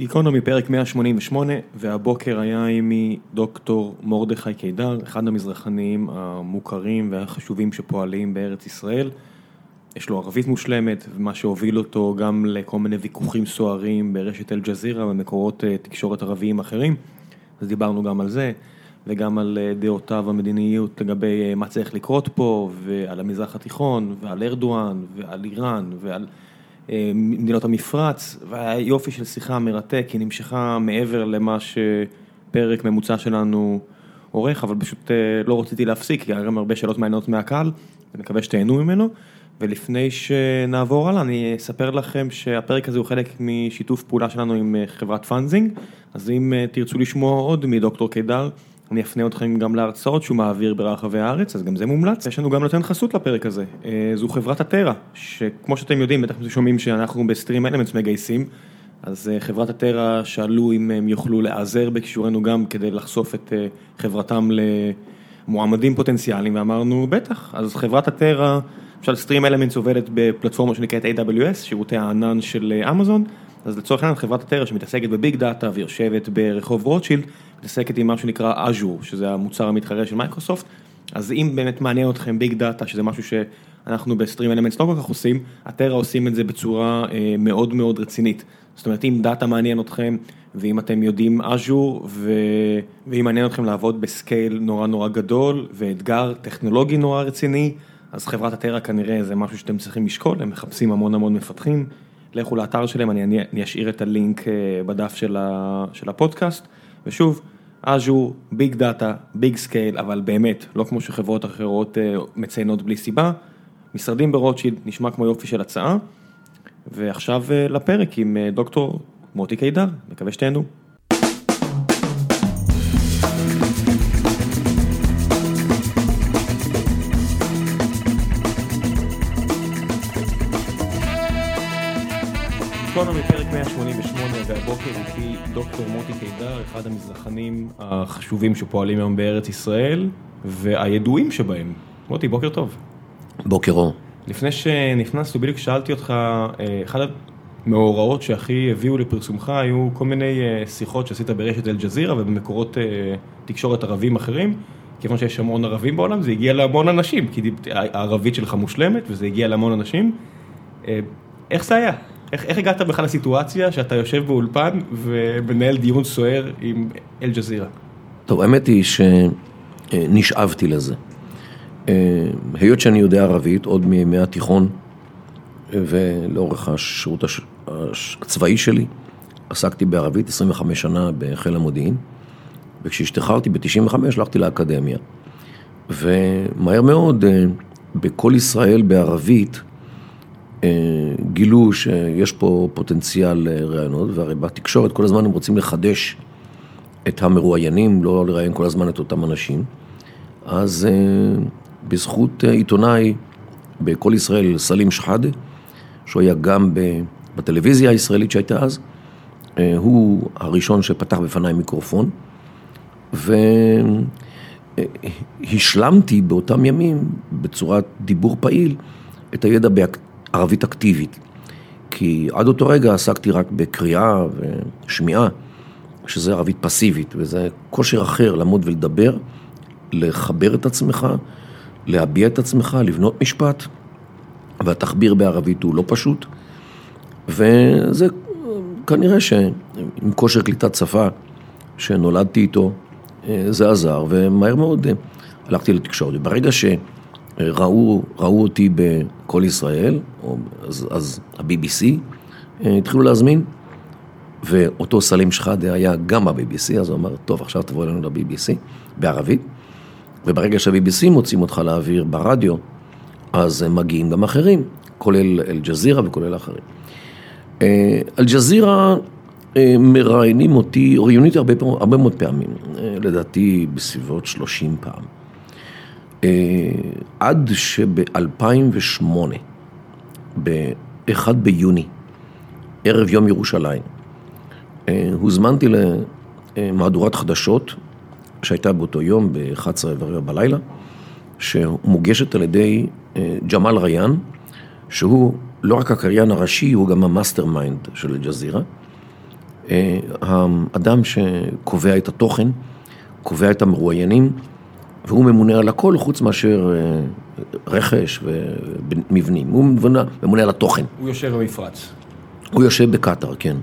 גיקונומי פרק 188, והבוקר היה עימי דוקטור מרדכי קידר, אחד המזרחנים המוכרים והחשובים שפועלים בארץ ישראל. יש לו ערבית מושלמת, ומה שהוביל אותו גם לכל מיני ויכוחים סוערים ברשת אל-ג'זירה ומקורות תקשורת ערביים אחרים. אז דיברנו גם על זה, וגם על דעותיו המדיניות לגבי מה צריך לקרות פה, ועל המזרח התיכון, ועל ארדואן, ועל איראן, ועל מדינות המפרץ, והיה יופי של שיחה מרתק, היא נמשכה מעבר למה שפרק ממוצע שלנו אורך, אבל פשוט לא רציתי להפסיק, כי היה גם הרבה שאלות מעניינות מהקהל, אני מקווה שתהנו ממנו. ולפני שנעבור הלאה, אני אספר לכם שהפרק הזה הוא חלק משיתוף פעולה שלנו עם חברת Funzing, אז אם תרצו לשמוע עוד מדוקטור קידר, אני אפנה אתכם גם להרצאות שהוא מעביר ברחבי הארץ, אז גם זה מומלץ. יש לנו גם נותן חסות לפרק הזה, זו חברת הטרה, שכמו שאתם יודעים, בטח אתם שומעים שאנחנו ב StreamElements מגייסים, אז חברת הטרה שאלו אם הם יוכלו להיעזר בקישורנו גם כדי לחשוף את חברתם למועמדים פוטנציאליים, ואמרנו בטח, אז חברת הטרה, למשל StreamElements עובדת בפלטפורמה שנקראת AWS, שירותי הענן של אמזון, אז לצורך העניין חברת הטרה שמתעסקת ב big data ויושבת ברחוב רוטשילד, מתעסקת עם מה שנקרא Azure, שזה המוצר המתחרה של מייקרוסופט, אז אם באמת מעניין אתכם big data, שזה משהו שאנחנו ב StreamElements לא כל כך עושים, הטרה עושים את זה בצורה מאוד מאוד רצינית. זאת אומרת, אם data מעניין אתכם, ואם אתם יודעים Azure, ואם מעניין אתכם לעבוד ב scale נורא נורא גדול, ואתגר טכנולוגי נורא רציני, אז חברת הטרה כנראה זה משהו שאתם צריכים לשקול, הם מחפשים המון המון מפתחים. לכו לאתר שלהם, אני אשאיר את הלינק בדף של הפודקאסט, ושוב, Azure, big data, big scale, אבל באמת, לא כמו שחברות אחרות מציינות בלי סיבה, משרדים ברוטשילד, נשמע כמו יופי של הצעה, ועכשיו לפרק עם דוקטור מוטי קידר, מקווה שתהנו. והבוקר איתי דוקטור מוטי קידר, אחד המזרחנים החשובים שפועלים היום בארץ ישראל, והידועים שבהם. מוטי, בוקר טוב. בוקר אור. לפני שנכנסנו, בדיוק שאלתי אותך, אחד המאורעות שהכי הביאו לפרסומך, היו כל מיני שיחות שעשית ברשת אל-ג'זירה ובמקורות תקשורת ערבים אחרים, כיוון שיש המון ערבים בעולם, זה הגיע להמון אנשים, כי הערבית שלך מושלמת וזה הגיע להמון אנשים. איך זה היה? איך הגעת בכלל לסיטואציה שאתה יושב באולפן ומנהל דיון סוער עם אל-ג'זירה? טוב, האמת היא שנשאבתי לזה. היות שאני יודע ערבית, עוד מימי התיכון ולאורך השירות הצבאי שלי, עסקתי בערבית 25 שנה בחיל המודיעין, וכשהשתחררתי ב-95 הלכתי לאקדמיה. ומהר מאוד, בכל ישראל בערבית, גילו שיש פה פוטנציאל רעיונות, והרי בתקשורת כל הזמן הם רוצים לחדש את המרואיינים, לא לראיין כל הזמן את אותם אנשים. אז בזכות עיתונאי בכל ישראל, סלים שחאדה, שהוא היה גם בטלוויזיה הישראלית שהייתה אז, הוא הראשון שפתח בפניי מיקרופון, והשלמתי באותם ימים, בצורת דיבור פעיל, את הידע ערבית אקטיבית, כי עד אותו רגע עסקתי רק בקריאה ושמיעה, שזה ערבית פסיבית, וזה כושר אחר לעמוד ולדבר, לחבר את עצמך, להביע את עצמך, לבנות משפט, והתחביר בערבית הוא לא פשוט, וזה כנראה שעם כושר קליטת שפה שנולדתי איתו, זה עזר, ומהר מאוד הלכתי לתקשורת. ברגע ש... ראו, ראו אותי בכל ישראל, אז, אז ה-BBC התחילו להזמין, ואותו סלים שחאדה היה גם ב-BBC, אז הוא אמר, טוב, עכשיו תבוא אלינו ל-BBC, בערבית, וברגע שה-BBC מוצאים אותך להעביר ברדיו, אז מגיעים גם אחרים, כולל אל-ג'זירה וכולל אחרים. אל-ג'זירה מראיינים אותי, ראיינו אותי הרבה, הרבה מאוד פעמים, לדעתי בסביבות 30 פעם. עד שב-2008, ב-1 ביוני, ערב יום ירושלים, הוזמנתי למהדורת חדשות שהייתה באותו יום ב-11 ורבע בלילה, שמוגשת על ידי ג'מאל ריאן, שהוא לא רק הקריין הראשי, הוא גם ה mastermind של אל-ג'זירה, אה, האדם שקובע את התוכן, קובע את המרואיינים, והוא ממונה על הכל חוץ מאשר אה, רכש ומבנים, הוא ממונה, ממונה על התוכן. הוא יושב במפרץ. הוא יושב בקטאר, כן.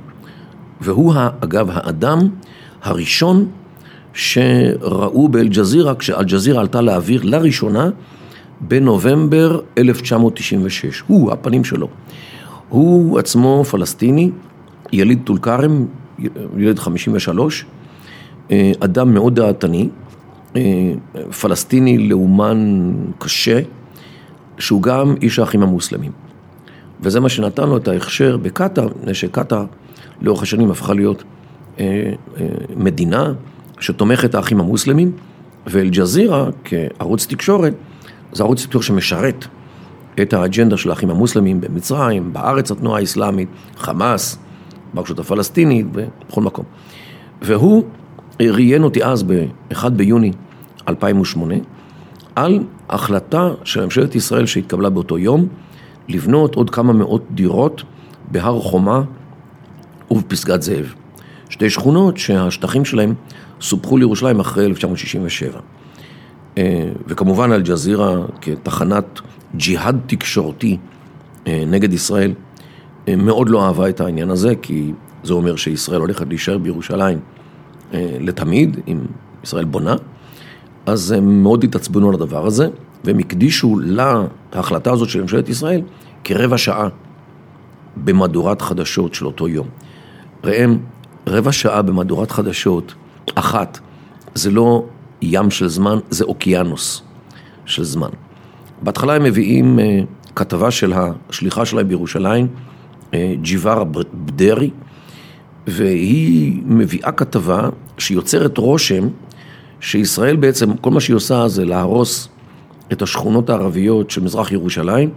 והוא, אגב, האדם הראשון שראו באל-ג'זירה, כשאל-ג'זירה עלתה לאוויר לראשונה בנובמבר 1996. הוא, הפנים שלו. הוא עצמו פלסטיני, יליד טול כרם, ילד 53, אה, אדם מאוד דעתני, פלסטיני לאומן קשה, שהוא גם איש האחים המוסלמים. וזה מה שנתן לו את ההכשר בקטאר, מפני שקטאר לאורך השנים הפכה להיות אה, מדינה שתומכת האחים המוסלמים, ואל-ג'זירה כערוץ תקשורת, זה ערוץ תקשורת שמשרת את האג'נדה של האחים המוסלמים במצרים, בארץ התנועה האסלאמית, חמאס, ברשות הפלסטינית, בכל מקום. והוא ראיין אותי אז ב-1 ביוני 2008 על החלטה של ממשלת ישראל שהתקבלה באותו יום לבנות עוד כמה מאות דירות בהר חומה ובפסגת זאב. שתי שכונות שהשטחים שלהם סופחו לירושלים אחרי 1967. אה, וכמובן אל-ג'זירה כתחנת ג'יהאד תקשורתי אה, נגד ישראל אה, מאוד לא אהבה את העניין הזה, כי זה אומר שישראל הולכת להישאר בירושלים לתמיד, אם ישראל בונה, אז הם מאוד התעצבנו על הדבר הזה, והם הקדישו להחלטה הזאת של ממשלת ישראל כרבע שעה במהדורת חדשות של אותו יום. ראם, רבע שעה במהדורת חדשות אחת, זה לא ים של זמן, זה אוקיינוס של זמן. בהתחלה הם מביאים אה, כתבה של השליחה שלהם בירושלים, אה, ג'יוואר בדרי, והיא מביאה כתבה שיוצרת רושם שישראל בעצם, כל מה שהיא עושה זה להרוס את השכונות הערביות של מזרח ירושלים,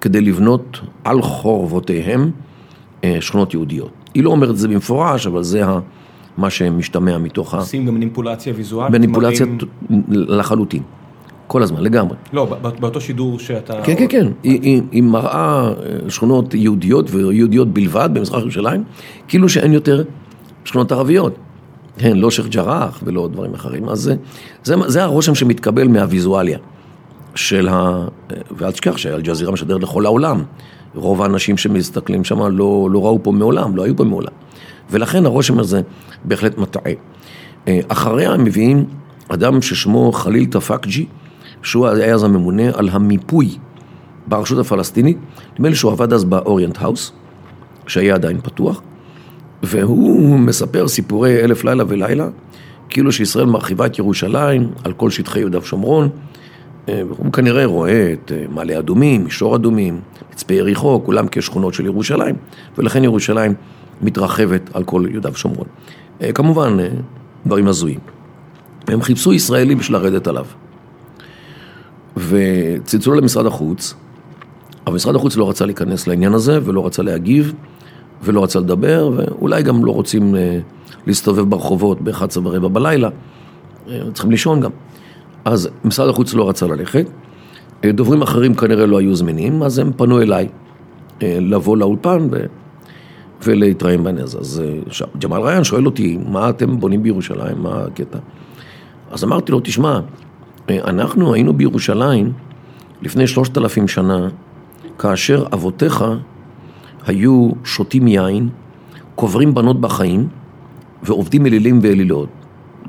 כדי לבנות על חורבותיהם אה, שכונות יהודיות. היא לא אומרת את זה במפורש, אבל זה מה שמשתמע מתוך ה... עושים גם מניפולציה ויזואלית? מניפולציה לחלוטין. כל הזמן, לגמרי. לא, באותו שידור שאתה... כן, כן, כן. היא, היא מראה אה, שכונות יהודיות ויהודיות בלבד במזרח ירושלים, כאילו שאין יותר שכונות ערביות. כן, לא שייח' ג'ראח ולא דברים אחרים. אז זה, זה, זה הרושם שמתקבל מהוויזואליה של ה... ואל תשכח שאל-ג'זירה משדר לכל העולם. רוב האנשים שמסתכלים שם לא, לא ראו פה מעולם, לא היו פה מעולם. ולכן הרושם הזה בהחלט מטעה. אה, אחריה מביאים אדם ששמו חליל תפקג'י, שהוא היה אז הממונה על המיפוי ברשות הפלסטינית, נדמה לי שהוא עבד אז באוריינט האוס, שהיה עדיין פתוח, והוא מספר סיפורי אלף לילה ולילה, כאילו שישראל מרחיבה את ירושלים על כל שטחי יהודה ושומרון, אה, הוא כנראה רואה את אה, מעלה אדומים, מישור אדומים, מצפה יריחו, כולם כשכונות של ירושלים, ולכן ירושלים מתרחבת על כל יהודה ושומרון. אה, כמובן, דברים הזויים. הם חיפשו ישראלי בשביל לרדת עליו. וצלצלו למשרד החוץ, אבל משרד החוץ לא רצה להיכנס לעניין הזה ולא רצה להגיב ולא רצה לדבר ואולי גם לא רוצים להסתובב ברחובות ב-11 ורבע בלילה, צריכים לישון גם. אז משרד החוץ לא רצה ללכת, אה, דוברים אחרים כנראה לא היו זמינים, אז הם פנו אליי אה, לבוא לאולפן ו... ולהתראיין בעניין הזה. אז אה, ג'מאל ריין שואל אותי, מה אתם בונים בירושלים, מה הקטע? אז אמרתי לו, תשמע, אנחנו היינו בירושלים לפני שלושת אלפים שנה, כאשר אבותיך היו שותים יין, קוברים בנות בחיים ועובדים אלילים ואלילות.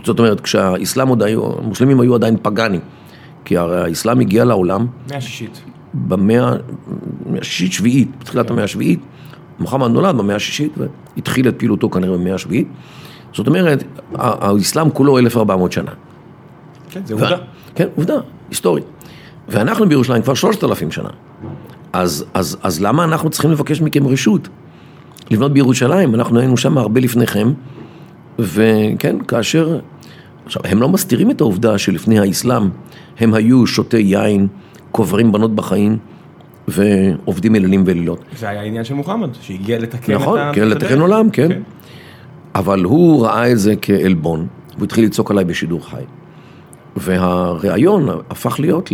זאת אומרת, כשהאסלאם עוד היו, המוסלמים היו עדיין פגאנים, כי הרי האסלאם הגיע לעולם... מאה השישית. במאה השישית, שביעית, בתחילת כן. המאה השביעית. מוחמד נולד במאה השישית והתחיל את פעילותו כנראה במאה השביעית. זאת אומרת, האסלאם כולו 1400 שנה. כן, זה עובדה. כן, עובדה, היסטורית. ואנחנו בירושלים כבר 3,000 שנה. אז, אז, אז למה אנחנו צריכים לבקש מכם רשות לבנות בירושלים? אנחנו היינו שם הרבה לפניכם. וכן, כאשר... עכשיו, הם לא מסתירים את העובדה שלפני האסלאם הם היו שותי יין, קוברים בנות בחיים ועובדים אלילים ואלילות. זה היה העניין של מוחמד, שהגיע לתקן נכון, את ה... נכון, כן, לתקן עולם, כן. כן. אבל הוא ראה את זה כעלבון, והוא התחיל לצעוק עליי בשידור חי. והריאיון הפך להיות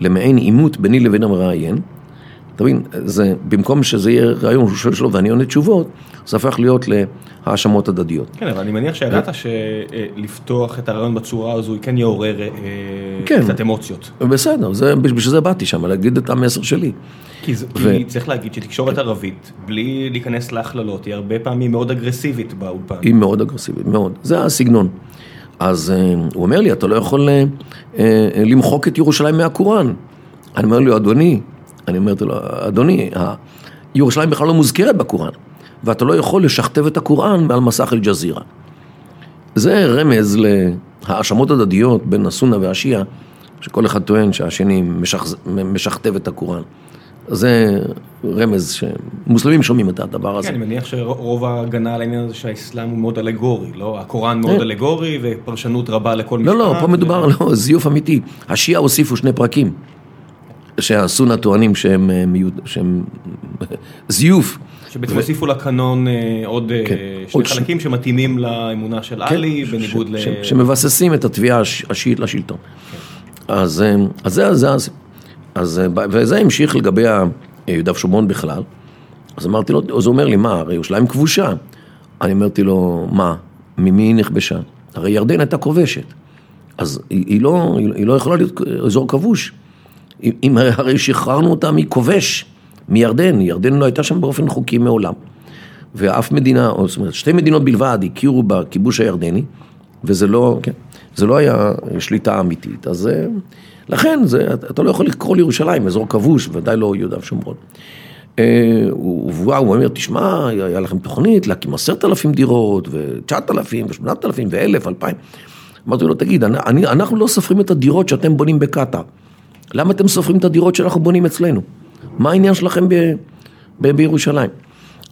למעין עימות ביני לבין המראיין, אתה מבין, זה, במקום שזה יהיה רעיון שהוא שואל שאלות ואני עונה תשובות, זה הפך להיות להאשמות הדדיות. כן, אבל אני מניח שידעת שלפתוח את הרעיון בצורה הזו כן יעורר אה, כן. קצת אמוציות. בסדר, זה, בשביל זה באתי שם, להגיד את המסר שלי. כי, זה, ו- כי צריך להגיד שתקשורת ערבית, בלי להיכנס להכללות, היא הרבה פעמים מאוד אגרסיבית באולפן. היא מאוד אגרסיבית, מאוד. זה הסגנון. אז אה, הוא אומר לי, אתה לא יכול אה, למחוק את ירושלים מהקוראן. אני אומר לו, אדוני, אני אומרת לו, אדוני, ה- ירושלים בכלל לא מוזכרת בקוראן, ואתה לא יכול לשכתב את הקוראן מעל מסך אל-ג'זירה. זה רמז להאשמות הדדיות בין הסונה והשיעה, שכל אחד טוען שהשני משכ... משכתב את הקוראן. זה רמז שמוסלמים שומעים את הדבר הזה. כן, אני מניח שרוב ההגנה על העניין הזה שהאסלאם הוא מאוד אלגורי, לא? הקוראן מאוד כן. אלגורי ופרשנות רבה לכל משפט. לא, לא, פה מדובר על לא, זיוף אמיתי. השיעה הוסיפו שני פרקים, שהסונה טוענים שהם, אה, מיוד- שהם זיוף. שבעצם הוסיפו לקנון אה, עוד אה, כן. שני עוד ש- חלקים שמתאימים לאמונה של עלי, ש- בניגוד ש- ל... ש- שמבססים את התביעה הש- השיעית לשלטון. אז, אה, אז זה, זה, אז, אז, וזה המשיך לגבי יהודה ושומרון בכלל. אז אמרתי לו, אז הוא אומר לי, מה, הרי ירושלים כבושה. אני אמרתי לו, מה, ממי היא נכבשה? הרי ירדן הייתה כובשת. אז היא, היא, לא, היא, היא לא יכולה להיות אזור כבוש. אם, הרי- שחררנו אותה מכובש, מירדן, ירדן לא הייתה שם באופן חוקי מעולם. ואף מדינה, או זאת אומרת, שתי מדינות בלבד הכירו בכיבוש הירדני, וזה לא, כן, זה לא היה שליטה אמיתית. אז אה, לכן, זה, אתה לא יכול לקרוא לירושלים אזור כבוש, ודאי לא יהודה ושומרון. אה, וואו, הוא אומר, תשמע, היה לכם תוכנית להקים עשרת אלפים דירות, ותשעת אלפים, ושמונת אלפים, ואלף, אלפיים. אמרתי לו, תגיד, אני, אנחנו לא סופרים את הדירות שאתם בונים בקטאר. למה אתם סופרים את הדירות שאנחנו בונים אצלנו? מה העניין שלכם ב, ב, בירושלים?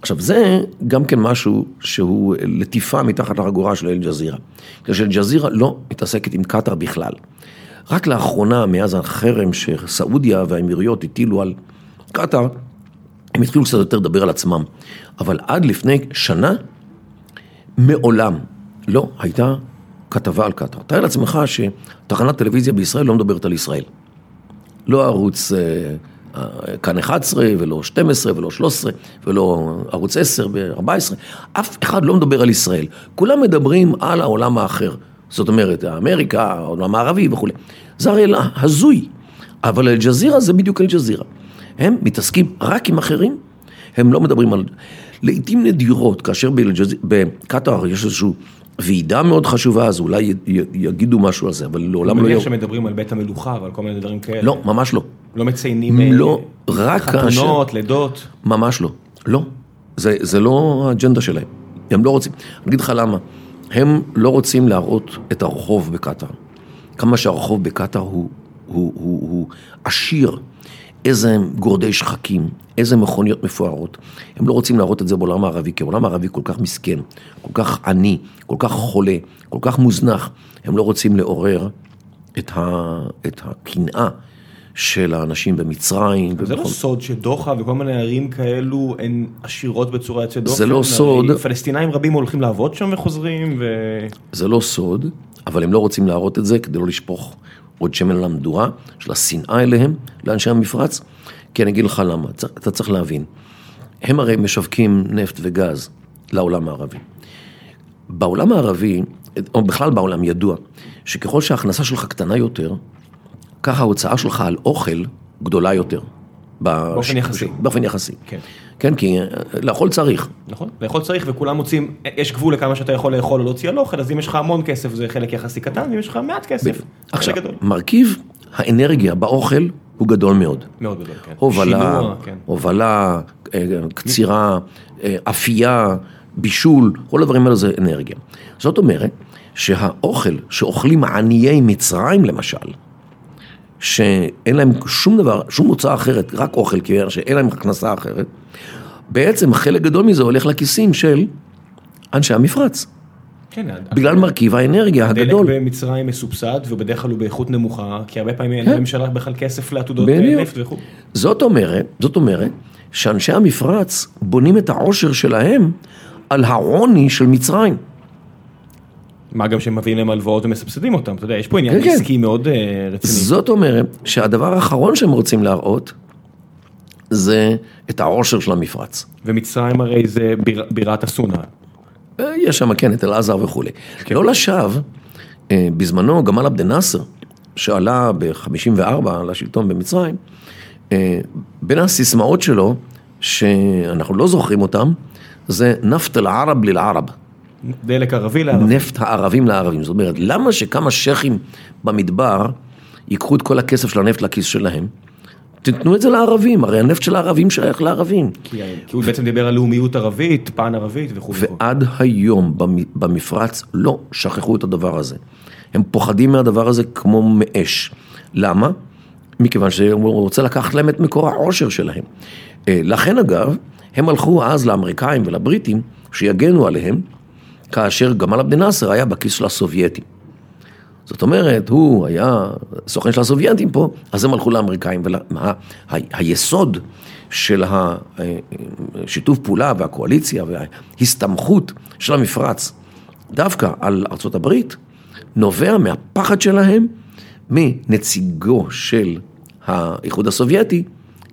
עכשיו, זה גם כן משהו שהוא לטיפה מתחת לחגורה של אל-ג'זירה. בגלל שאל-ג'זירה לא מתעסקת עם קטאר בכלל. רק לאחרונה, מאז החרם שסעודיה והאמירויות הטילו על קטאר, הם התחילו קצת יותר לדבר על עצמם. אבל עד לפני שנה, מעולם לא הייתה כתבה על קטאר. תאר לעצמך שתחנת טלוויזיה בישראל לא מדברת על ישראל. לא ערוץ אה, אה, כאן 11 ולא 12 ולא 13 ולא ערוץ 10 ו-14, אף אחד לא מדבר על ישראל. כולם מדברים על העולם האחר. זאת אומרת, אמריקה, העולם הערבי וכולי. זה הרי הזוי, אבל אל-ג'זירה זה בדיוק אל-ג'זירה. הם מתעסקים רק עם אחרים, הם לא מדברים על... לעיתים נדירות, כאשר בקטאר יש איזושהי ועידה מאוד חשובה, אז אולי י- י- יגידו משהו על זה, אבל לעולם אני לא... מניח יראו. שמדברים על בית המלוכה ועל כל מיני דברים כאלה. לא, ממש לא. לא מציינים אה, לא, רק כאשר... חתונות, לידות. ממש לא. לא. זה, זה לא האג'נדה שלהם. הם לא רוצים. אני אגיד לך למה. הם לא רוצים להראות את הרחוב בקטאר. כמה שהרחוב בקטאר הוא, הוא, הוא, הוא עשיר, איזה גורדי שחקים, איזה מכוניות מפוארות. הם לא רוצים להראות את זה בעולם הערבי, כי העולם הערבי כל כך מסכן, כל כך עני, כל כך חולה, כל כך מוזנח. הם לא רוצים לעורר את, ה, את הקנאה של האנשים במצרים. זה לא ובכל- סוד שדוחה וכל מיני ערים כאלו הן עשירות בצורה יוצאת דופן. זה לא סוד. פלסטינאים רבים הולכים לעבוד שם וחוזרים, ו... זה לא סוד, אבל הם לא רוצים להראות את זה כדי לא לשפוך עוד שמן על המדורה של השנאה אליהם, לאנשי המפרץ. כי אני אגיד לך למה, אתה צריך להבין. הם הרי משווקים נפט וגז לעולם הערבי. בעולם הערבי, או בכלל בעולם ידוע, שככל שההכנסה שלך קטנה יותר, ככה ההוצאה שלך על אוכל גדולה יותר. באופן יחסי. באופן יחסי. כן. כן, כי אה, לאכול צריך. נכון, לאכול צריך וכולם מוצאים, יש גבול לכמה שאתה יכול לאכול או להוציא על אוכל, אז אם יש לך המון כסף זה חלק יחסי קטן, ואם יש לך מעט כסף, עכשיו, גדול. מרכיב האנרגיה באוכל הוא גדול מאוד. מאוד גדול, כן. הובלה, שינוע, כן. הובלה, אה, קצירה, אה, אפייה, בישול, כל הדברים האלה זה אנרגיה. זאת אומרת שהאוכל שאוכלים עניי מצרים למשל, שאין להם שום דבר, שום מוצא אחרת, רק אוכל, כי שאין להם הכנסה אחרת, בעצם חלק גדול מזה הולך לכיסים של אנשי המפרץ, כן, בגלל מרכיב האנרגיה הדלק הגדול. במצרים מסובסד ובדרך כלל הוא באיכות נמוכה, כי הרבה פעמים אין כן. לממשלה בכלל כסף לעתודות. נפט וכו'. זאת אומרת, זאת אומרת, שאנשי המפרץ בונים את העושר שלהם על העוני של מצרים. מה גם שהם מביאים להם הלוואות ומסבסדים אותם, אתה יודע, יש פה עניין כן, כן. עסקי מאוד אה, רציני. זאת אומרת שהדבר האחרון שהם רוצים להראות, זה את העושר של המפרץ. ומצרים הרי זה ביר, בירת הסונה. אה, יש שם, כן, את אל-עזר וכולי. כן. לא לשווא, אה, בזמנו גמל עבד אל-נאצר, שעלה ב-54 לשלטון במצרים, בין הסיסמאות שלו, שאנחנו לא זוכרים אותן, זה נפת אל-ערב ליל-ערב. דלק ערבי לערבים. נפט הערבים לערבים. זאת אומרת, למה שכמה שייחים במדבר ייקחו את כל הכסף של הנפט לכיס שלהם? תתנו את זה לערבים, הרי הנפט של הערבים שייך לערבים. כי, כי הוא בעצם דיבר על לאומיות ערבית, פן ערבית וכו'. ועד היום במפרץ לא שכחו את הדבר הזה. הם פוחדים מהדבר הזה כמו מאש. למה? מכיוון שהוא רוצה לקחת להם את מקור העושר שלהם. אה, לכן אגב, הם הלכו אז לאמריקאים ולבריטים שיגנו עליהם, כאשר גמל עבד נאסר היה בכיס של הסובייטים. זאת אומרת, הוא היה סוכן של הסובייטים פה, אז הם הלכו לאמריקאים. והיסוד של השיתוף פעולה והקואליציה וההסתמכות של המפרץ דווקא על ארצות הברית, נובע מהפחד שלהם מנציגו של האיחוד הסובייטי,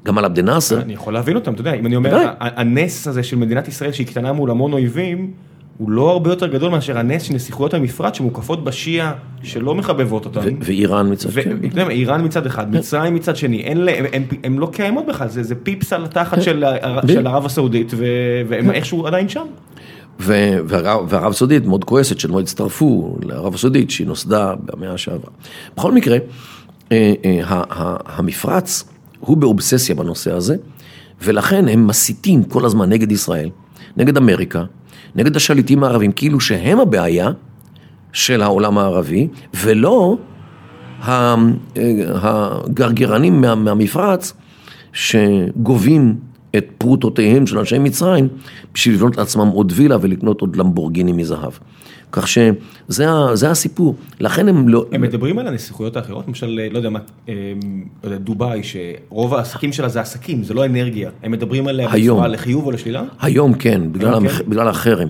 גמל עבד נאסר. אני יכול להבין אותם, אתה יודע, אם אני אומר, הנס הזה של מדינת ישראל שהיא קטנה מול המון אויבים, הוא לא הרבה יותר גדול מאשר הנס של נסיכויות המפרץ שמוקפות בשיעה שלא מחבבות אותן. ואיראן מצד שני. איראן מצד אחד, כן. מצרים מצד שני, הן לא קיימות בכלל, זה פיפס על התחת כן. של ערב הסעודית, והם כן. איכשהו עדיין שם. וערב הסעודית מאוד כועסת שהם לא הצטרפו לערב הסעודית שהיא נוסדה במאה שעברה. בכל מקרה, אה, אה, המפרץ הוא באובססיה בנושא הזה, ולכן הם מסיתים כל הזמן נגד ישראל, נגד אמריקה, נגד השליטים הערבים, כאילו שהם הבעיה של העולם הערבי, ולא הגרגרנים מהמפרץ שגובים את פרוטותיהם של אנשי מצרים בשביל לבנות לעצמם עוד וילה ולקנות עוד למבורגיני מזהב. כך שזה הסיפור, לכן הם לא... הם מדברים על הנסיכויות האחרות, למשל, לא יודע מה, אה, לא דובאי, שרוב העסקים שלה זה עסקים, זה לא אנרגיה, הם מדברים עליה בצורה לחיוב או לשלילה? היום כן, בגלל. כן? בגלל החרם.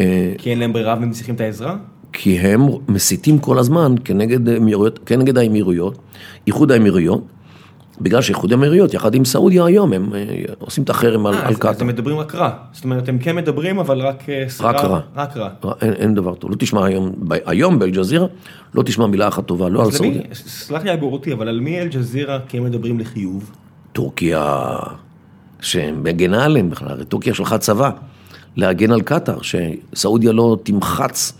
אה, כי אין להם ברירה והם צריכים את העזרה? כי הם מסיתים כל הזמן כנגד, כנגד האמירויות, איחוד האמירויות, בגלל שאיחוד האמירויות, יחד עם סעודיה היום, הם אה, עושים את החרם על, אה, על קטאר. אז אתם מדברים רק רע. זאת אומרת, הם כן מדברים, אבל רק סרע. רק רע. רק רע. אין, אין דבר טוב. לא תשמע היום, היום באל-ג'זירה, לא תשמע מילה אחת טובה, לא על סעודיה. סלח לי על בורותי, אבל על מי אל-ג'זירה כן מדברים לחיוב? טורקיה, שמגנה עליהם בכלל, הרי טורקיה שלחה צבא להגן על קטאר, שסעודיה לא תמחץ.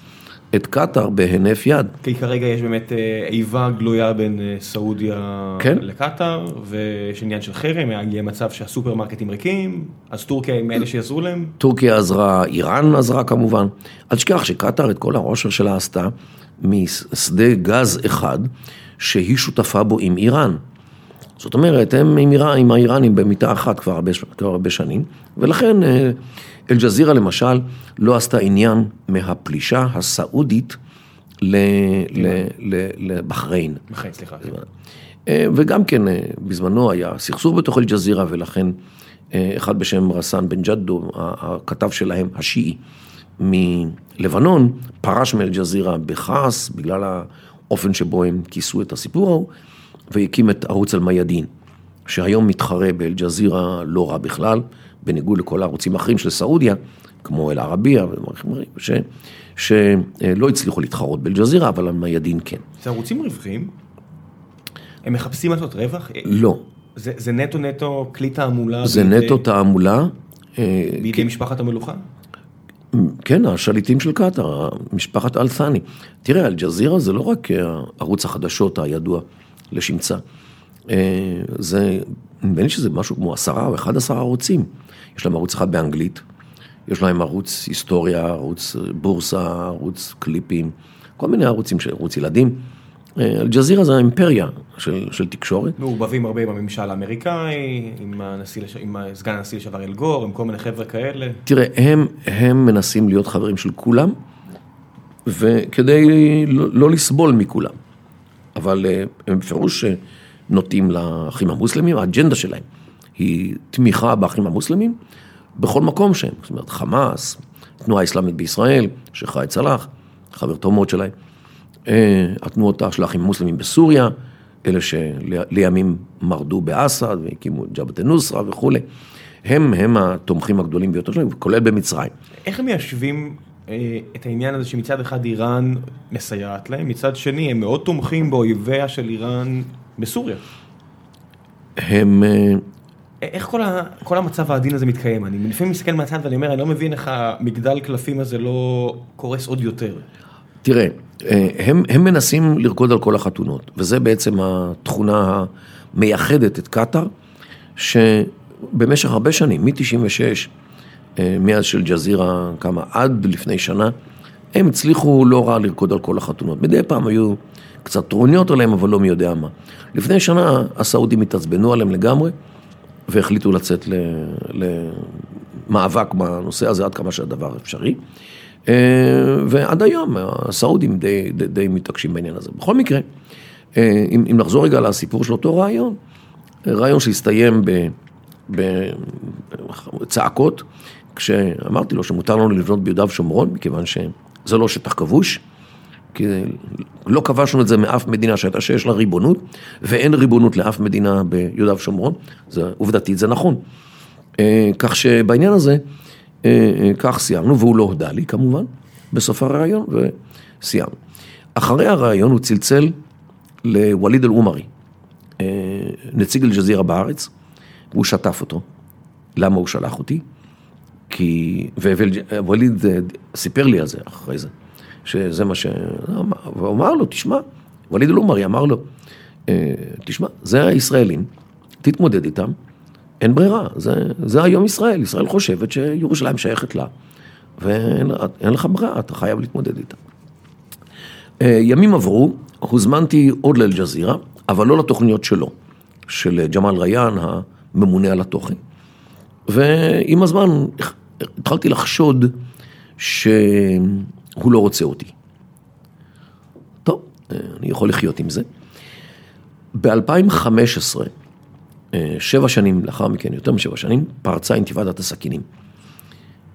את קטאר בהינף יד. כי כרגע יש באמת אה, איבה גלויה בין אה, סעודיה כן? לקטאר, ויש עניין של חרם, יהיה מצב שהסופרמרקטים ריקים, אז טורקיה הם אלה שיעזרו להם? טורקיה עזרה, איראן עזרה כמובן. אל תשכח שקטאר את כל העושר שלה עשתה משדה גז אחד, שהיא שותפה בו עם איראן. זאת אומרת, הם עם, איראן, עם האיראנים במיטה אחת כבר הרבה, כבר הרבה שנים, ולכן אה, אל-ג'זירה למשל לא עשתה עניין מהפלישה הסעודית לבחריין. בחריין, סליחה. אה, וגם כן, אה, בזמנו היה סכסוך בתוך אל-ג'זירה, ולכן אחד בשם רסן בן ג'דו, הכתב שלהם, השיעי, מלבנון, פרש מאל-ג'זירה בכעס, בגלל האופן שבו הם כיסו את הסיפור ההוא. והקים את ערוץ אל-מיאדין, שהיום מתחרה באל-ג'זירה לא רע בכלל, בניגוד לכל הערוצים האחרים של סעודיה, כמו אל-ערבייה שלא הצליחו להתחרות באל-ג'זירה, אבל אל-מיאדין כן. זה ערוצים רווחיים? הם מחפשים לעשות רווח? לא. זה, זה נטו נטו כלי תעמולה? זה בידי... נטו תעמולה. אה, בידי כן. משפחת המלוכה? כן, השליטים של קטאר, משפחת אל-ת'אני. תראה, אל-ג'זירה זה לא רק ערוץ החדשות הידוע. לשמצה. אה, זה, נדמה לי שזה משהו כמו עשרה או אחד עשרה ערוצים. יש להם ערוץ אחד באנגלית, יש להם ערוץ היסטוריה, ערוץ בורסה, ערוץ קליפים, כל מיני ערוצים, ערוץ ילדים. אה, אל-ג'זירה זה האימפריה של, של תקשורת. מעורבבים הרבה עם הממשל האמריקאי, עם, הנשיא, עם סגן הנשיא לשעבר אלגור, עם כל מיני חבר'ה כאלה. תראה, הם, הם מנסים להיות חברים של כולם, וכדי לא, לא לסבול מכולם. אבל אה, הם בפירוש אה, נוטים לאחים המוסלמים, האג'נדה שלהם היא תמיכה באחים המוסלמים בכל מקום שהם, זאת אומרת חמאס, התנועה האסלאמית בישראל, שייח' ראאד סלאח, חבר טוב מאוד שלהם, אה, התנועות של האחים המוסלמים בסוריה, אלה שלימים מרדו באסד והקימו את ג'בהת א-נוסרה וכולי, הם, הם התומכים הגדולים ביותר שלהם, כולל במצרים. איך הם מיישבים את העניין הזה שמצד אחד איראן מסייעת להם, מצד שני הם מאוד תומכים באויביה של איראן בסוריה? הם... אה, איך כל, ה, כל המצב העדין הזה מתקיים? אני לפעמים מסתכל מהצד ואני אומר, אני לא מבין איך המגדל קלפים הזה לא קורס עוד יותר. תראה, אה, הם, הם מנסים לרקוד על כל החתונות, וזה בעצם התכונה המייחדת את קטאר, שבמשך הרבה שנים, מ-96, אה, מאז של ג'זירה כמה, עד לפני שנה, הם הצליחו לא רע לרקוד על כל החתונות. מדי פעם היו קצת טרוניות עליהם, אבל לא מי יודע מה. לפני שנה הסעודים התעצבנו עליהם לגמרי, והחליטו לצאת למאבק בנושא הזה עד כמה שהדבר אפשרי. אה, ועד היום הסעודים די, די, די מתעקשים בעניין הזה. בכל מקרה, אה, אם, אם נחזור רגע לסיפור של אותו רעיון, רעיון שהסתיים בצעקות, כשאמרתי לו שמותר לנו לבנות ביהודה ושומרון, מכיוון שזה לא שטח כבוש, כי לא כבשנו את זה מאף מדינה שהייתה שיש לה ריבונות, ואין ריבונות לאף מדינה ביהודה ושומרון, זה עובדתית, זה נכון. אה, כך שבעניין הזה, אה, אה, כך סיימנו, והוא לא הודה לי כמובן, בסוף הראיון, וסיימנו. אחרי הראיון הוא צלצל לווליד אל-עומרי, נציג אל-ג'זירה בארץ, והוא שטף אותו. למה הוא שלח אותי? כי, ווליד סיפר לי על זה אחרי זה. שזה מה ש... והוא אמר לו, תשמע, וליד אל-עומרי אמר לו, אה, תשמע, זה הישראלים, תתמודד איתם, אין ברירה, זה, זה היום ישראל, ישראל חושבת שירושלים שייכת לה, ואין לך ברירה, אתה חייב להתמודד איתה. אה, ימים עברו, הוזמנתי עוד לאל-ג'זירה, אבל לא לתוכניות שלו, של ג'מאל ריאן, הממונה על התוכן. ועם הזמן התחלתי לחשוד ש... הוא לא רוצה אותי. טוב, אה, אני יכול לחיות עם זה. ב-2015, אה, שבע שנים לאחר מכן, יותר משבע שנים, פרצה אינתיפאדת הסכינים.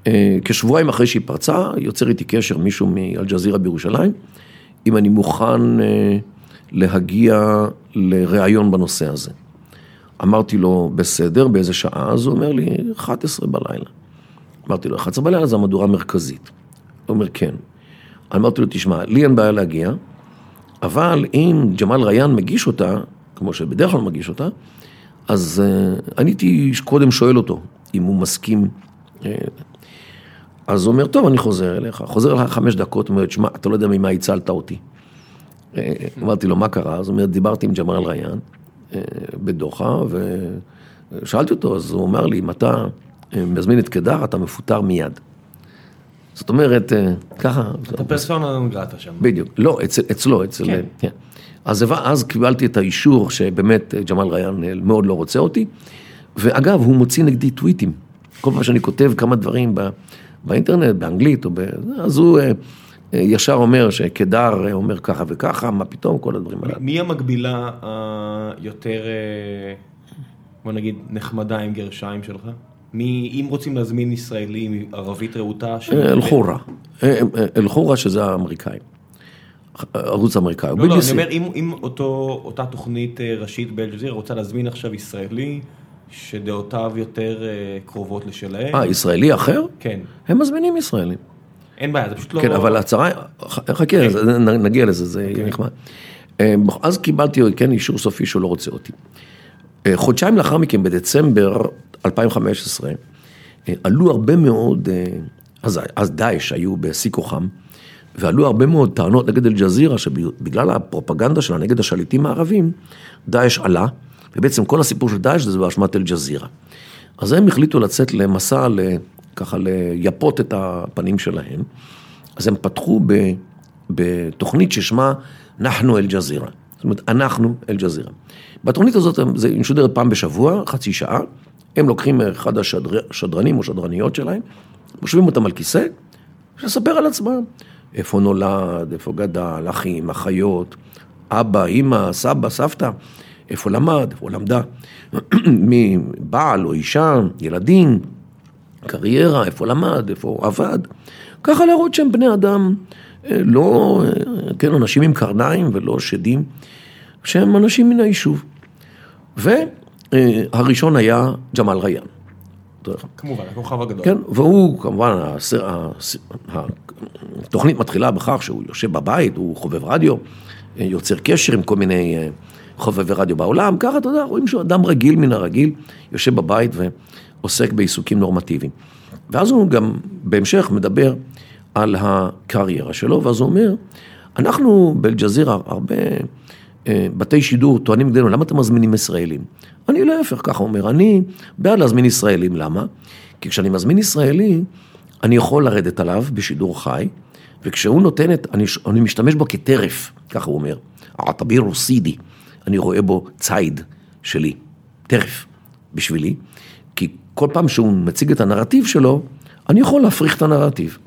אה, כשבועיים אחרי שהיא פרצה, יוצר איתי קשר מישהו מאלג'זירה בירושלים, אם אני מוכן להגיע לראיון בנושא הזה. אמרתי לו, בסדר, באיזה שעה? אז הוא אומר לי, 11 בלילה. אמרתי לו, 11 בלילה זה המהדורה המרכזית. הוא אומר, כן. אמרתי לו, תשמע, לי אין בעיה להגיע, אבל אם ג'מאל ריאן מגיש אותה, כמו שבדרך כלל מגיש אותה, אז uh, אני הייתי קודם שואל אותו אם הוא מסכים. Uh, אז הוא אומר, טוב, אני חוזר אליך. חוזר אליך חמש דקות, הוא אומר, תשמע, אתה לא יודע ממה הצלת אותי. Uh, אמרתי לו, מה קרה? אז הוא אומר, דיברתי עם ג'מאל ריאן בדוחה, ושאלתי אותו, אז הוא אמר לי, אם אתה מזמין את קדר, אתה מפוטר מיד. זאת אומרת, אה, ככה. אתה פרסונה נגרטה שם. בדיוק, לא, אצל, אצלו, אצל... כן. כן. אז, אז קיבלתי את האישור שבאמת אה, ג'מאל ריאן אה, מאוד לא רוצה אותי, ואגב, הוא מוציא נגדי טוויטים. כל פעם שאני כותב כמה דברים בא, באינטרנט, באנגלית, או ב... אז הוא ישר אומר שקדר אומר ככה וככה, מה פתאום, כל הדברים האלה. מי המקבילה היותר, בוא נגיד, נחמדה עם גרשיים שלך? אם רוצים להזמין ישראלי ערבית רהוטה? אל-חורה, אה, אה, אל-חורה שזה האמריקאים, ערוץ אמריקאי. לא, לא, אני אומר, אם אותה תוכנית אה, ראשית באל-ג'זירה רוצה להזמין עכשיו ישראלי, שדעותיו יותר קרובות לשלהם. אה, ישראלי אחר? כן. הם מזמינים ישראלים. אין בעיה, זה פשוט לא... כן, אבל הצהרה, חכה, כן. נגיע לזה, זה יהיה אוקיי. נחמד. אז קיבלתי, כן, אישור סופי שהוא לא רוצה אותי. חודשיים לאחר מכן, בדצמבר 2015, אה, עלו הרבה מאוד, אה, אז, אז דאעש היו בשיא כוחם, ועלו הרבה מאוד טענות נגד אל-ג'זירה, שבגלל הפרופגנדה שלה נגד השליטים הערבים, דאעש עלה, ובעצם כל הסיפור של דאעש זה באשמת אל-ג'זירה. אז הם החליטו לצאת למסע, ככה לייפות את הפנים שלהם, אז הם פתחו ב, בתוכנית ששמה נחנו אל-ג'זירה. זאת אומרת, אנחנו אל-ג'זירה. בתוכנית הזאת זה משודר פעם בשבוע, חצי שעה, הם לוקחים אחד השדרנים או שדרניות שלהם, מושבים אותם על כיסא, לספר על עצמם. איפה נולד, איפה גדל, אחים, אחיות, אבא, אימא, סבא, סבתא, איפה למד, איפה למדה, מבעל או אישה, ילדים, קריירה, איפה למד, איפה עבד. ככה להראות שהם בני אדם, אה, לא, אה, כן, אנשים עם קרניים ולא שדים. שהם אנשים מן היישוב. והראשון היה ג'מאל ריאן. כמובן, הכוכב הגדול. כן, והוא כמובן, הסר, הס- התוכנית מתחילה בכך שהוא יושב בבית, הוא חובב רדיו, יוצר קשר עם כל מיני אה, חובבי רדיו בעולם, ככה אתה יודע, רואים שהוא אדם רגיל מן הרגיל, יושב בבית ועוסק בעיסוקים נורמטיביים. ואז הוא גם בהמשך מדבר על הקריירה שלו, ואז הוא אומר, אנחנו באל-ג'זירה הרבה אה, בתי שידור טוענים נגדנו, למה אתם מזמינים ישראלים? אני להפך, ככה אומר, אני בעד להזמין ישראלים, למה? כי כשאני מזמין ישראלי, אני יכול לרדת עליו בשידור חי, וכשהוא נותן את, אני, אני משתמש בו כטרף, ככה הוא אומר, עטביר רוסידי, אני רואה בו ציד שלי, טרף בשבילי, כל פעם שהוא מציג את הנרטיב שלו, אני יכול להפריך את הנרטיב.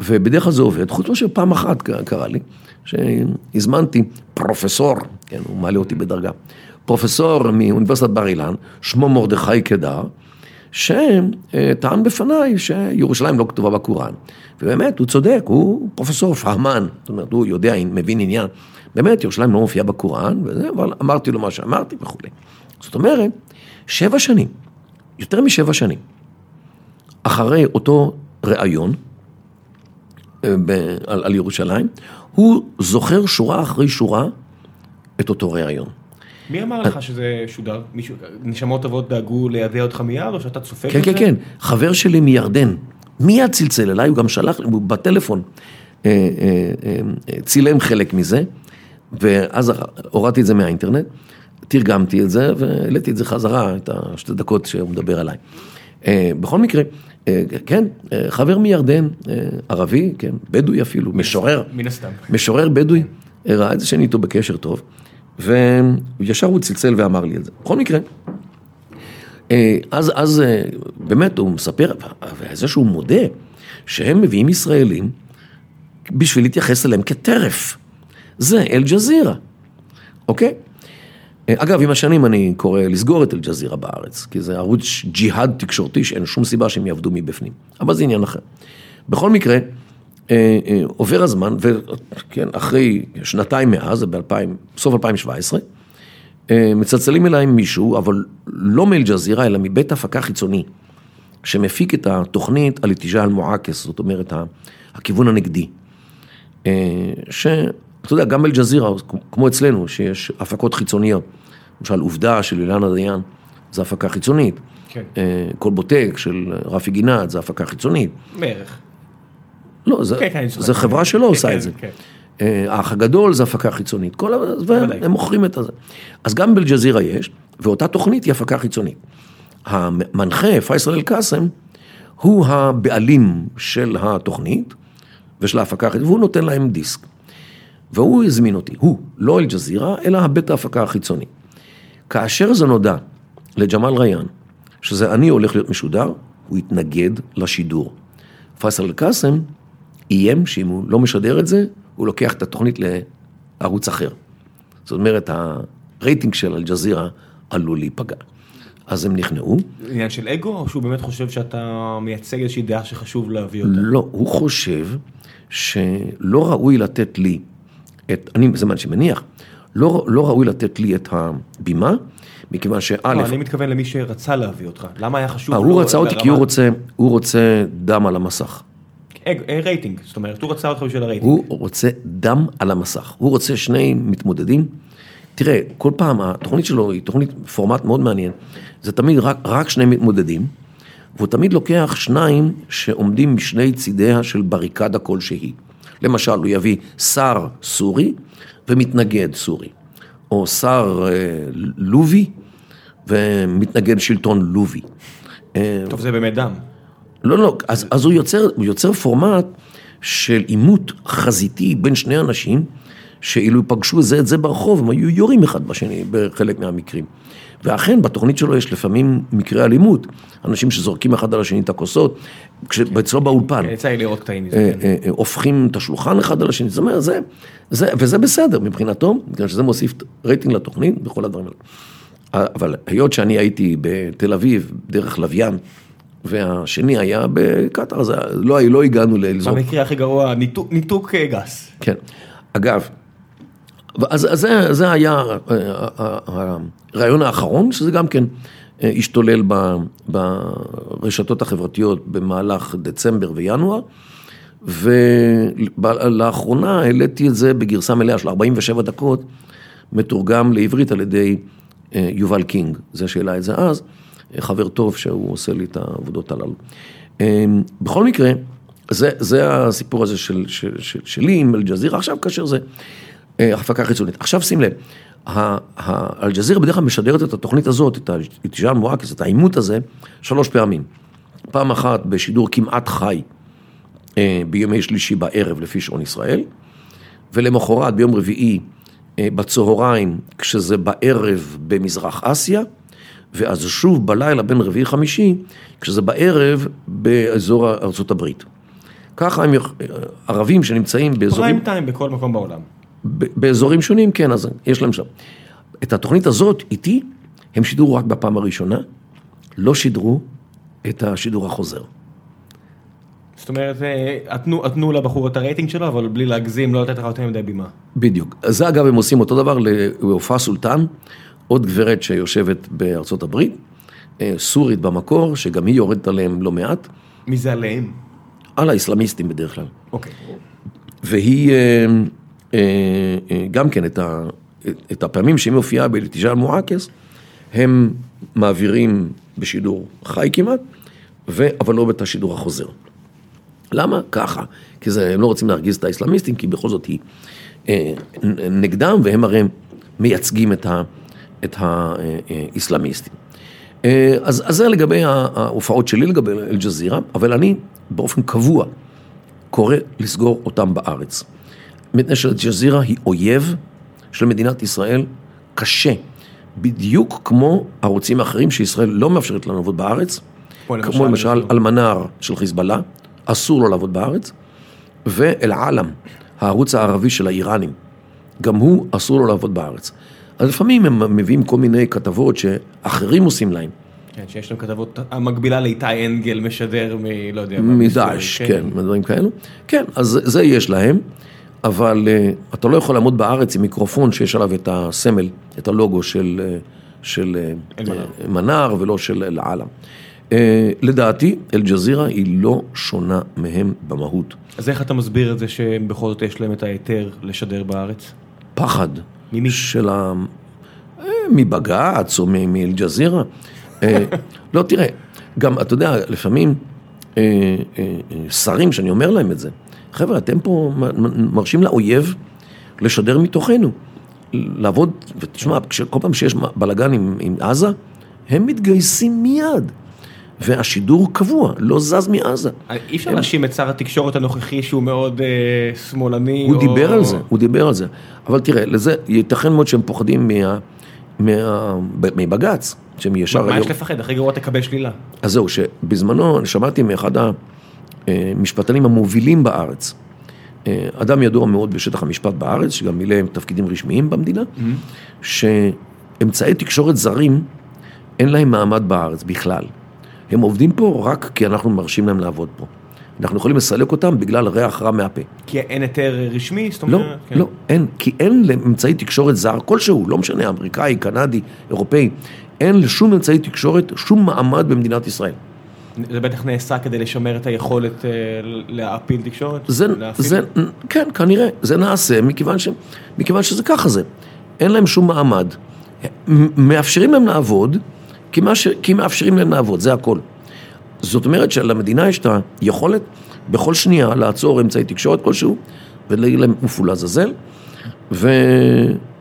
ובדרך כלל זה עובד, חוץ מאשר פעם אחת קרה לי, שהזמנתי פרופסור, כן, הוא מעלה אותי בדרגה, פרופסור מאוניברסיטת בר אילן, שמו מרדכי קדר, שטען בפניי שירושלים לא כתובה בקוראן. ובאמת, הוא צודק, הוא פרופסור פהמן, זאת אומרת, הוא יודע, מבין עניין. באמת, ירושלים לא מופיעה בקוראן, וזה, אבל אמרתי לו מה שאמרתי וכולי. זאת אומרת, שבע שנים, יותר משבע שנים, אחרי אותו ראיון, על, על ירושלים, הוא זוכר שורה אחרי שורה את אותו ראיון. מי אמר לך שזה שודר? מישהו, נשמות אבות דאגו לידע אותך מיד, או שאתה צופה כן, בזה? כן, כן, חבר שלי מירדן, מיד צלצל אליי, הוא גם שלח הוא בטלפון אה, אה, אה, צילם חלק מזה, ואז הורדתי את זה מהאינטרנט, תרגמתי את זה והעליתי את זה חזרה, את השתי דקות שהוא מדבר עליי. בכל מקרה, כן, חבר מירדן, ערבי, כן, בדואי אפילו, משורר. מן הסתם. משורר בדואי, ראה את זה שאני איתו בקשר טוב, וישר הוא צלצל ואמר לי את זה. בכל מקרה, אז, אז באמת הוא מספר, וזה שהוא מודה שהם מביאים ישראלים בשביל להתייחס אליהם כטרף. זה אל-ג'זירה, אוקיי? אגב, עם השנים אני קורא לסגור את אל-ג'זירה בארץ, כי זה ערוץ ג'יהאד תקשורתי שאין שום סיבה שהם יעבדו מבפנים, אבל זה עניין אחר. בכל מקרה, עובר הזמן, וכן, אחרי שנתיים מאז, בסוף 2017, מצלצלים אליי מישהו, אבל לא מאל-ג'זירה, אלא מבית הפקה חיצוני, שמפיק את התוכנית על איתיג'ה אל-מועקס, זאת אומרת, הכיוון הנגדי. שאתה יודע, גם אל-ג'זירה, כמו אצלנו, שיש הפקות חיצוניות, למשל עובדה של אילנה דיין, זה הפקה חיצונית. כן. קולבוטק של רפי גינת, זה הפקה חיצונית. בערך. לא, זה, כן, כן, זה חברה שלא עושה כן, את זה. כן. האח הגדול זה הפקה חיצונית, כל ה... והם מוכרים את זה. אז גם באל-ג'זירה יש, ואותה תוכנית היא הפקה חיצונית. המנחה, פייסל אל-קאסם, הוא הבעלים של התוכנית ושל ההפקה החיצונית, והוא נותן להם דיסק. והוא הזמין אותי, הוא, לא אל-ג'זירה, אלא הבית ההפקה החיצוני. כאשר זה נודע לג'מאל ריאן, שזה אני הולך להיות משודר, הוא התנגד לשידור. פייסל אל-קאסם איים שאם הוא לא משדר את זה, הוא לוקח את התוכנית לערוץ אחר. זאת אומרת, הרייטינג של אל-ג'זירה עלול להיפגע. אז הם נכנעו. עניין של אגו, או שהוא באמת חושב שאתה מייצג איזושהי דעה שחשוב להביא אותה? לא, הוא חושב שלא ראוי לתת לי את, אני, מה שמניח, לא, לא ראוי לתת לי את הבימה, מכיוון שא', לא, אני מתכוון למי שרצה להביא אותך. למה היה חשוב? אה, הוא רצה אותי כי הוא רוצה, הוא רוצה דם על המסך. אג- אה, רייטינג, זאת אומרת, הוא רצה אותך בשביל הרייטינג. הוא רוצה דם על המסך. הוא רוצה שני מתמודדים. תראה, כל פעם התוכנית שלו היא תוכנית פורמט מאוד מעניין. זה תמיד רק, רק שני מתמודדים, והוא תמיד לוקח שניים שעומדים משני צידיה של בריקדה כלשהי. למשל, הוא יביא שר סורי ומתנגד סורי, או שר אה, לובי ומתנגד שלטון לובי. אה, טוב, זה באמת דם. לא, לא, אז, אז הוא, יוצר, הוא יוצר פורמט של עימות חזיתי בין שני אנשים, שאילו פגשו זה את זה ברחוב, הם היו יורים אחד בשני בחלק מהמקרים. ואכן, בתוכנית שלו יש לפעמים מקרי אלימות, אנשים שזורקים אחד על השני את הכוסות, אצלו באולפן. יצא לי לראות קטעים מזה. אה, כן. אה, אה, הופכים את השולחן אחד על השני, זאת אומרת, זה, זה, וזה בסדר מבחינתו, בגלל שזה מוסיף רייטינג לתוכנית וכל הדברים האלה. אבל היות שאני הייתי בתל אביב, דרך לוויין, והשני היה בקטאר, אז לא, לא הגענו לאזור. במקרה הכי גרוע, ניתוק- ניתוק גס. כן. אגב, אז, אז זה, זה היה אה, אה, הרעיון האחרון, שזה גם כן אה, השתולל ברשתות החברתיות במהלך דצמבר וינואר, ולאחרונה העליתי את זה בגרסה מלאה של 47 דקות, מתורגם לעברית על ידי יובל קינג, זה שהעלה את זה אז, חבר טוב שהוא עושה לי את העבודות הללו. בכל מקרה, זה, זה הסיפור הזה של, של, של, שלי עם אל-ג'זירה, עכשיו כאשר זה אה, הפקה חיצונית. עכשיו שים לב, אל-ג'זירה בדרך כלל משדרת את התוכנית הזאת, את התשעה מואקס, את העימות הזה, שלוש פעמים. פעם אחת בשידור כמעט חי, אה, בימי שלישי בערב לפי שעון ישראל, ולמחרת ביום רביעי אה, בצהריים, כשזה בערב במזרח אסיה, ואז שוב בלילה בין רביעי חמישי, כשזה בערב באזור ארצות הברית. ככה הם ערבים שנמצאים באזורים... פריים טיים בכל מקום בעולם. באזורים שונים, כן, אז יש להם שם. את התוכנית הזאת, איתי, הם שידרו רק בפעם הראשונה, לא שידרו את השידור החוזר. זאת אומרת, עטנו לבחור את הרייטינג שלו, אבל בלי להגזים, לא לתת לך יותר מדי בימה. בדיוק. זה אגב, הם עושים אותו דבר לוופא סולטן, עוד גברת שיושבת בארצות הברית, אה, סורית במקור, שגם היא יורדת עליהם לא מעט. מי זה עליהם? על האסלאמיסטים בדרך כלל. אוקיי. והיא, אה, אה, גם כן, את, ה, את הפעמים שהיא מופיעה בלטיג'ל מואקס, הם מעבירים בשידור חי כמעט, ו, אבל לא את החוזר. למה? ככה. כי זה, הם לא רוצים להרגיז את האסלאמיסטים, כי בכל זאת היא נגדם, והם הרי מייצגים את ה... את האסלאמיסטים. אה, אז, אז זה לגבי ההופעות שלי לגבי אל-ג'זירה, אבל אני באופן קבוע קורא לסגור אותם בארץ. מפני שאל-ג'זירה היא אויב של מדינת ישראל קשה, בדיוק כמו ערוצים אחרים שישראל לא מאפשרת לנו לעבוד בארץ, כמו למשל, אלמנאר של חיזבאללה, אסור לו לעבוד בארץ, ואל-עלם, הערוץ הערבי של האיראנים, גם הוא אסור לו לעבוד בארץ. אז לפעמים הם מביאים כל מיני כתבות שאחרים עושים להם. כן, שיש להם כתבות, המקבילה לאיתי אנגל משדר מ... לא יודע. מדאעש, כן, כן, דברים כאלו. כן, אז זה יש להם, אבל uh, אתה לא יכול לעמוד בארץ עם מיקרופון שיש עליו את הסמל, את הלוגו של, uh, של uh, מנאר ולא של אל-עלם. Uh, לדעתי, אל-ג'זירה היא לא שונה מהם במהות. אז איך אתה מסביר את זה שבכל זאת יש להם את ההיתר לשדר בארץ? פחד. ממי? של ה... אה, מבג"ץ או מאל-ג'זירה. אה, לא, תראה, גם, אתה יודע, לפעמים אה, שרים, שאני אומר להם את זה, חבר'ה, אתם פה מרשים לאויב לשדר מתוכנו, לעבוד, ותשמע, כל פעם שיש בלאגן עם, עם עזה, הם מתגייסים מיד. והשידור קבוע, לא זז מעזה. אי אפשר להאשים את שר התקשורת הנוכחי שהוא מאוד אה, שמאלני. הוא או... דיבר על זה, הוא דיבר על זה. אבל תראה, לזה, ייתכן מאוד שהם פוחדים מה, מה, מבג"ץ, שהם ישר... מה יש לפחד? הכי גרוע תקבל שלילה. אז זהו, שבזמנו, אני שמעתי מאחד המשפטנים המובילים בארץ, אה, אדם ידוע מאוד בשטח המשפט בארץ, שגם מילא תפקידים רשמיים במדינה, mm-hmm. שאמצעי תקשורת זרים, אין להם מעמד בארץ בכלל. הם עובדים פה רק כי אנחנו מרשים להם לעבוד פה. אנחנו יכולים לסלק אותם בגלל ריח רע מהפה. כי אין היתר רשמי? זאת אומרת... לא, כן. לא, אין, כי אין לאמצעי תקשורת זר כלשהו, לא משנה, אמריקאי, קנדי, אירופאי, אין לשום אמצעי תקשורת שום מעמד במדינת ישראל. זה בטח נעשה כדי לשמר את היכולת אה, להפיל תקשורת? זה, זה, כן, כנראה, זה נעשה מכיוון, ש, מכיוון שזה ככה זה. אין להם שום מעמד. מאפשרים להם לעבוד, כי, ש... כי מאפשרים להם לעבוד, זה הכל. זאת אומרת שלמדינה יש את היכולת בכל שנייה לעצור אמצעי תקשורת כלשהו ולהגיד להם עופו לעזאזל. ו...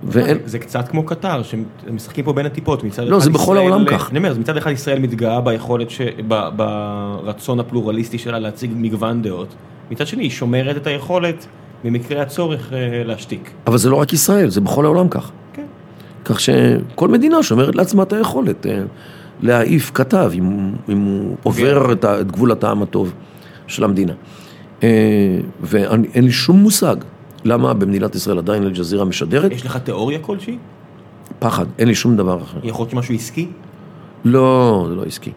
ואין... זה קצת כמו קטר, שמשחקים פה בין הטיפות, מצד לא, זה בכל ישראל... העולם כך. אני אומר, מצד אחד ישראל מתגאה ביכולת, ש... ב... ברצון הפלורליסטי שלה להציג מגוון דעות, מצד שני היא שומרת את היכולת במקרה הצורך אה, להשתיק. אבל זה לא רק ישראל, זה בכל העולם כך. כן. כך שכל מדינה שומרת לעצמה את היכולת אה, להעיף כתב, אם, אם הוא עובר את, את גבול הטעם הטוב של המדינה. אה, ואין לי שום מושג למה במדינת ישראל עדיין אל-ג'זירה משדרת. יש לך תיאוריה כלשהי? פחד, אין לי שום דבר אחר. יכול להיות שמשהו עסקי? לא, זה לא עסקי.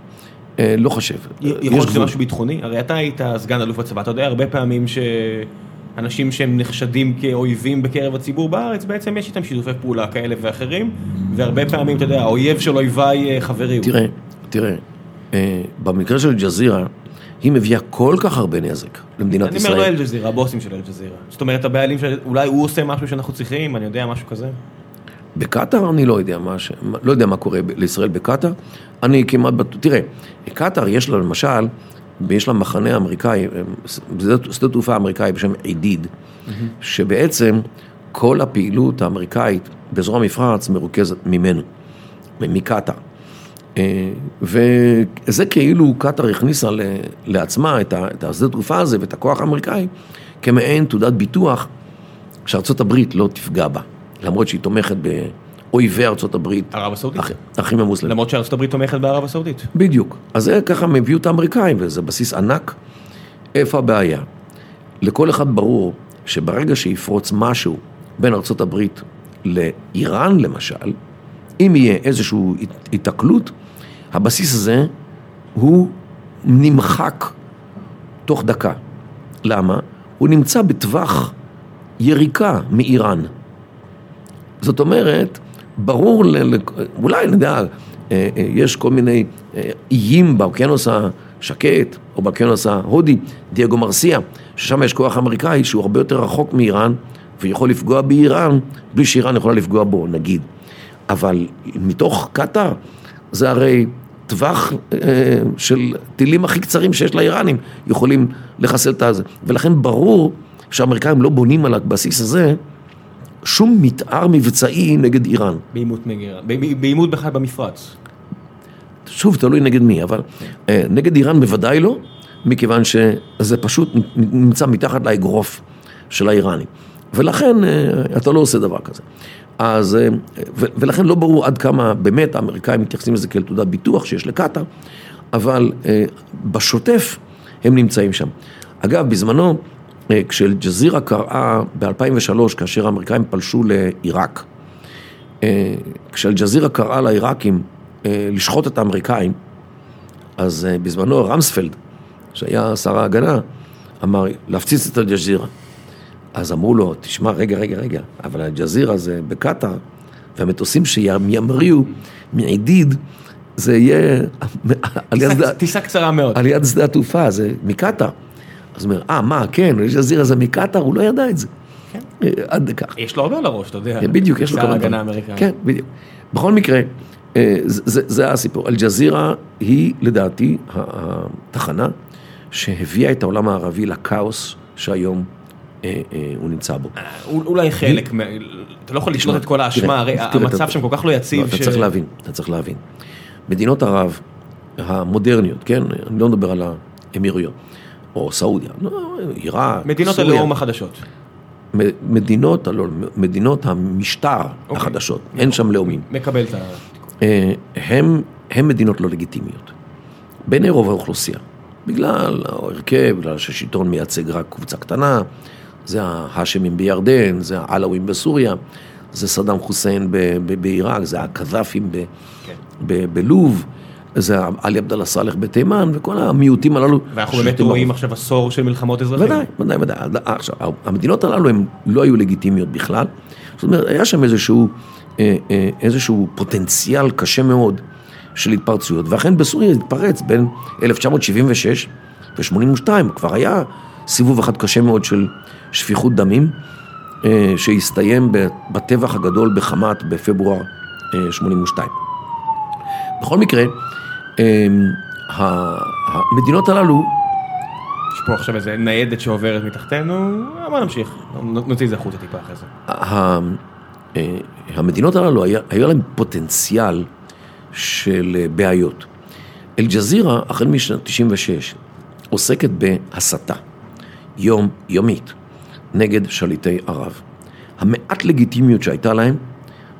לא חושב. יכול להיות שזה משהו ביטחוני? הרי אתה היית סגן אלוף בצבא, אתה יודע הרבה פעמים ש... אנשים שהם נחשדים כאויבים בקרב הציבור בארץ, בעצם יש איתם שיתופי פעולה כאלה ואחרים, והרבה פעמים, אתה יודע, האויב של אויביי חברי הוא. תראה, תראה, במקרה של אל-ג'זירה, היא מביאה כל כך הרבה נזק למדינת ישראל. אני אומר לא אל-ג'זירה, הבוסים של אל-ג'זירה. זאת אומרת, הבעלים של... אולי הוא עושה משהו שאנחנו צריכים, אני יודע, משהו כזה? בקטאר אני לא יודע מה, ש... לא יודע מה קורה לישראל בקטאר. אני כמעט בטוח, תראה, קטאר יש לה למשל, יש לה מחנה אמריקאי, שדה תעופה אמריקאי בשם עידיד, mm-hmm. שבעצם כל הפעילות האמריקאית באזור המפרץ מרוכזת ממנו, מקטאר. אה, וזה כאילו קטאר הכניסה לעצמה את השדה תעופה הזה ואת הכוח האמריקאי כמעין תעודת ביטוח שארצות הברית לא תפגע בה, למרות שהיא תומכת באויבי ארצות הברית. ערב הסעודית. אחים המוסלמים. למרות שארצות הברית תומכת בערב הסעודית. בדיוק. אז זה ככה מביאו את האמריקאים וזה בסיס ענק. איפה הבעיה? לכל אחד ברור שברגע שיפרוץ משהו בין ארצות הברית לאיראן למשל, אם יהיה איזושהי התקלות, הבסיס הזה הוא נמחק תוך דקה. למה? הוא נמצא בטווח יריקה מאיראן. זאת אומרת, ברור, ל... אולי, יודע, אה, אה, יש כל מיני אה, איים באוקיינוס השקט, או באוקיינוס ההודי, דייגו מרסיה, ששם יש כוח אמריקאי שהוא הרבה יותר רחוק מאיראן, ויכול לפגוע באיראן, בלי שאיראן יכולה לפגוע בו, נגיד. אבל מתוך קטאר, זה הרי טווח אה, של טילים הכי קצרים שיש לאיראנים, יכולים לחסל את הזה. ולכן ברור שהאמריקאים לא בונים על הבסיס הזה שום מתאר מבצעי נגד איראן. בעימות נגד, בעימות בכלל במפרץ. שוב, תלוי נגד מי, אבל אה, נגד איראן בוודאי לא, מכיוון שזה פשוט נמצא מתחת לאגרוף של האיראנים. ולכן אה, אתה לא עושה דבר כזה. אז, אה, ולכן לא ברור עד כמה באמת האמריקאים מתייחסים לזה כאל תעודת ביטוח שיש לקטאר, אבל אה, בשוטף הם נמצאים שם. אגב, בזמנו, אה, כשאל-ג'זירה קראה ב-2003, כאשר האמריקאים פלשו לעיראק, כשאל-ג'זירה קראה לעיראקים לשחוט את האמריקאים, אז בזמנו רמספלד, שהיה שר ההגנה, אמר להפציץ את אל-ג'זירה. אז אמרו לו, תשמע, רגע, רגע, רגע, אבל אל-ג'זירה זה בקטאר, והמטוסים שימריאו מעידיד, זה יהיה. טיסה קצרה מאוד. על יד שדה התעופה, זה מקטאר. אז הוא אומר, אה, מה, כן, אל-ג'זירה זה מקטאר, הוא לא ידע את זה. כן. אה, עד כך. יש לו הרבה על הראש, אתה יודע. כן, בדיוק, יש לו כמה דברים. האמריקאי. כן, בדיוק. בכל מקרה, אה, זה הסיפור. אל-ג'זירה היא, לדעתי, התחנה שהביאה את העולם הערבי לכאוס שהיום הוא נמצא בו. אה, אולי חלק, אתה לא יכול לשלוט את כל האשמה, הרי המצב שם כל כך לא יציב. אתה צריך להבין, אתה צריך להבין. מדינות ערב המודרניות, כן, אני לא מדבר על האמירויות, או סעודיה, לא, עיראק, מדינות הלאום החדשות. מדינות, מדינות המשטר אוקיי. החדשות, אין שם לאומים. מקבל את ה... הם מדינות לא לגיטימיות, בעיני רוב האוכלוסייה. בגלל ההרכב, בגלל שהשלטון מייצג רק קבוצה קטנה, זה ההאשמים בירדן, זה העלאווים בסוריה, זה סדאם חוסיין בעיראק, זה הקדאפים כן. בלוב. זה עלי עבדאללה סאלח בתימן, וכל המיעוטים הללו. ואנחנו באמת רואים עכשיו עשור של מלחמות אזרחים. ודאי, ודאי, ודאי. עכשיו, המדינות הללו הן לא היו לגיטימיות בכלל. זאת אומרת, היה שם איזשהו, אה, אה, איזשהו פוטנציאל קשה מאוד של התפרצויות, ואכן בסוריה התפרץ בין 1976 ו-82, כבר היה סיבוב אחד קשה מאוד של שפיכות דמים, אה, שהסתיים בטבח הגדול בחמת בפברואר 82. אה, בכל מקרה, אה, המדינות הללו... יש פה עכשיו איזה ניידת שעוברת מתחתנו, בוא נמשיך, נוציא את זה החוצה טיפה אחרי זה. המדינות הללו, היה, היה להם פוטנציאל של בעיות. אל-ג'זירה, החל משנת 96, עוסקת בהסתה. יום יומית נגד שליטי ערב. המעט לגיטימיות שהייתה להם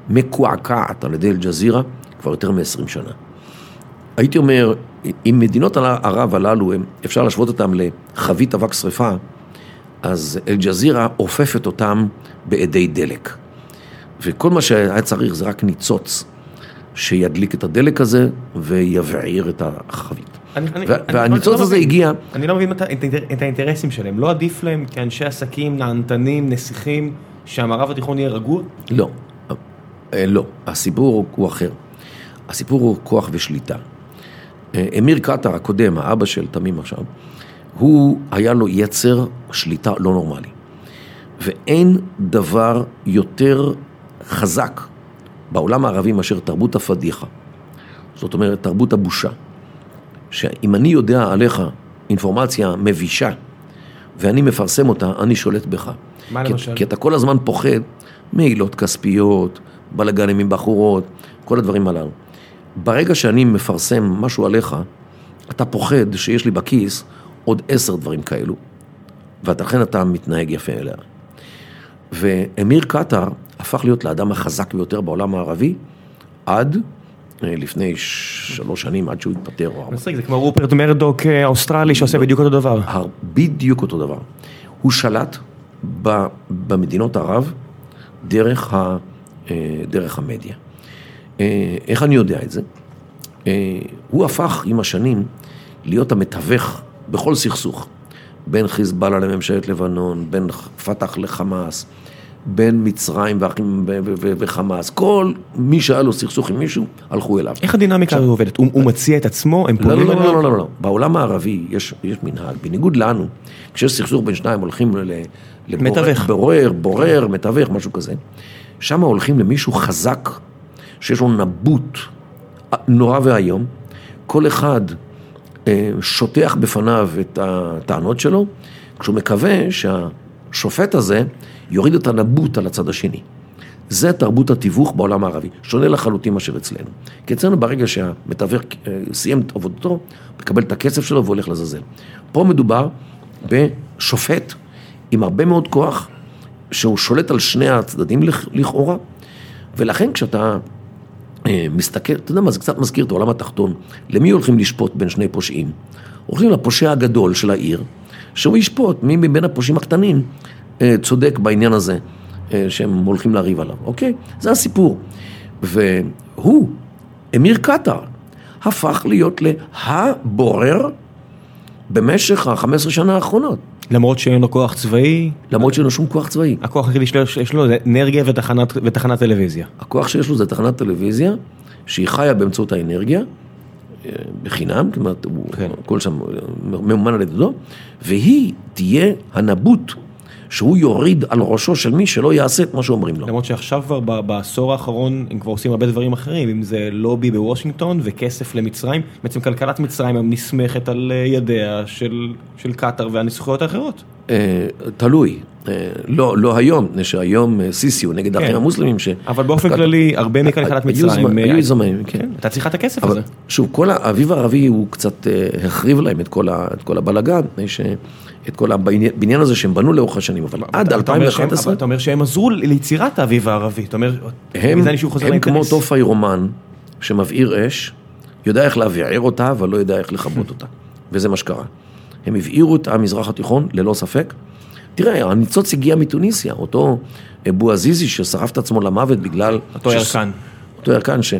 מקועקעת על ידי אל-ג'זירה כבר יותר מ-20 שנה. הייתי אומר, אם מדינות ערב הללו, אפשר להשוות אותן לחבית אבק שרפה, אז אל-ג'זירה אופפת אותם באדי דלק. וכל מה שהיה צריך זה רק ניצוץ שידליק את הדלק הזה ויבעיר את החבית. אני והניצוץ לא הזה. הגיע, אני לא מבין את האינטרסים שלהם. לא עדיף להם כאנשי עסקים, נהנתנים, נסיכים, שהמערב התיכון יהיה רגוע? לא, אה, לא, הסיפור הוא- הוא אחר. הסיפור הוא כוח ושליטה. אה, אמיר קטר הקודם, האבא של תמים עכשיו, הוא, היה לו יצר שליטה לא נורמלי. ואין דבר יותר חזק בעולם הערבי מאשר תרבות הפדיחה. זאת אומרת, תרבות הבושה. שאם אני יודע עליך אינפורמציה מבישה, ואני מפרסם אותה, אני שולט בך. מה כי, למשל? כי אתה כל הזמן פוחד מעילות כספיות, בלאגנים עם בחורות, כל הדברים הללו. ברגע שאני מפרסם משהו עליך, אתה פוחד שיש לי בכיס עוד עשר דברים כאלו, ולכן אתה מתנהג יפה אליה. ואמיר קטאר הפך להיות לאדם החזק ביותר בעולם הערבי עד לפני שלוש שנים, עד שהוא התפטר. מצחיק, זה כמו רופרט מרדוק אה, האוסטרלי שעושה בדיוק אותו דבר. בדיוק אותו דבר. הוא שלט במדינות ערב דרך, ה, אה, דרך המדיה. אה, איך אני יודע את זה? אה, הוא הפך עם השנים להיות המתווך בכל סכסוך, בין חיזבאללה לממשלת לבנון, בין פת"ח לחמאס, בין מצרים ואחים ו- ו- ו- וחמאס, כל מי שהיה לו סכסוך עם מישהו, הלכו אליו. איך הדינמיקה הזו עובדת? הוא הוא מציע את עצמו, הם לא, פונים לא, לא, אליו? לא, לא, לא, לא. בעולם הערבי יש, יש מנהג, בניגוד לנו, כשיש סכסוך בין שניים הולכים. לבורר-. בורר, בורר, מתווך, משהו כזה. שם הולכים למישהו חזק, שיש לו נבוט נורא ואיום. כל אחד אה, שוטח בפניו את הטענות שלו, כשהוא מקווה שהשופט הזה יוריד את הנבוט על הצד השני. זה תרבות התיווך בעולם הערבי, שונה לחלוטין מאשר אצלנו. כי אצלנו ברגע שהמתווך אה, סיים את עבודתו, מקבל את הכסף שלו והולך לזלזל. פה מדובר בשופט עם הרבה מאוד כוח, שהוא שולט על שני הצדדים לכ- לכאורה, ולכן כשאתה אה, מסתכל, אתה יודע מה, זה קצת מזכיר את העולם התחתון. למי הולכים לשפוט בין שני פושעים? הולכים לפושע הגדול של העיר, שהוא ישפוט מי מבין הפושעים הקטנים צודק בעניין הזה אה, שהם הולכים לריב עליו, אוקיי? זה הסיפור. והוא, אמיר קטר, הפך להיות להבורר במשך ה-15 שנה האחרונות, למרות שאין לו כוח צבאי, למרות שאין לו שום כוח צבאי. הכוח היחידי שיש יש לו זה אנרגיה ותחנת ותחנת טלוויזיה. הכוח שיש לו זה תחנת טלוויזיה, שהיא חיה באמצעות האנרגיה, אה, בחינם, כלומר, הוא כן. הכל שם אה, ממומן על ידו, והיא תהיה הנבוט שהוא יוריד על ראשו של מי שלא יעשה את מה שאומרים לו. למרות שעכשיו כבר בעשור האחרון הם כבר עושים הרבה דברים אחרים, אם זה לובי בוושינגטון וכסף למצרים, בעצם כלכלת מצרים היום נסמכת על אה, ידיה של של קטאר והנסיכויות האחרות. אה, תלוי, אה, לא, לא היום, מפני שהיום סיסי הוא נגד האחים המוסלמים, ש... אבל באופן קטאר- כללי, הרבה מכלכלת מצרים, היו זמנים, כן. אתה צריך את הכסף אבל הזה. שוב, כל האביב הערבי הוא קצת החריב להם את כל, ה, את כל הבלגן, מפני ש... את כל הבניין הזה שהם בנו לאורך השנים, אבל עד אתה אומר שהם- 2011 אבל אתה אומר שהם עזרו ליצירת האביב הערבי, אתה אומר, הם, הם כמו. אותו פיירומן שמבעיר אש, יודע איך להבעיר אותה, אבל לא יודע איך לכבות אותה. וזה מה שקרה. הם הבעירו את המזרח התיכון, ללא ספק. תראה, הניצוץ הגיע מתוניסיה, אותו אבו עזיזי ששרף את עצמו למוות בגלל... אותו ש- ירקן. אותו ירקן ש,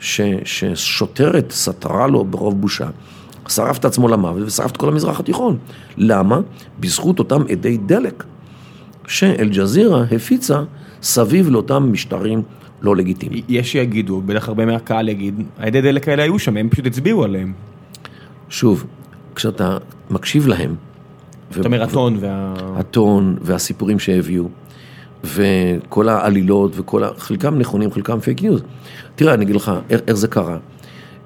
ש, ששוטרת סתרה לו ברוב בושה, שרף את עצמו למוות ושרף את כל המזרח התיכון. למה? בזכות אותם עדי דלק שאל-ג'זירה הפיצה סביב לאותם משטרים לא לגיטימיים. יש שיגידו, בטח הרבה מהקהל יגיד, העדי דלק האלה היו שם, הם פשוט הצביעו עליהם. שוב, כשאתה מקשיב להם, זאת אומרת, הטון וה... הטון והסיפורים שהביאו, וכל העלילות וכל ה... חלקם נכונים, חלקם פייק ניוז. תראה, אני אגיד לך איך, איך זה קרה.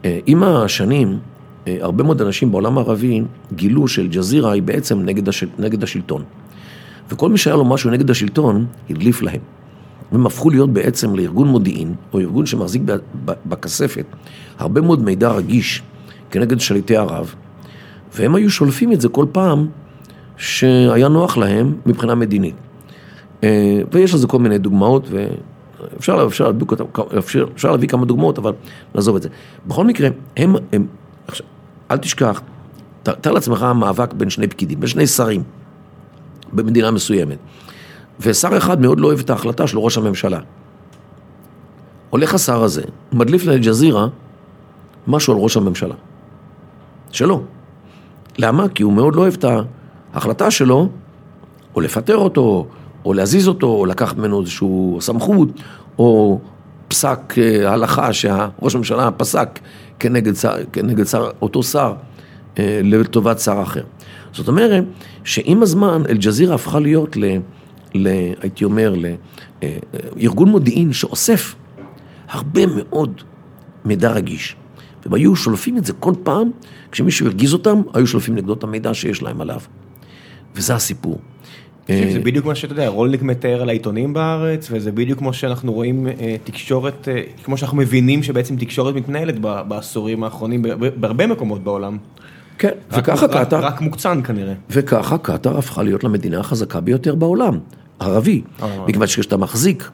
אה, עם השנים, הרבה מאוד אנשים בעולם הערבי גילו שאל-ג'זירה היא בעצם נגד, השל... נגד השלטון. וכל מי שהיה לו משהו נגד השלטון, הדליף להם. והם הפכו להיות בעצם לארגון מודיעין, או ארגון שמחזיק בכספת הרבה מאוד מידע רגיש כנגד שליטי ערב, והם היו שולפים את זה כל פעם שהיה נוח להם מבחינה מדינית. אה, ויש לזה כל מיני דוגמאות, ואפשר אפשר, אפשר, אפשר להביא כמה דוגמאות, אבל נעזוב את זה. בכל מקרה, הם, הם עכשיו, אל תשכח, תאר לעצמך מאבק בין שני פקידים, בין שני שרים במדינה מסוימת, ושר אחד מאוד לא אוהב את ההחלטה של ראש הממשלה. הולך השר הזה, מדליף לאל-ג'זירה משהו על ראש הממשלה. שלו. למה? כי הוא מאוד לא אוהב את ההחלטה שלו, או לפטר אותו, או להזיז אותו, או לקחת ממנו איזושהי סמכות, או פסק אה, הלכה שהראש הממשלה פסק כנגד, שר, כנגד שר, אותו שר אה, לטובת שר אחר. זאת אומרת שעם הזמן אל-ג'זירה הפכה להיות, ל, ל, הייתי אומר, לארגון אה, מודיעין שאוסף הרבה מאוד מידע רגיש. והם היו שולפים את זה כל פעם, כשמישהו הרגיז אותם, היו שולפים נגדו את המידע שיש להם עליו. וזה הסיפור. זה בדיוק מה שאתה יודע, רולניק מתאר על העיתונים בארץ, וזה בדיוק כמו שאנחנו רואים אה, תקשורת, אה, כמו שאנחנו מבינים שבעצם תקשורת מתנהלת בעשורים האחרונים בהרבה מקומות בעולם. כן, וככה קטאר... רק מוקצן כנראה. וככה קטאר הפכה להיות למדינה החזקה ביותר בעולם, ערבי. מכיוון שכשאתה מחזיק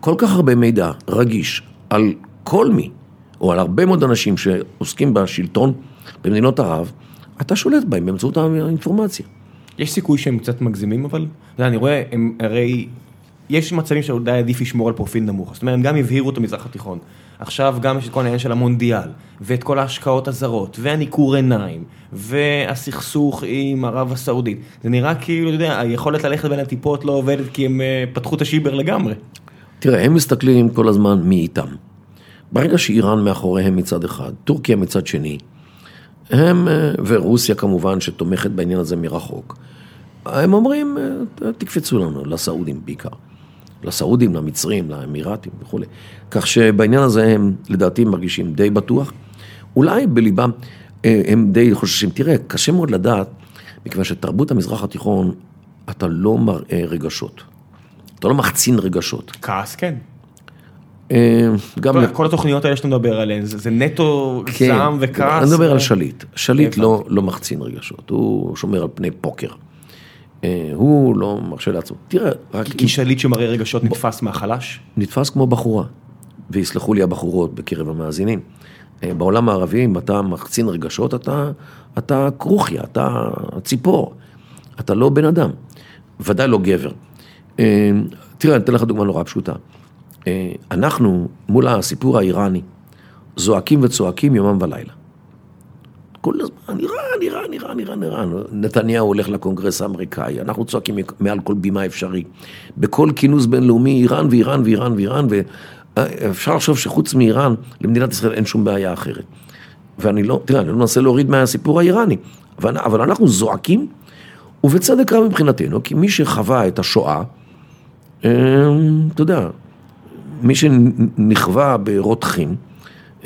כל כך הרבה מידע רגיש על כל מי, או על הרבה מאוד אנשים שעוסקים בשלטון במדינות ערב, אתה שולט בהם באמצעות האינפורמציה. יש סיכוי שהם קצת מגזימים אבל? אתה יודע, אני רואה, הם הרי... יש מצבים שעדיין עדיף לשמור על פרופיל נמוך, זאת אומרת, הם גם הבהירו את המזרח התיכון. עכשיו גם יש את כל העניין של המונדיאל, ואת כל ההשקעות הזרות, והניכור עיניים, והסכסוך עם ערב הסעודית. זה נראה כאילו, אתה יודע, היכולת ללכת בין הטיפות לא עובדת כי הם אה, פתחו את השיבר לגמרי. תראה, הם מסתכלים כל הזמן מי איתם. ברגע שאיראן מאחוריהם מצד אחד, טורקיה מצד שני, הם, אה, ורוסיה כמובן שתומכת בעניין הזה מרחוק, הם אומרים, אה, תקפצו לנו, לסעודים בעיקר. לסעודים, למצרים, לאמירתים וכולי. כך שבעניין הזה הם לדעתי מרגישים די בטוח. אולי בליבם אה, הם די חוששים. תראה, קשה מאוד לדעת, מכיוון שתרבות המזרח התיכון, אתה לא מראה רגשות. אתה לא מחצין רגשות. כעס כן. אה, גם... כל התוכניות האלה שאתה מדבר עליהן, זה נטו כן, זעם וכעס. אני מדבר על שליט. שליט לא, לא מחצין רגשות, הוא שומר על פני פוקר. אה, הוא לא מרשה לעצמו. תראה, רק... כי שליט שמראה רגשות נתפס מהחלש? נתפס כמו בחורה, ויסלחו לי הבחורות בקרב המאזינים. אה, בעולם הערבי, אם אתה מחצין רגשות, אתה, אתה כרוכיה, אתה ציפור, אתה לא בן אדם, ודאי לא גבר. תראה, אני אתן לך דוגמה נורא פשוטה. אה, אנחנו, מול הסיפור האיראני, זועקים וצועקים יומם ולילה. כל הזמן, איראן, איראן, איראן, איראן, איראן. נתניהו הולך לקונגרס האמריקאי, אנחנו צועקים מעל כל בימה אפשרי. בכל כינוס בינלאומי, איראן ואיראן ואיראן ואיראן, ואפשר לחשוב שחוץ מאיראן, למדינת ישראל אין שום בעיה אחרת. ואני לא, תראה, אני לא מנסה להוריד מהסיפור האיראני, אבל, אבל אנחנו זועקים, ובצדק רב מבחינתנו, כי מי שחווה את השואה, אה, אתה יודע, מי שנכווה ברותחים,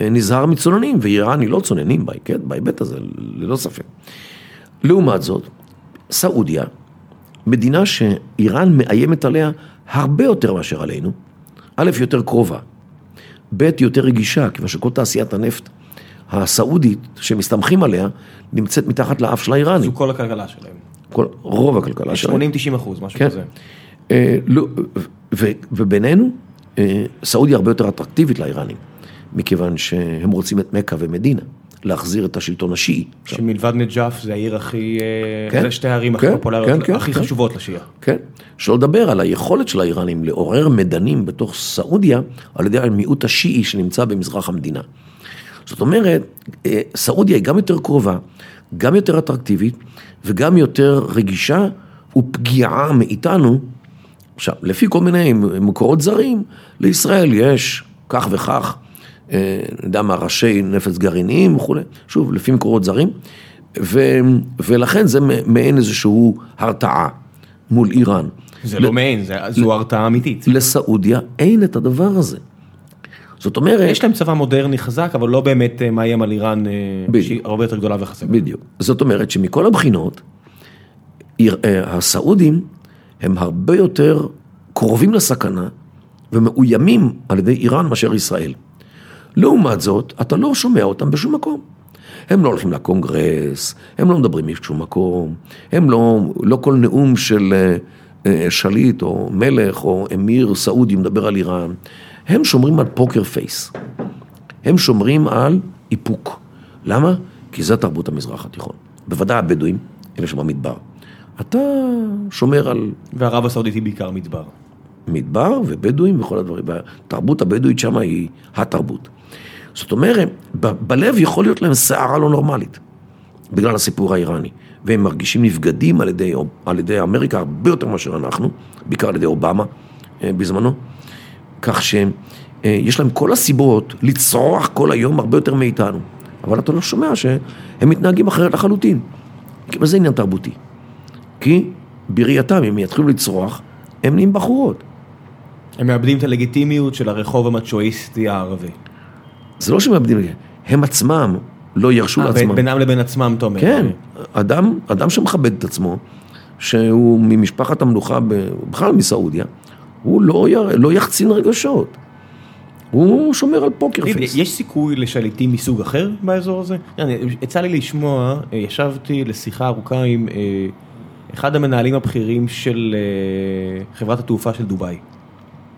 אה, נזהר מצוננים, ואיראן היא לא צוננים כן, בהיבט הזה, ללא ספק. לעומת זאת, סעודיה, מדינה שאיראן מאיימת עליה הרבה יותר מאשר עלינו, א', יותר קרובה, ב', יותר רגישה, כיוון שכל תעשיית הנפט הסעודית שמסתמכים עליה, נמצאת מתחת לאף של האיראנים. זו כל הכלכלה שלהם. כל, רוב הכלכלה שלהם. 80-90 אחוז, משהו כן. כזה. אה, לא, ו, ובינינו, סעודיה הרבה יותר אטרקטיבית לאיראנים, מכיוון שהם רוצים את מכה ומדינה, להחזיר את השלטון השיעי. שמלבד נג'אף זה העיר הכי, אה, כן, זה שתי הערים כן, הכי פופולריות, כן, כן, הכי כן, חשובות לשיעה. כן, שלא לדבר על היכולת של האיראנים לעורר מדנים בתוך סעודיה, על ידי המיעוט השיעי שנמצא במזרח המדינה. זאת אומרת, אה, סעודיה היא גם יותר קרובה, גם יותר אטרקטיבית, וגם יותר רגישה ופגיעה מאיתנו עכשיו, לפי כל מיני מקורות זרים, לישראל יש כך וכך, אני אה, יודע מה, ראשי נפץ גרעיניים וכולי, שוב, לפי מקורות זרים, ו, ולכן זה מעין איזושהי הרתעה מול איראן. זה לא מעין, זו הרתעה אמיתית. לסעודיה אין את הדבר הזה. זאת אומרת... יש להם צבא מודרני חזק, אבל לא באמת אה, מאיים על איראן, אה, שהיא הרבה יותר גדולה וחזקה. בדיוק. זאת אומרת שמכל הבחינות, הסעודים הם הרבה יותר קרובים לסכנה ומאוימים על ידי איראן מאשר ישראל. לעומת זאת, אתה לא שומע אותם בשום מקום. הם לא הולכים לקונגרס, הם לא מדברים משום מקום, הם לא, לא כל נאום של אה, אה, שליט או מלך או אמיר סעודי מדבר על איראן, הם שומרים על פוקר פייס. הם שומרים על איפוק. למה? כי זה תרבות המזרח התיכון. בוודאי הבדואים, אלה שבמדבר. אתה שומר על... וערב הסעודית היא בעיקר מדבר. מדבר ובדואים וכל הדברים. והתרבות הבדואית שם היא התרבות. זאת אומרת, ב- בלב יכול להיות להם סערה לא נורמלית. בגלל הסיפור האיראני, והם מרגישים נבגדים על ידי, על ידי אמריקה הרבה יותר מאשר אנחנו, בעיקר על ידי אובמה אה, בזמנו, כך שיש להם כל הסיבות לצרוח כל היום הרבה יותר מאיתנו, אבל אתה לא שומע שהם מתנהגים אחרת לחלוטין, כי זה עניין תרבותי, כי בראייתם, אם יתחילו לצרוח, הם נהיים בחורות. הם מאבדים את הלגיטימיות של הרחוב המצ'ואיסטי הערבי. זה לא שהם מאבדים, הם עצמם לא ירשו אה, לעצמם. בינם לבין עצמם, אתה אומר. כן, אדם, אדם שמכבד את עצמו, שהוא ממשפחת המלוכה, בכלל מסעודיה, הוא לא, יר, לא יחצין רגשות. הוא שומר על פוקר פייס. יש סיכוי לשליטים מסוג אחר באזור הזה? יצא לי לשמוע, אה, ישבתי לשיחה ארוכה עם אה, אחד המנהלים הבכירים של חברת התעופה של דובאי,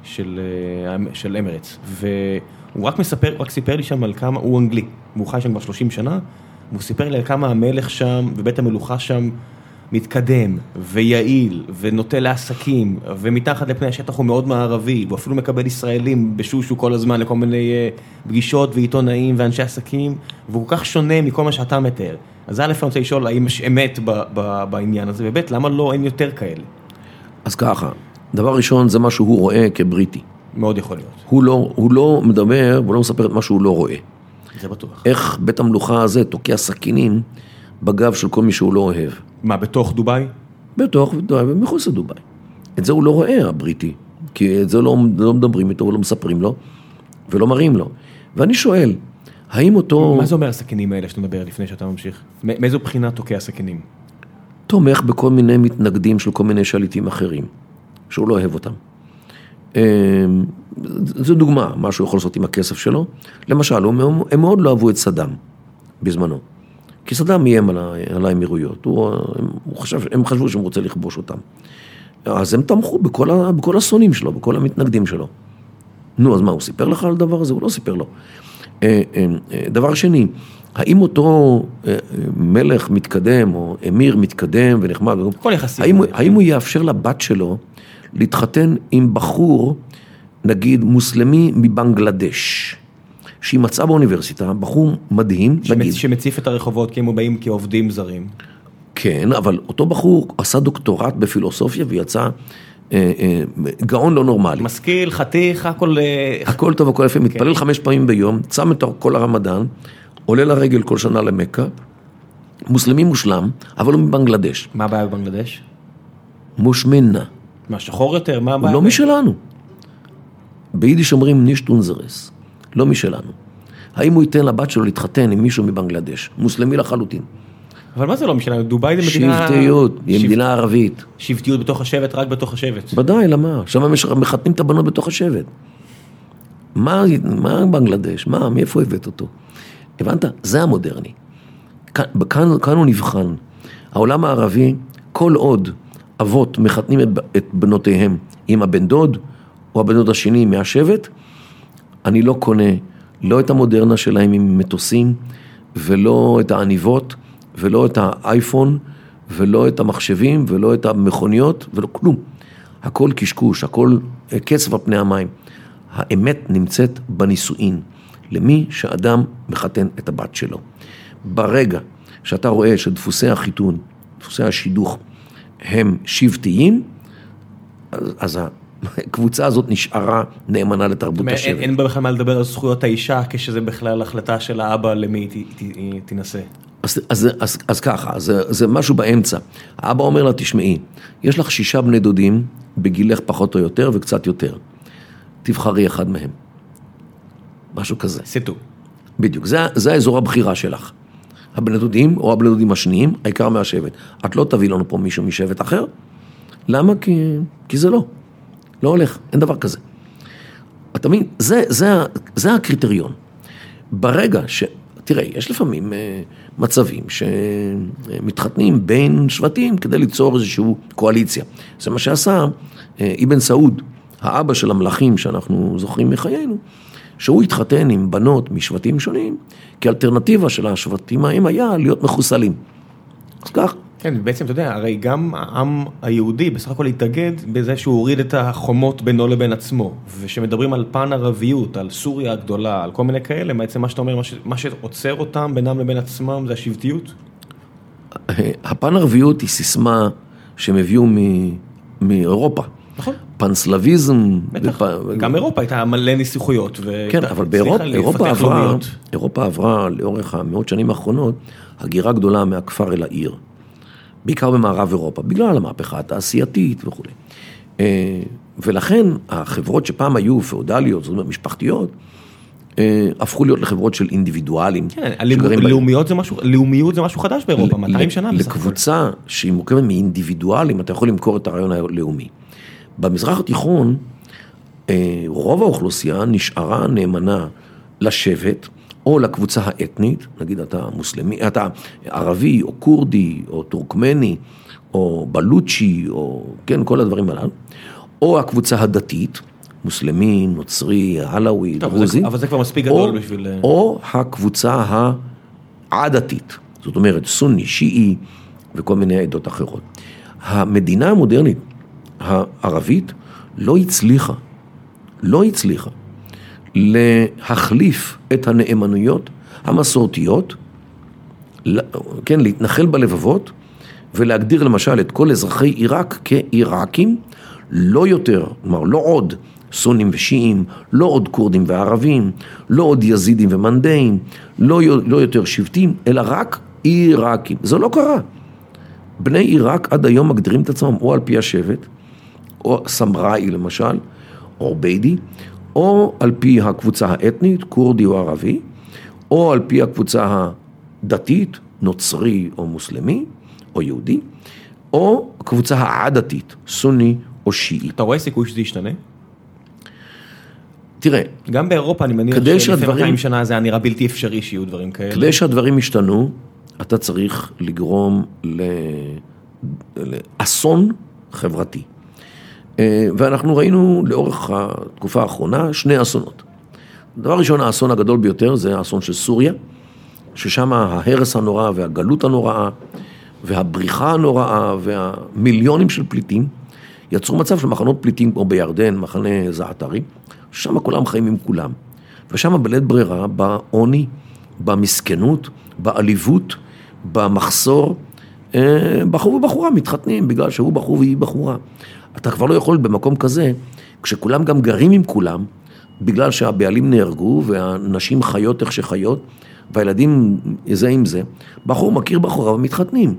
של, של אמרץ, והוא רק מספר, רק סיפר לי שם על כמה, הוא אנגלי, והוא חי שם כבר 30 שנה, והוא סיפר לי על כמה המלך שם ובית המלוכה שם מתקדם ויעיל ונוטה לעסקים ומתחת לפני השטח הוא מאוד מערבי והוא אפילו מקבל ישראלים בשושו כל הזמן לכל מיני uh, פגישות ועיתונאים ואנשי עסקים והוא כל כך שונה מכל מה שאתה מתאר. אז א' אני רוצה לשאול האם יש אמת ב- ב- בעניין הזה וב' למה לא אין יותר כאלה? אז ככה, דבר ראשון זה מה שהוא רואה כבריטי. מאוד יכול להיות. הוא לא, הוא לא מדבר, הוא לא מספר את מה שהוא לא רואה. זה בטוח. איך בית המלוכה הזה תוקע סכינים בגב של כל מי שהוא לא אוהב. מה, בתוך דובאי? בתוך דובאי ומחוץ לדובאי. את זה הוא לא רואה, הבריטי, כי את זה לא, לא מדברים איתו ולא מספרים לו, ולא מראים לו. ואני שואל, האם אותו... מה זה אומר הסכינים האלה שאתה מדבר לפני שאתה ממשיך? מאיזו בחינה תוקע סכינים? תומך בכל מיני מתנגדים של כל מיני שליטים אחרים, שהוא לא אוהב אותם. אמ, זו דוגמה, מה שהוא יכול לעשות עם הכסף שלו. למשל, הם מאוד לא אהבו את סדאם בזמנו. כי סדאם איים על האמירויות, הוא, הוא חשב, הם חשבו שהם רוצה לכבוש אותם. אז הם תמכו בכל, ה, בכל השונאים שלו, בכל המתנגדים שלו. נו, אז מה, הוא סיפר לך על הדבר הזה? הוא לא סיפר לו. אה, אה, אה, דבר שני, האם אותו מלך מתקדם, או אמיר מתקדם ונחמד, האם, האם הוא יאפשר לבת שלו להתחתן עם בחור, נגיד, מוסלמי מבנגלדש? שהיא מצאה באוניברסיטה, בחור מדהים, נגיד. שמציף את הרחובות כי הם באים כעובדים זרים. כן, אבל אותו בחור עשה דוקטורט בפילוסופיה ויצא גאון לא נורמלי. משכיל, חתיך, הכל... אה... הכל טוב, הכל יפה, כן. מתפלל חמש פעמים ביום, צם את כל הרמדאן, עולה לרגל כל שנה למכה, מוסלמי מושלם, אבל הוא מבנגלדש. מה הבעיה בבנגלדש? מושמנה. מה, שחור יותר? מה הבעיה? הוא לא משלנו. ביידיש אומרים נישטונזרס. לא משלנו. האם הוא ייתן לבת שלו להתחתן עם מישהו מבנגלדש, מוסלמי לחלוטין? אבל מה זה לא משלנו? דובאי זה מדינה... שבטיות, היא. מדינה ערבית. שבטיות בתוך השבט, רק בתוך השבט. ודאי, למה? שם הם מחתנים את הבנות בתוך השבט. מה, מה בנגלדש? מה, מאיפה הבאת אותו? הבנת? זה המודרני. כאן, כאן, כאן הוא נבחן. העולם הערבי, כל עוד אבות מחתנים את, את בנותיהם עם הבן דוד, או הבן דוד השני מהשבט, אני לא קונה לא את המודרנה שלהם עם מטוסים, ולא את העניבות, ולא את האייפון, ולא את המחשבים, ולא את המכוניות, ולא כלום. הכל קשקוש, הכל קצב על פני המים. האמת נמצאת בנישואין, למי שאדם מחתן את הבת שלו. ברגע שאתה רואה שדפוסי החיתון, דפוסי השידוך, הם שבטיים, אז, אז הקבוצה הזאת נשארה נאמנה לתרבות השבט. אין בכלל מה לדבר על זכויות האישה כשזה בכלל החלטה של האבא למי היא תינשא. אז, אז, אז, אז ככה, זה, זה משהו באמצע. האבא אומר לה, תשמעי, יש לך שישה בני דודים בגילך פחות או יותר וקצת יותר. תבחרי אחד מהם. משהו כזה. סיטו. בדיוק, זה, זה האזור הבחירה שלך. הבני דודים או הבני דודים השניים, העיקר מהשבט. את לא תביא לנו פה מישהו משבט אחר. למה? כי, כי זה לא. לא הולך, אין דבר כזה. אתה מבין? זה, זה, זה הקריטריון. ברגע ש... תראה, יש לפעמים אה, מצבים שמתחתנים בין שבטים כדי ליצור איזושהי קואליציה. זה מה שעשה אה, אבן סעוד, האבא של המלכים שאנחנו זוכרים מחיינו, שהוא התחתן עם בנות משבטים שונים, כי האלטרנטיבה של השבטים ההם היה להיות מחוסלים. אז כך. כן, בעצם אתה יודע, הרי גם העם היהודי בסך הכל התאגד בזה שהוא הוריד את החומות בינו לבין עצמו. וכשמדברים על פן ערביות, על סוריה הגדולה, על כל מיני כאלה, בעצם מה שאתה אומר, מה, ש... מה שעוצר אותם בינם לבין עצמם זה השבטיות? הפן ערביות היא סיסמה שהם הביאו מאירופה. נכון. פנסלביזם. בטח, גם אירופה הייתה מלא ניסוחיות. כן, אבל באירופה עברה, אירופה עברה לאורך המאות שנים האחרונות, הגירה גדולה מהכפר אל העיר. בעיקר במערב אירופה, בגלל המהפכה התעשייתית וכולי. אה, ולכן החברות שפעם היו פאודליות, זאת אומרת משפחתיות, אה, הפכו להיות לחברות של אינדיבידואלים. כן, לאומיות זה משהו, לאומיות זה משהו חדש באירופה, 200 שנה בסך הכל. לקבוצה שהיא מורכבת מאינדיבידואלים, אתה יכול למכור את הרעיון הלאומי. במזרח התיכון, אה, רוב האוכלוסייה נשארה נאמנה לשבט, או לקבוצה האתנית, נגיד אתה מוסלמי, אתה ערבי, או כורדי, או טורקמני, או בלוצ'י, או כן, כל הדברים הללו, או הקבוצה הדתית, מוסלמי, נוצרי, עלאווי, דרוזי. אבל זה כבר מספיק גדול בשביל... אה, או הקבוצה העדתית, זאת אומרת סוני, שיעי וכל מיני עדות אחרות. המדינה המודרנית הערבית לא הצליחה, לא הצליחה להחליף את הנאמנויות המסורתיות, כן, להתנחל בלבבות ולהגדיר למשל את כל אזרחי עיראק כעיראקים, לא יותר, כלומר לא עוד סונים ושיעים, לא עוד כורדים וערבים, לא עוד יזידים ומנדאים, לא, לא יותר שבטים, אלא רק עיראקים. זה לא קרה. בני עיראק עד היום מגדירים את עצמם או על פי השבט, או סמראי למשל, או ביידי, או על פי הקבוצה האתנית, כורדי או ערבי, או על פי הקבוצה הדתית, נוצרי או מוסלמי, או יהודי, או הקבוצה העדתית, סוני או שיעי. אתה רואה סיכוי שזה ישתנה? תראה, גם באירופה אני מניח שלפני 200 שנה זה היה נראה בלתי אפשרי שיהיו דברים כאלה. כדי שהדברים ישתנו, אתה צריך לגרום לאסון חברתי. אה, ואנחנו ראינו לאורך התקופה האחרונה שני אסונות. דבר ראשון, האסון הגדול ביותר זה האסון של סוריה, ששם ההרס הנורא והגלות הנוראה והבריחה הנוראה והמיליונים של פליטים יצרו מצב של מחנות פליטים כמו בירדן, מחנה זעתרי, ששם כולם חיים עם כולם. ושם בלית ברירה, בעוני, במסכנות, בעליבות, במחסור, בחור ובחורה מתחתנים בגלל שהוא בחור והיא בחורה. אתה כבר לא יכול במקום כזה, כשכולם גם גרים עם כולם, בגלל שהבעלים נהרגו והנשים חיות איך שחיות, והילדים זה עם זה, בחור מכיר בחורה ומתחתנים.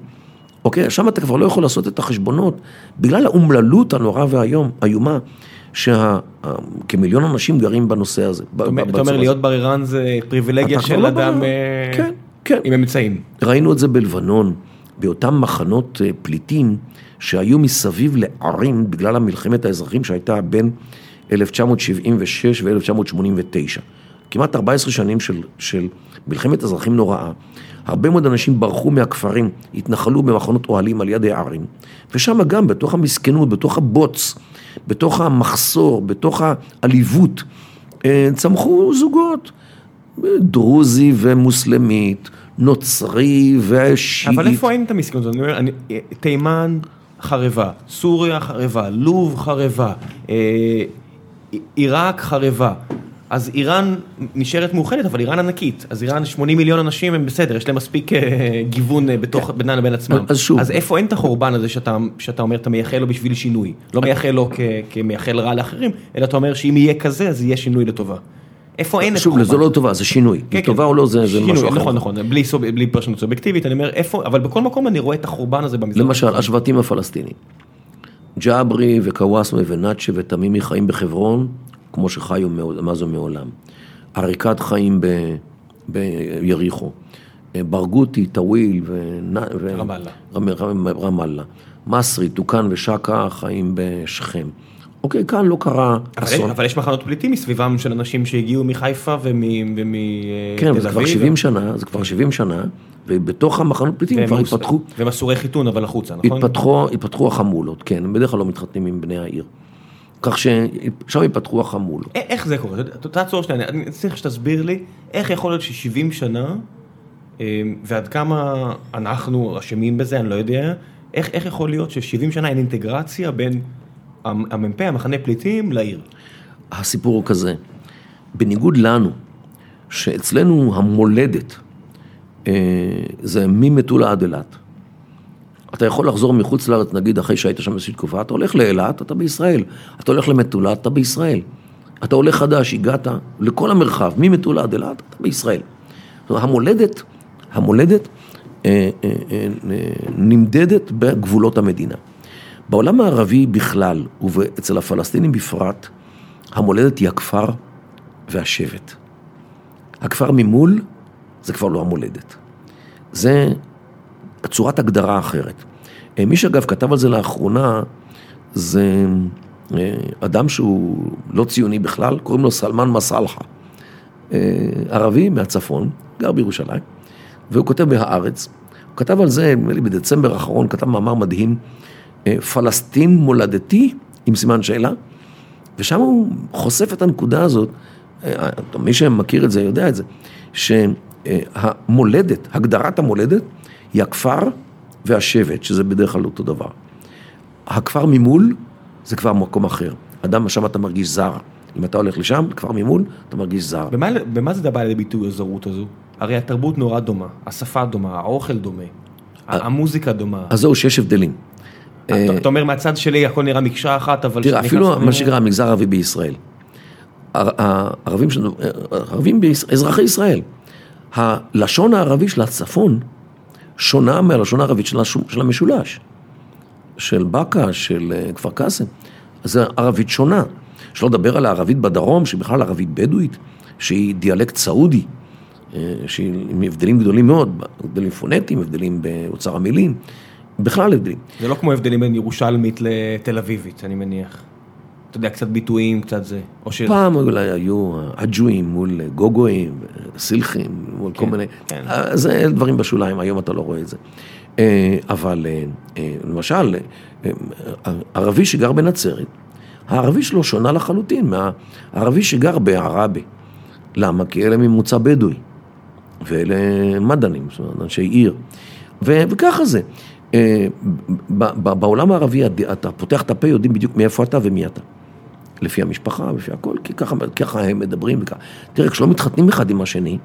אוקיי? שם אתה כבר לא יכול לעשות את החשבונות, בגלל האומללות הנורא והאיומה, שכמיליון אנשים גרים בנושא הזה. אתה אומר להיות בררן זה פריבילגיה של לא אדם אה, כן, כן. עם אמצעים. ראינו את זה בלבנון, באותם מחנות אה, פליטים שהיו מסביב לערים בגלל המלחמת האזרחים שהייתה בין 1976 ו-1989. כמעט 14 שנים של, של מלחמת אזרחים נוראה. הרבה מאוד אנשים ברחו מהכפרים, התנחלו במחנות אוהלים על יד הערים, ושם גם בתוך המסכנות, בתוך הבוץ, בתוך המחסור, בתוך העליבות, אה, צמחו זוגות, דרוזי ומוסלמית, נוצרי ושיעית. אבל איפה אין את המסכנות? אני אומר, אני, תימן חרבה, סוריה חרבה, לוב חרבה, אה, עיראק חרבה. אז איראן נשארת מאוחדת, אבל איראן ענקית. אז איראן, 80 מיליון אנשים הם בסדר, יש להם מספיק אה, גיוון אה, בתוך, בינם לבין עצמם. אז שוב. אז איפה אין את החורבן הזה שאתה, שאתה אומר, אתה מייחל לו בשביל שינוי? לא מייחל לו כ, כמייחל רע לאחרים, אלא אתה אומר שאם יהיה כזה, אז יהיה שינוי לטובה. איפה אין את החורבן? שוב, זה לא טובה, זה שינוי. כן, כן. טובה או לא, זה, משהו אחר. נכון, נכון, בלי, סוב, בלי פרשנות סובייקטיבית, אני אומר, איפה, אבל בכל מקום אני רואה את החורבן הזה במזרח. למשל, השבטים הפלסטינים. ג'אברי וקוואסמה ונאתשה ותמימי חיים בחברון, כמו שחיו מאז ומעולם. עריקאת חיים ב, ביריחו. ברגותי, טוויל ברמאללה. מסרי, טוקאן ושכעה חיים בשכם. אוקיי, כאן לא קרה אסון. אבל יש מחנות פליטים מסביבם של אנשים שהגיעו מחיפה ומתל אביב. כן, זה כבר 70 שנה, זה כבר 70 שנה, ובתוך המחנות פליטים כבר התפתחו... והם אסורי חיתון, אבל החוצה, נכון? התפתחו החמולות, כן, הם בדרך כלל לא מתחתנים עם בני העיר. כך ששם ייפתחו החמולות. איך זה קורה? תעצור שנייה, אני צריך שתסביר לי איך יכול להיות ש-70 שנה, אמ, ועד כמה אנחנו אשמים בזה, אני לא יודע, איך, איך יכול להיות ש-70 שנה אין אינטגרציה בין המ"פ, המחנה פליטים, לעיר? הסיפור הוא כזה, בניגוד לנו, שאצלנו המולדת אה, זה ממטולה עד אילת, אתה יכול לחזור מחוץ לארץ, נגיד אחרי שהיית שם איזושהי תקופה, אתה הולך לאילת, אתה בישראל. אתה הולך למטולה, אתה בישראל. אתה עולה חדש, הגעת לכל המרחב, ממטולה עד אילת, אתה בישראל. זאת אומרת, המולדת, המולדת אה, אה, אה, נמדדת בגבולות המדינה. בעולם הערבי בכלל, ואצל הפלסטינים בפרט, המולדת היא הכפר והשבט. הכפר ממול זה כבר לא המולדת. זה צורת הגדרה אחרת. מי שאגב כתב על זה לאחרונה, זה אדם שהוא לא ציוני בכלל, קוראים לו סלמן מסלחה. ערבי מהצפון, גר בירושלים, והוא כותב ב"הארץ", הוא כתב על זה, נדמה לי בדצמבר האחרון, כתב מאמר מדהים, אה, פלסטין מולדתי, עם סימן שאלה, ושם הוא חושף את הנקודה הזאת, אה, מי שמכיר את זה יודע את זה, שהמולדת, הגדרת המולדת, היא הכפר והשבט, שזה בדרך כלל אותו דבר. הכפר ממול זה כבר מקום אחר. אדם, שם אתה מרגיש זר. אם אתה הולך לשם, כפר ממול, אתה מרגיש זר. במה, במה זה בא לידי ביטוי הזרות הזו? הרי התרבות נורא דומה, השפה דומה, האוכל דומה, המוזיקה דומה. אז זהו, שיש הבדלים. אתה אומר מהצד שלי הכל נראה מקשה אחת, אבל... תראה, אפילו מה שנקרא המגזר הערבי בישראל. הערבים שלנו, ערבים, אזרחי ישראל. הלשון הערבי של הצפון שונה מהלשון הערבית של המשולש. של באקה, של אה, כפר קאסם. אז זה ערבית שונה. שלא לדבר על הערבית בדרום, שהיא בכלל ערבית בדואית, שהיא דיאלקט סעודי. אה, עם הבדלים גדולים מאוד, הבדלים פונטיים, הבדלים באוצר המילים, בכלל הבדלים. זה לא כמו הבדלים בין ירושלמית לתל אביבית, אני מניח. אתה יודע, קצת ביטויים, קצת זה. ש... פעם אולי היו אג'ואים מול גוגואים, סילחים, מול כן, כל מיני, כן. אה, זה דברים בשוליים, היום אתה לא רואה את זה. אה, אבל למשל, ערבי שגר בנצרת, הערבי שלו שונה לחלוטין מהערבי שגר בעראבה. למה? כי אלה ממוצא בדואי. ואלה מדענים, זאת אומרת, אנשי עיר. ו- וככה זה. אה, בעולם הערבי אתה פותח את הפה, יודעים בדיוק מאיפה אתה ומי אתה. לפי המשפחה, לפי הכל, כי ככה, ככה הם מדברים. וככה. תראה, כשלא מתחתנים אחד עם השני,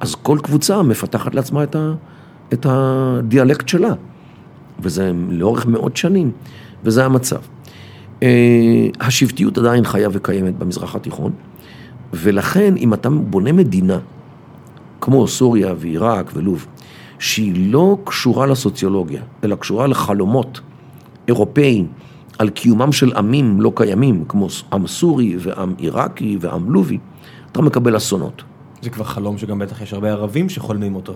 אז כל קבוצה מפתחת לעצמה את, ה, את הדיאלקט שלה. וזה לאורך מאות שנים, וזה המצב. אה, השבטיות עדיין חיה וקיימת במזרח התיכון, ולכן אם אתה בונה מדינה כמו סוריה ועיראק ולוב, שהיא לא קשורה לסוציולוגיה, אלא קשורה לחלומות אירופאיים על קיומם של עמים לא קיימים, כמו עם סורי ועם עיראקי ועם לובי, אתה מקבל אסונות. זה כבר חלום שגם בטח יש הרבה ערבים שחולמים אותו.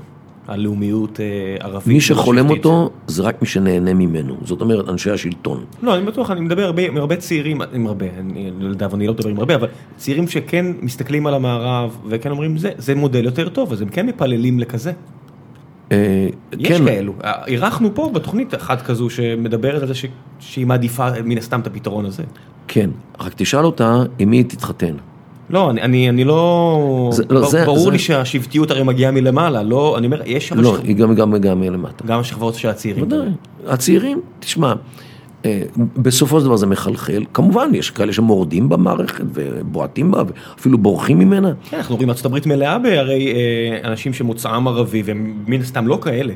הלאומיות אה, ערבית. מי שחולם אותו זה רק מי שנהנה ממנו, זאת אומרת אנשי השלטון. לא, אני בטוח, אני מדבר הרבה, עם הרבה צעירים, עם הרבה, לדאבוני לא מדבר עם הרבה, אבל צעירים שכן מסתכלים על המערב וכן אומרים זה, זה מודל יותר טוב, אז הם כן מפללים לכזה. אה, יש כן. כאלו, אירחנו פה בתוכנית אחת כזו שמדברת על זה שהיא מעדיפה מן הסתם את הפתרון הזה. כן, רק תשאל אותה עם מי היא תתחתן. לא, אני, אני, אני לא... זה, לא זה, ברור זה... לי שהשבטיות הרי מגיעה מלמעלה, לא, אני אומר, יש... לא, שכב... היא גם, מגיעה מלמטה. גם השכבות של הצעירים. ודאי, הצעירים, תשמע, אה, בסופו של דבר זה מחלחל, כמובן, יש כאלה שמורדים במערכת ובועטים בה, ואפילו בורחים ממנה. כן, אנחנו רואים הברית מלאה בהרי אה, אנשים שמוצאם ערבי, והם מן הסתם לא כאלה.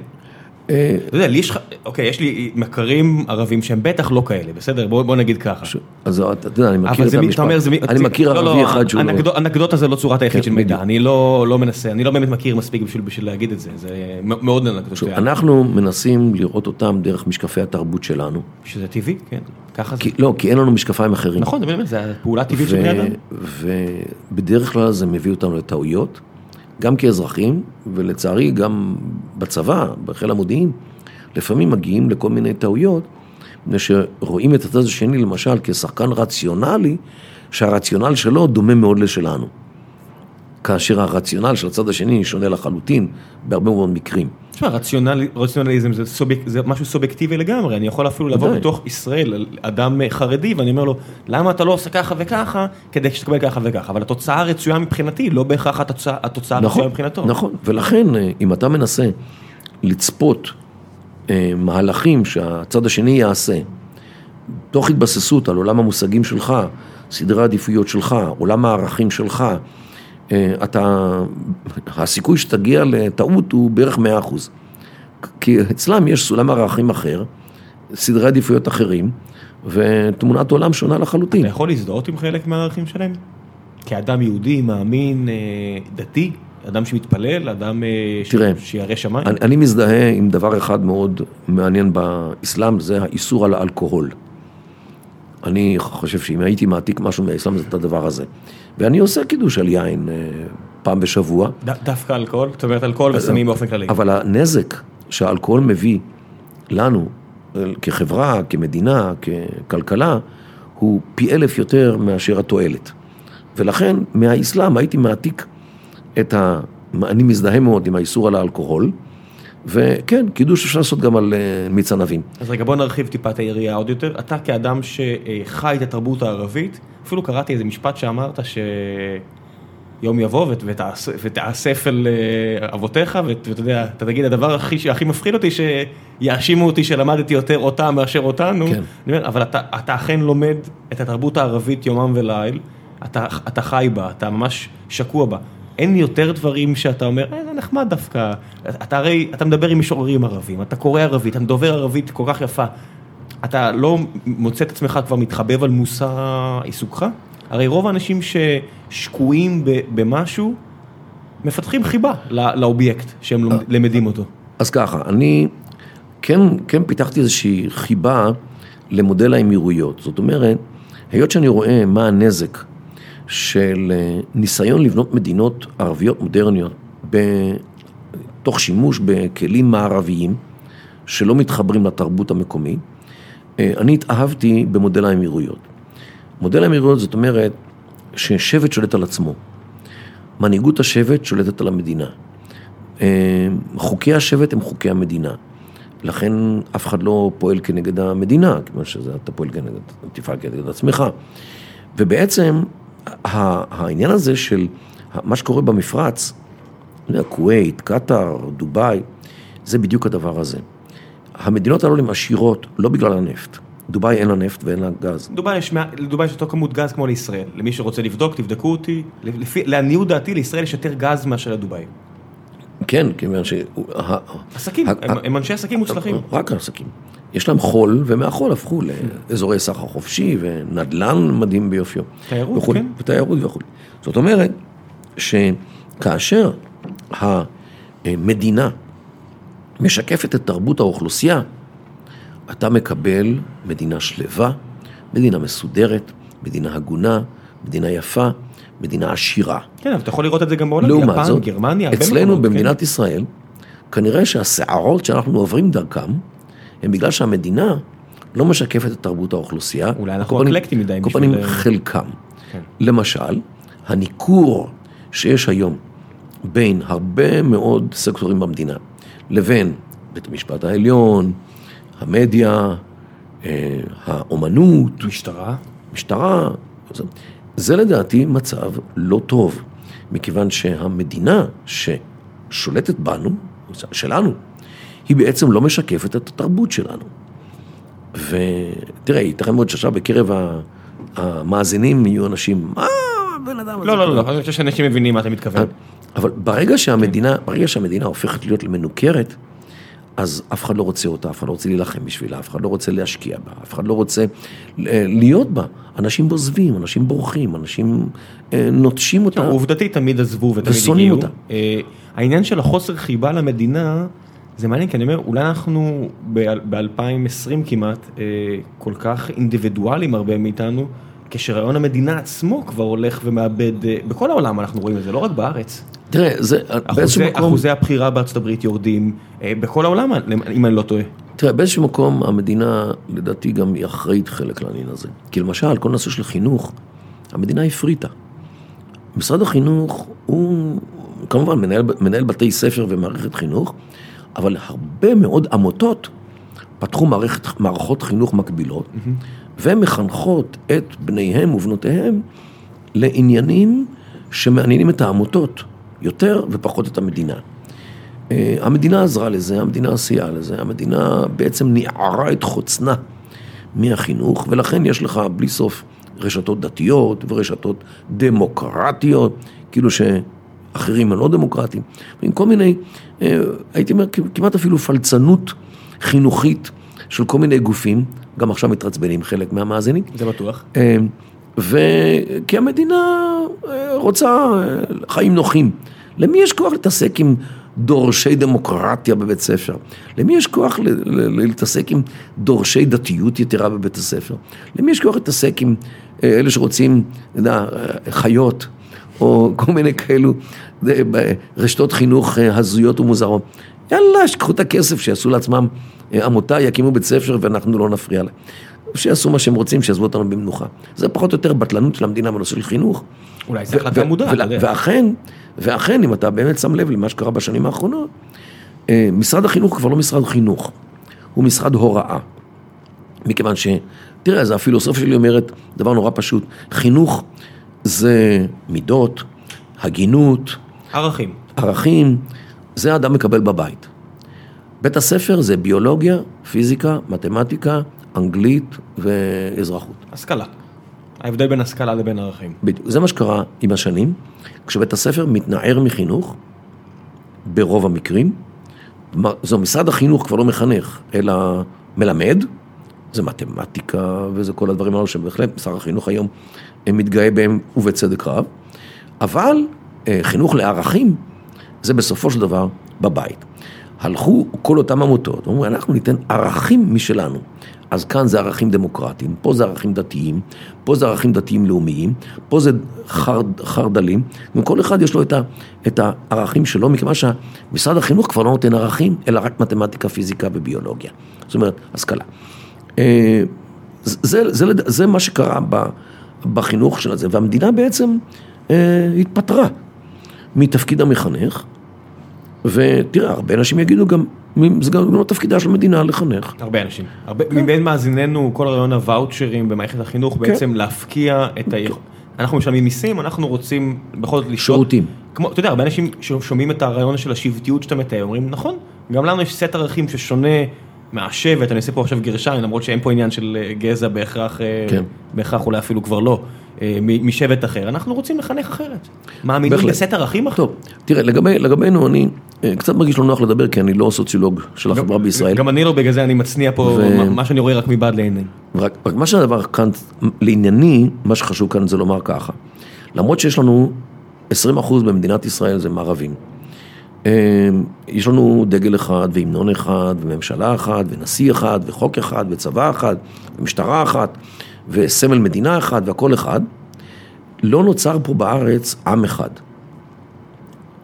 אה, אתה יודע, לי יש, אוקיי, יש לי מכרים ערבים שהם בטח לא כאלה, בסדר? בוא נגיד ככה. אז אתה יודע, אני מכיר את המשפט, אני מכיר לא, לא, ערבי אחד שהוא לא... אנקדוטה זה לא צורת היחיד כן, של מידע, אני לא מנסה, אני לא באמת מכיר מספיק בשביל להגיד את זה, זה מאוד אנקדוטה. אנחנו מנסים לראות אותם דרך משקפי התרבות שלנו. שזה טבעי, כן, ככה זה. לא, כי אין לנו משקפיים אחרים. נכון, זה פעולה טבעית של בני אדם. ובדרך כלל זה מביא אותנו לטעויות. גם כאזרחים, ולצערי גם בצבא, בחיל המודיעין, לפעמים מגיעים לכל מיני טעויות, מפני שרואים את הצד השני למשל כשחקן רציונלי, שהרציונל שלו דומה מאוד לשלנו. כאשר הרציונל של הצד השני שונה לחלוטין בהרבה מאוד מקרים. תשמע, רציונליזם זה, סוביק, זה משהו סובייקטיבי לגמרי, אני יכול אפילו לבוא בתוך ישראל, אדם חרדי, ואני אומר לו, למה אתה לא עושה ככה וככה, כדי שתקבל ככה וככה, אבל התוצאה הרצויה מבחינתי, לא בהכרח התוצאה, התוצאה נכון, הרצויה מבחינתו. נכון, ולכן אם אתה מנסה לצפות אה, מהלכים שהצד השני יעשה, תוך התבססות על עולם המושגים שלך, סדרי העדיפויות שלך, עולם הערכים שלך, אה, אתה, הסיכוי שתגיע לטעות הוא בערך 100%. כי אצלם יש סולם ערכים אחר, סדרי עדיפויות אחרים, ותמונת עולם שונה לחלוטין. אתה יכול להזדהות עם חלק מהערכים שלהם? כאדם יהודי, מאמין, אה, דתי, אדם שמתפלל, אדם אה, ש- תראה, שירא שמיים? אני, אני מזדהה עם דבר אחד מאוד מעניין באסלאם, זה האיסור על האלכוהול. אני חושב שאם הייתי מעתיק משהו מהאסלאם זה את הדבר הזה. ואני עושה קידוש על יין אה, פעם בשבוע. ד- דווקא אלכוהול? זאת אומרת אלכוהול וסמים באופן כללי. אבל הנזק שהאלכוהול מביא לנו, אה, כחברה, כמדינה, ככלכלה, הוא פי אלף יותר מאשר התועלת. ולכן מהאסלאם הייתי מעתיק את ה... אני מזדהה מאוד עם האיסור על האלכוהול, וכן, קידוש אפשר לעשות גם על אה, מיץ ענבים. אז רגע בוא נרחיב טיפה את היריעה עוד יותר. אתה כאדם שחי את התרבות הערבית, אפילו קראתי איזה משפט שאמרת שיום יבוא ות- ותאס- ותאסף אל אה, אבותיך ות- ואתה יודע, אתה תגיד הדבר הכי שהכי מפחיד אותי שיאשימו אותי שלמדתי יותר אותם מאשר אותנו. כן. אומר, אבל אתה, אתה אכן לומד את התרבות הערבית יומם וליל, אתה, אתה חי בה, אתה ממש שקוע בה. אין יותר דברים שאתה אומר, אה, זה נחמד דווקא. אתה הרי, אתה מדבר עם משוררים ערבים, אתה קורא ערבית, אתה דובר ערבית כל כך יפה. אתה לא מוצא את עצמך כבר מתחבב על מושא עיסוקך? הרי רוב האנשים ששקועים במשהו, מפתחים חיבה לאובייקט שהם לומד- למדים אותו. אז ככה, אני כן, כן פיתחתי איזושהי חיבה למודל האמירויות. זאת אומרת, היות שאני רואה מה הנזק של אה, ניסיון לבנות מדינות ערביות מודרניות תוך שימוש בכלים מערביים שלא מתחברים לתרבות המקומית, אה, אני התאהבתי במודל האמירויות. מודל האמירויות זאת אומרת ששבט שולט על עצמו. מנהיגות השבט שולטת על המדינה. אה, חוקי השבט הם חוקי המדינה. לכן אף אחד לא פועל כנגד המדינה, כיוון שאתה פועל כנגד, תפעל כנגד עצמך. ובעצם העניין הזה של מה שקורה במפרץ, כווית, קטאר, דובאי, זה בדיוק הדבר הזה. המדינות הללו הן עשירות לא בגלל הנפט. דובאי אין לה נפט ואין לה גז. דובאי יש, לדובאי יש אותו כמות גז כמו לישראל. למי שרוצה לבדוק, תבדקו אותי. לפי, לעניות דעתי, לישראל יש יותר גז מאשר לדובאי. כן, כיוון ש... עסקים, הם אנשי עסקים מוצלחים. רק עסקים. יש להם חול, ומהחול הפכו לאזורי סחר חופשי, ונדל"ן מדהים ביופיו. תיירות, וכו', כן. ותיירות וכו'. זאת אומרת, שכאשר המדינה משקפת את תרבות האוכלוסייה, אתה מקבל מדינה שלווה, מדינה מסודרת, מדינה הגונה, מדינה יפה, מדינה עשירה. כן, אבל אתה יכול לראות את זה גם בעולם. לעומת יפן, זאת, גרמניה, אצלנו מקומות, כן. במדינת ישראל, כנראה שהסערות שאנחנו עוברים דרכם, הם בגלל שהמדינה לא משקפת את תרבות האוכלוסייה. אולי אנחנו אקלקטים מדי כל פנים חלקם. כן. למשל, הניכור שיש היום בין הרבה מאוד סקטורים במדינה, לבין בית המשפט העליון, המדיה, אה, האומנות, משטרה. משטרה, זה, זה לדעתי מצב לא טוב, מכיוון שהמדינה ששולטת בנו, שלנו, היא בעצם לא משקפת את התרבות שלנו. ותראה, ייתכן מאוד שעכשיו בקרב המאזינים יהיו אנשים, מה הבן אדם הזה? לא, לא, לא, לא, אני חושב שאנשים מבינים מה אתה מתכוון. אבל ברגע שהמדינה, ברגע שהמדינה הופכת להיות למנוכרת, אז אף אחד לא רוצה אותה, אף אחד לא רוצה להילחם בשבילה, אף אחד לא רוצה להשקיע בה, אף אחד לא רוצה אה, להיות בה. אנשים עוזבים, אנשים בורחים, אנשים אה, נוטשים אותה. עובדתית תמיד עזבו ותמיד ושונאים הגיעו. אותה. אה, העניין של החוסר חיבה למדינה, זה מעניין, כי אני אומר, אולי אנחנו ב-2020 כמעט, אה, כל כך אינדיבידואלים הרבה מאיתנו, כשרעיון המדינה עצמו כבר הולך ומאבד, אה, בכל העולם אנחנו רואים את זה, לא רק בארץ. תראה, זה באיזשהו אחוזי, מקום, אחוזי הבחירה בארצות הברית יורדים, אה, בכל העולם, אם אני לא טועה. תראה, באיזשהו מקום המדינה, לדעתי, גם היא אחראית חלק לעניין הזה. כי למשל, כל נושא של חינוך, המדינה הפריטה. משרד החינוך הוא כמובן מנהל, מנהל בתי ספר ומערכת חינוך, אבל הרבה מאוד עמותות פתחו מערכת, מערכות חינוך מקבילות, ומחנכות את בניהם ובנותיהם לעניינים שמעניינים את העמותות יותר ופחות את המדינה. אה, המדינה עזרה לזה, המדינה סייעה לזה, המדינה בעצם ניערה את חוצנה מהחינוך, ולכן יש לך בלי סוף רשתות דתיות ורשתות דמוקרטיות, כאילו אחרים הלא דמוקרטיים, עם כל מיני, הייתי אומר, כמעט אפילו פלצנות חינוכית של כל מיני גופים, גם עכשיו מתעצבנים חלק מהמאזינים. זה בטוח. אה, וכי המדינה רוצה חיים נוחים. למי יש כוח להתעסק עם דורשי דמוקרטיה בבית ספר? למי יש כוח להתעסק עם דורשי דתיות יתרה בבית הספר? למי יש כוח להתעסק עם אלה שרוצים, אתה יודע, חיות, או כל מיני כאלו רשתות חינוך הזויות ומוזרות? יאללה, שיקחו את הכסף, שיעשו לעצמם עמותה, יקימו בית ספר ואנחנו לא נפריע להם. שיעשו מה שהם רוצים, שיעזבו אותנו במנוחה. זה פחות או יותר בטלנות של המדינה בנושא של חינוך. אולי זה החלטה מודעת, אתה יודע. ואכן, ואכן, אם אתה באמת שם לב למה שקרה בשנים האחרונות, אה, משרד החינוך כבר לא משרד חינוך, הוא משרד הוראה. מכיוון ש... תראה, אז הפילוסופיה שלי אומרת דבר נורא פשוט, חינוך זה מידות, הגינות. ערכים. ערכים, זה האדם מקבל בבית. בית הספר זה ביולוגיה, פיזיקה, מתמטיקה, אנגלית ואזרחות. השכלה. ההבדל בין השכלה לבין ערכים. בדיוק. זה מה שקרה עם השנים, כשבית הספר מתנער מחינוך, ברוב המקרים, זו משרד החינוך כבר לא מחנך, אלא מלמד, זה מתמטיקה וזה כל הדברים האלו שבהחלט שר החינוך היום מתגאה בהם ובצדק רב, אבל חינוך לערכים זה בסופו של דבר בבית. הלכו כל אותם עמותות, אמרו, אנחנו ניתן ערכים משלנו. אז כאן זה ערכים דמוקרטיים, פה זה ערכים דתיים, פה זה ערכים דתיים לאומיים, פה זה חרד, חרדלים, וכל אחד יש לו את, ה, את הערכים שלו, מכיוון שמשרד החינוך כבר לא נותן ערכים, אלא רק מתמטיקה, פיזיקה וביולוגיה. זאת אומרת, השכלה. אה, זה, זה, זה, זה מה שקרה בחינוך של זה, והמדינה בעצם אה, התפטרה מתפקיד המחנך, ותראה, הרבה אנשים יגידו גם, זה גם לא תפקידה של מדינה לחנך. הרבה אנשים. הרבה, כן. מבין מאזיננו, כל רעיון הוואוצ'רים במערכת החינוך, כן. בעצם להפקיע את ה... אנחנו משלמים מיסים, אנחנו רוצים בכל זאת לשלוט. שירותים. כמו, אתה יודע, הרבה אנשים ששומעים את הרעיון של השבטיות שאתה מתאר, אומרים, נכון, גם לנו יש סט ערכים ששונה מהשבט, אני עושה פה עכשיו גרשיים, למרות שאין פה עניין של אה, גזע בהכרח, אה, כן. בהכרח אולי אפילו כבר לא. אה, משבט אחר, אנחנו רוצים לחנך אחרת. מאמינים בסט ערכים אחר. טוב, תראה, לגבי, לגבינו, אני אה, קצת מרגיש לא נוח לדבר, כי אני לא סוציולוג של החברה בישראל. גם אני לא, בגלל זה אני מצניע פה ו... מה שאני רואה רק מבעד לעיני. רק, רק מה שהדבר כאן, לענייני, מה שחשוב כאן זה לומר ככה. למרות שיש לנו 20% במדינת ישראל זה מערבים. אה, יש לנו דגל אחד, והמנון אחד, וממשלה אחת, ונשיא אחד, וחוק אחד, וצבא אחד, ומשטרה אחת. וסמל מדינה אחד והכל אחד, לא נוצר פה בארץ עם אחד,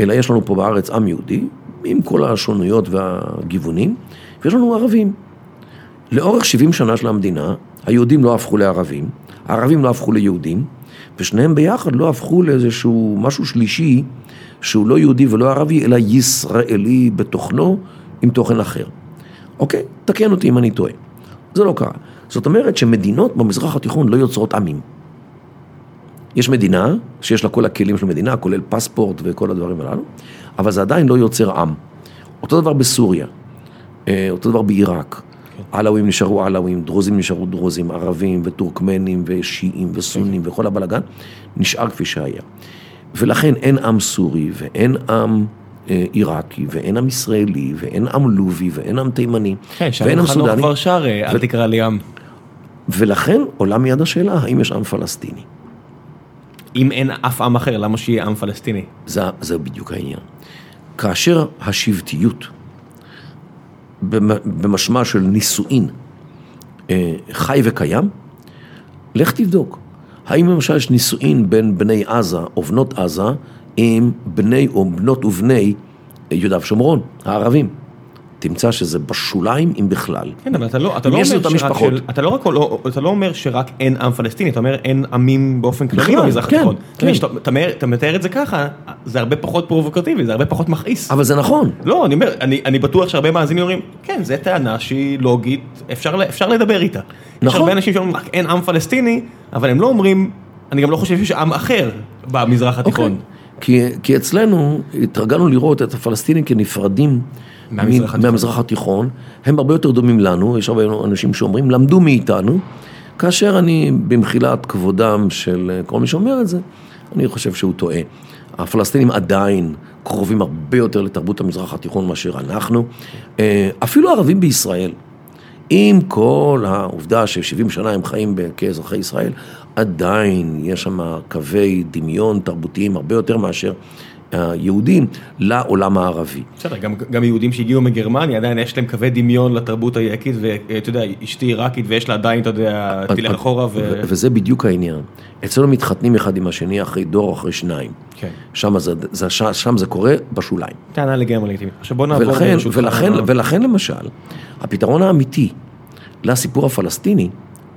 אלא יש לנו פה בארץ עם יהודי, עם כל השונויות והגיוונים, ויש לנו ערבים. לאורך 70 שנה של המדינה, היהודים לא הפכו לערבים, הערבים לא הפכו ליהודים, ושניהם ביחד לא הפכו לאיזשהו משהו שלישי, שהוא לא יהודי ולא ערבי, אלא ישראלי בתוכנו, עם תוכן אחר. אוקיי? תקן אותי אם אני טועה. זה לא קרה. זאת אומרת שמדינות במזרח התיכון לא יוצרות עמים. יש מדינה שיש לה כל הכלים של מדינה, כולל פספורט וכל הדברים הללו, אבל זה עדיין לא יוצר עם. אותו דבר בסוריה, אה, אותו דבר בעיראק. כן. עלאווים נשארו עלאווים, דרוזים נשארו דרוזים, ערבים וטורקמנים ושיעים וסונים כן. וכל הבלאגן, נשאר כפי שהיה. ולכן אין עם סורי ואין עם אה, עיראקי, ואין עם ישראלי, ואין עם לובי, ואין עם תימני, כן, ואין עם סודני. כבר שר, אל תקרא לי עם. ולכן עולה מיד השאלה, האם יש עם פלסטיני? אם אין אף עם אחר, למה שיהיה עם פלסטיני? זה, זה בדיוק העניין. כאשר השבטיות, במשמע של נישואין, אה, חי וקיים, לך תבדוק. האם למשל יש נישואין בין בני עזה או בנות עזה עם בני או בנות ובני יהודה ושומרון, הערבים. תמצא שזה בשוליים, אם בכלל. כן, אבל אתה לא, אתה לא אומר שרק של, אתה לא רק, לא, אתה לא אומר שרק אין עם פלסטיני, אתה אומר אין עמים באופן כללי במזרח כן, התיכון. כן. אתה, אתה, אתה מתאר את זה ככה, זה הרבה פחות פרובוקטיבי, זה הרבה פחות מכעיס. אבל זה נכון. לא, אני אומר, אני, אני בטוח שהרבה מאזינים אומרים, כן, זו טענה שהיא לוגית, אפשר, אפשר לדבר איתה. נכון. יש הרבה אנשים שאומרים, רק אין עם פלסטיני, אבל הם לא אומרים, אני גם לא חושב שיש עם אחר במזרח התיכון. אוקיי. כי, כי אצלנו התרגלנו לראות את הפלסטינים כנפרדים מהמזרח, מהמזרח התיכון, הם הרבה יותר דומים לנו, יש הרבה אנשים שאומרים, למדו מאיתנו, כאשר אני, במחילת כבודם של כל מי שאומר את זה, אני חושב שהוא טועה. הפלסטינים עדיין קרובים הרבה יותר לתרבות המזרח התיכון מאשר אנחנו. אה, אפילו הערבים בישראל, עם כל העובדה ש-70 שנה הם חיים כאזרחי ישראל, עדיין יש שם קווי דמיון תרבותיים הרבה יותר מאשר היהודים לעולם הערבי. בסדר, גם, גם יהודים שהגיעו מגרמניה, עדיין יש להם קווי דמיון לתרבות העיראקית, ואתה יודע, אשתי עיראקית ויש לה עדיין, אתה יודע, תלך אחורה ו... וזה בדיוק העניין. אצלנו מתחתנים אחד עם השני אחרי דור, אחרי שניים. כן. שם זה, זה, שם זה קורה בשוליים. טענה לגמרי לגיטימית. עכשיו בוא נעבור... ולכן, ולכן, ולכן למשל, הפתרון האמיתי לסיפור הפלסטיני,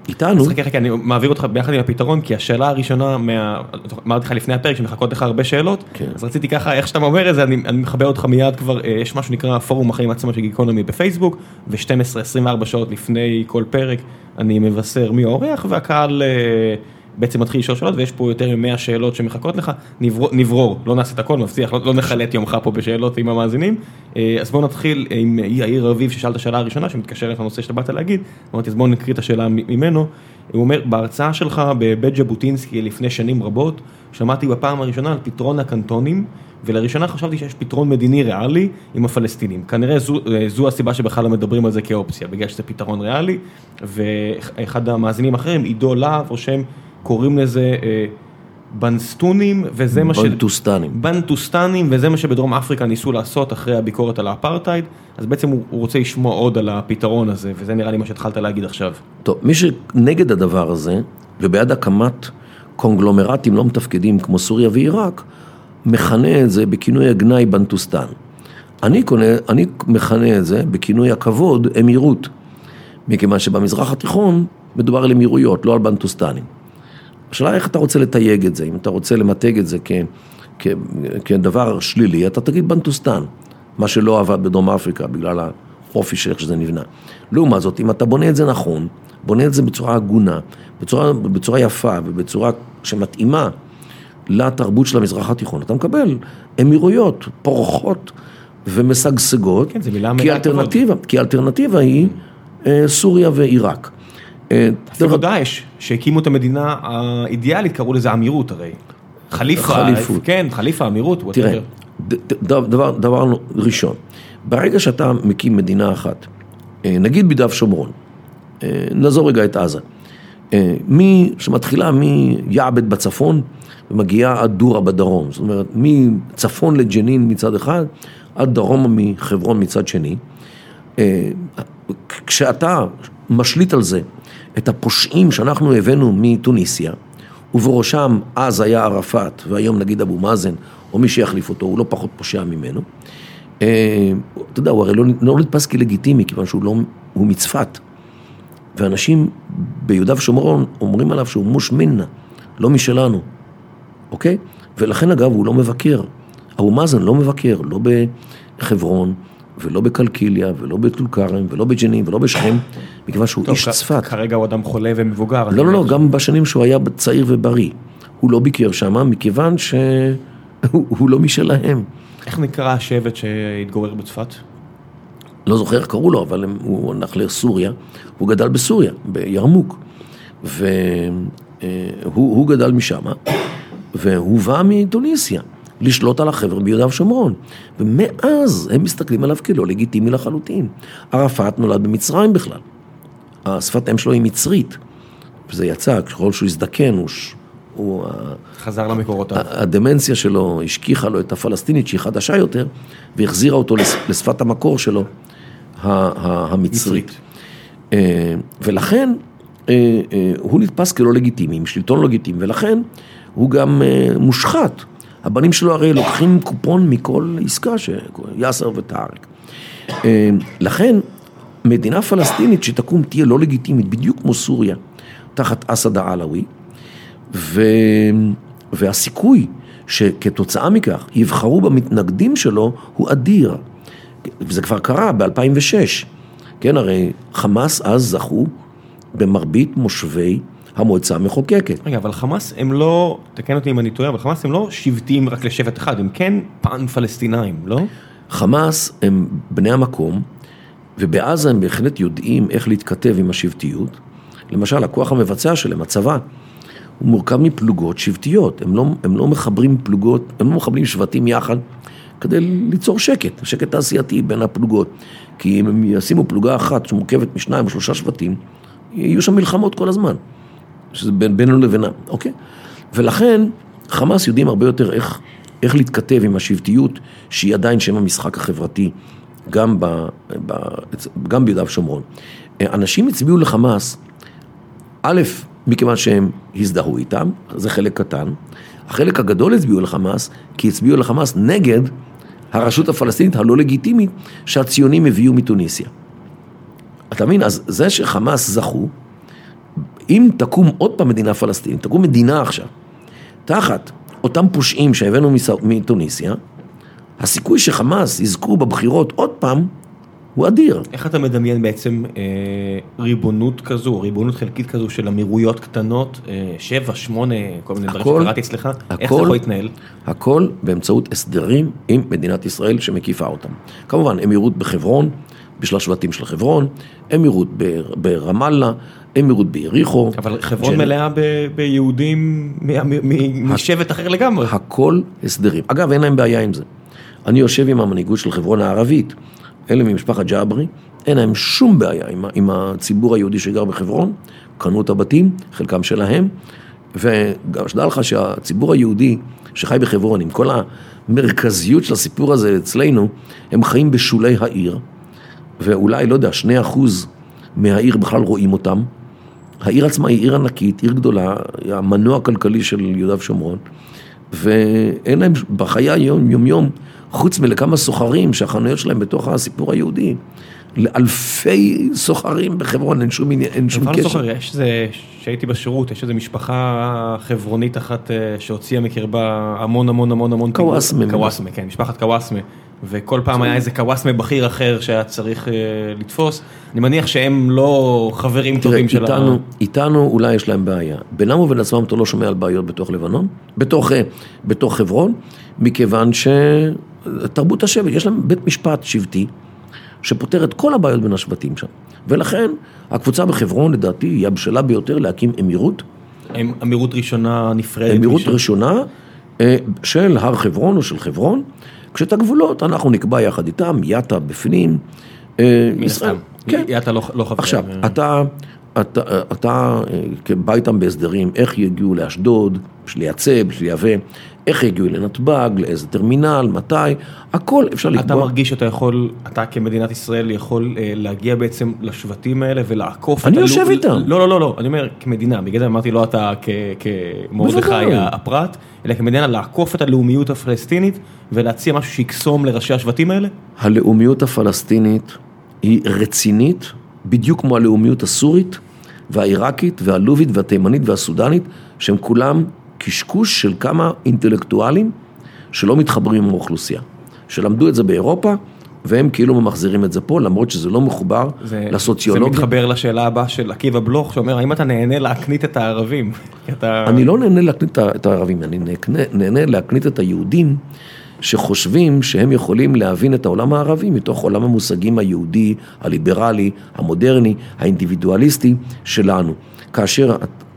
איתנו. אז חכה חכה, אני מעביר אותך ביחד עם הפתרון, כי השאלה הראשונה, אמרתי לך לפני הפרק שמחכות לך הרבה שאלות, כן. אז רציתי ככה, איך שאתה אומר את זה, אני מחבר אותך מיד כבר, אה, יש משהו שנקרא פורום החיים עצמם של גיקונומי בפייסבוק, ו-12-24 שעות לפני כל פרק אני מבשר מי האורח, והקהל אה, בעצם מתחיל לשאול שאלות, ויש פה יותר מ-100 שאלות שמחכות לך, נברור, נברור, לא נעשה את הכל, מבטיח, לא, לא נחלט יומך פה בשאלות עם המאזינים. אה, אז בואו נתחיל עם יאיר רביב ששאל את השאלה הראשונה, שמתקשרת לנושא שאתה באת להגיד, אמרתי, אז בואו נקריא את השאלה ממנו. הוא אומר, בהרצאה שלך בבית ז'בוטינסקי לפני שנים רבות, שמעתי בפעם הראשונה על פתרון הקנטונים, ולראשונה חשבתי שיש פתרון מדיני ריאלי עם הפלסטינים. כנראה זו, אה, זו הסיבה שבכלל לא מדברים על זה כאופציה, בגלל שזה פתרון ריאלי, ואחד המאזינים האחרים, עידו להב, רושם, קוראים לזה אה, בנסטונים, וזה מה ש... בנטוסטנים. בנטוסטנים, וזה מה שבדרום אפריקה ניסו לעשות אחרי הביקורת על האפרטהייד, אז בעצם הוא, הוא רוצה לשמוע עוד על הפתרון הזה, וזה נראה לי מה שהתחלת להגיד עכשיו. טוב, מי שנגד הדבר הזה, ובעד הקמת קונגלומרטים לא מתפקדים כמו סוריה ועיראק, מכנה את זה בכינוי הגנאי בנטוסטן. אני, קונה, אני מכנה את זה בכינוי הכבוד אמירות, מכיוון שבמזרח התיכון מדובר על אמירויות, לא על בנטוסטנים. השאלה איך אתה רוצה לתייג את זה, אם אתה רוצה למתג את זה כ, כ, כדבר שלילי, אתה תגיד בנטוסטן, מה שלא עבד בדרום אפריקה בגלל האופי של איך שזה נבנה. לעומת זאת, אם אתה בונה את זה נכון, בונה את זה בצורה הגונה, בצורה, בצורה יפה ובצורה שמתאימה לתרבות של המזרח התיכון, אתה מקבל אמירויות פורחות ומשגשגות, כן, כי אלטרנטיבה, כי האלטרנטיבה היא אה, סוריה ועיראק. אה, אפילו דאעש, שהקימו את המדינה האידיאלית, קראו לזה אמירות הרי. חליפה, חליפות. כן, חליפה, אמירות. תראה, דבר, דבר ראשון, ברגע שאתה מקים מדינה אחת, אה, נגיד ביהודה ושומרון, נעזור רגע את עזה, מי שמתחילה מיעבד בצפון ומגיעה עד דורה בדרום, זאת אומרת מצפון לג'נין מצד אחד, עד דרומה מחברון מצד שני, כשאתה משליט על זה את הפושעים שאנחנו הבאנו מתוניסיה, ובראשם אז היה ערפאת, והיום נגיד אבו מאזן, או מי שיחליף אותו, הוא לא פחות פושע ממנו. אתה יודע, הוא הרי לא, לא נתפס כלגיטימי, כיוון שהוא לא, הוא מצפת. ואנשים ביהודה ושומרון אומרים עליו שהוא מוש מינה, לא משלנו, אוקיי? ולכן אגב הוא לא מבקר. אבו מאזן לא מבקר, לא בחברון, ולא בקלקיליה, ולא בטול כרם, ולא בג'נין, ולא בשכם, מכיוון שהוא איש צפת. כרגע הוא אדם חולה ומבוגר. לא, לא, לא, גם בשנים שהוא היה צעיר ובריא. הוא לא ביקר שם, מכיוון שהוא לא משלהם. איך נקרא השבט שהתגורר בצפת? לא זוכר איך קראו לו, אבל הוא הלך לסוריה, הוא גדל בסוריה, בירמוק. והוא גדל משם, והוא בא מתוניסיה. לשלוט על החבר'ה ביהודה ושומרון. ומאז הם מסתכלים עליו כלא לגיטימי לחלוטין. ערפאת נולד במצרים בכלל. השפת אם שלו היא מצרית. וזה יצא, ככל שהוא הזדקן, הוא... הוא חזר למקורות. הדמנציה שלו השכיחה לו את הפלסטינית שהיא חדשה יותר, והחזירה אותו לשפת המקור שלו, המצרית. אה, ולכן אה, אה, הוא נתפס כלא לגיטימי, עם שלטון לא לגיטימי, ולכן הוא גם מושחת. הבנים שלו הרי לוקחים קופון מכל עסקה, יאסר וטארק. לכן, מדינה פלסטינית שתקום תהיה לא לגיטימית, בדיוק כמו סוריה, תחת אסד העלאווי, ו... והסיכוי שכתוצאה מכך יבחרו במתנגדים שלו הוא אדיר. וזה כבר קרה ב-2006. כן, הרי חמאס אז זכו במרבית מושבי המועצה המחוקקת. רגע, אבל חמאס הם לא, תקן אותי אם אני טועה, אבל חמאס הם לא שבטים רק לשבט אחד, הם כן פן פלסטינאים, לא? חמאס הם בני המקום, ובעזה הם בהחלט יודעים איך להתכתב עם השבטיות. למשל, הכוח המבצע שלהם, הצבא, הוא מורכב מפלוגות שבטיות, הם לא, הם לא מחברים פלוגות, הם לא מחברים שבטים יחד כדי ליצור שקט, שקט תעשייתי בין הפלוגות. כי אם הם ישימו פלוגה אחת שמורכבת משניים או שלושה שבטים, יהיו שם מלחמות כל הזמן, שזה בין, בינינו לבינם, אוקיי? ולכן חמאס יודעים הרבה יותר איך, איך להתכתב עם השבטיות, שהיא עדיין שם המשחק החברתי, גם, ב, ב, גם ביהודה ושומרון. אנשים הצביעו לחמאס, א', מכיוון שהם הזדהו איתם, זה חלק קטן, החלק הגדול הצביעו לחמאס, כי הצביעו לחמאס נגד הרשות הפלסטינית הלא לגיטימית שהציונים הביאו מתוניסיה. אתה מבין? אז זה שחמאס זכו, אם תקום עוד פעם מדינה פלסטינית, תקום מדינה עכשיו, תחת אותם פושעים שהבאנו מתוניסיה, הסיכוי שחמאס יזכו בבחירות עוד פעם, הוא אדיר. איך אתה מדמיין בעצם אה, ריבונות כזו, ריבונות חלקית כזו של אמירויות קטנות, אה, שבע, שמונה, כל מיני דברים שקראתי אצלך, הכל, איך זה יכול להתנהל? הכל באמצעות הסדרים עם מדינת ישראל שמקיפה אותם. כמובן, אמירות בחברון, בשביל השבטים של חברון, אמירות ברמאללה, אמירות ביריחו. אבל חברון ג'ל... מלאה ב, ביהודים משבט אחר לגמרי. הכל הסדרים. אגב, אין להם בעיה עם זה. אני יושב עם המנהיגות של חברון הערבית, אלה ממשפחת ג'אברי, אין להם שום בעיה עם, עם הציבור היהודי שגר בחברון, קנו את הבתים, חלקם שלהם, וגם שדע לך שהציבור היהודי שחי בחברון, עם כל המרכזיות של הסיפור הזה אצלנו, הם חיים בשולי העיר, ואולי, לא יודע, שני אחוז מהעיר בכלל רואים אותם. העיר עצמה היא עיר ענקית, עיר גדולה, המנוע הכלכלי של יהודה ושומרון, ואין להם בחיי היום, יום יום, חוץ מלכמה סוחרים שהחנויות שלהם בתוך הסיפור היהודי, לאלפי סוחרים בחברון, אין שום, אין שום קשר. סוחר, יש איזה, שהייתי בשירות, יש איזו משפחה חברונית אחת אה, שהוציאה מקרבה המון המון המון המון קוואסמה. קוואסמה, כן, משפחת קוואסמה. וכל פעם היה איזה קוואסמה בכיר אחר שהיה צריך uh, לתפוס. אני מניח שהם לא חברים טובים של ה... איתנו אולי יש להם בעיה. בינם ובין עצמם אתה לא שומע על בעיות בתוך לבנון, בתוך, אה, בתוך חברון, מכיוון שתרבות השבט, יש להם בית משפט שבטי, שפותר את כל הבעיות בין השבטים שם. ולכן הקבוצה בחברון לדעתי היא הבשלה ביותר להקים אמירות. אמירות ראשונה נפרדת. אמירות ראשונה אה, של הר חברון או של חברון. כשאת הגבולות אנחנו נקבע יחד איתם, יאטה בפנים. אה, ישראל. כן. יאטה לא, לא חבר. עכשיו, אתה, אתה, אתה אה, בא איתם בהסדרים, איך יגיעו לאשדוד, בשביל לייצא, בשביל לייבא, איך יגיעו לנתב"ג, לאיזה טרמינל, מתי, הכל אפשר לקבוע. אתה מרגיש שאתה יכול, אתה כמדינת ישראל יכול אה, להגיע בעצם לשבטים האלה ולעקוף אני יושב איתם. לא, לא, לא, לא, אני אומר כמדינה, בגלל זה אמרתי לא אתה כמרדכי הפרט, אלא כמדינה לעקוף את הלאומיות הפלסטינית ולהציע משהו שיקסום לראשי השבטים האלה? הלאומיות הפלסטינית היא רצינית, בדיוק כמו הלאומיות הסורית והעיראקית והלובית והתימנית והסודנית, שהם כולם קשקוש של כמה אינטלקטואלים שלא מתחברים עם האוכלוסייה, שלמדו את זה באירופה והם כאילו ממחזירים את זה פה, למרות שזה לא מחובר זה, לסוציולוגיה. זה מתחבר לשאלה הבאה של עקיבא בלוך, שאומר, האם אתה נהנה להקנית את הערבים? אתה... אני לא נהנה להקנית את הערבים, אני נהנה, נהנה להקנית את היהודים שחושבים שהם יכולים להבין את העולם הערבי מתוך עולם המושגים היהודי, הליברלי, המודרני, האינדיבידואליסטי שלנו. כאשר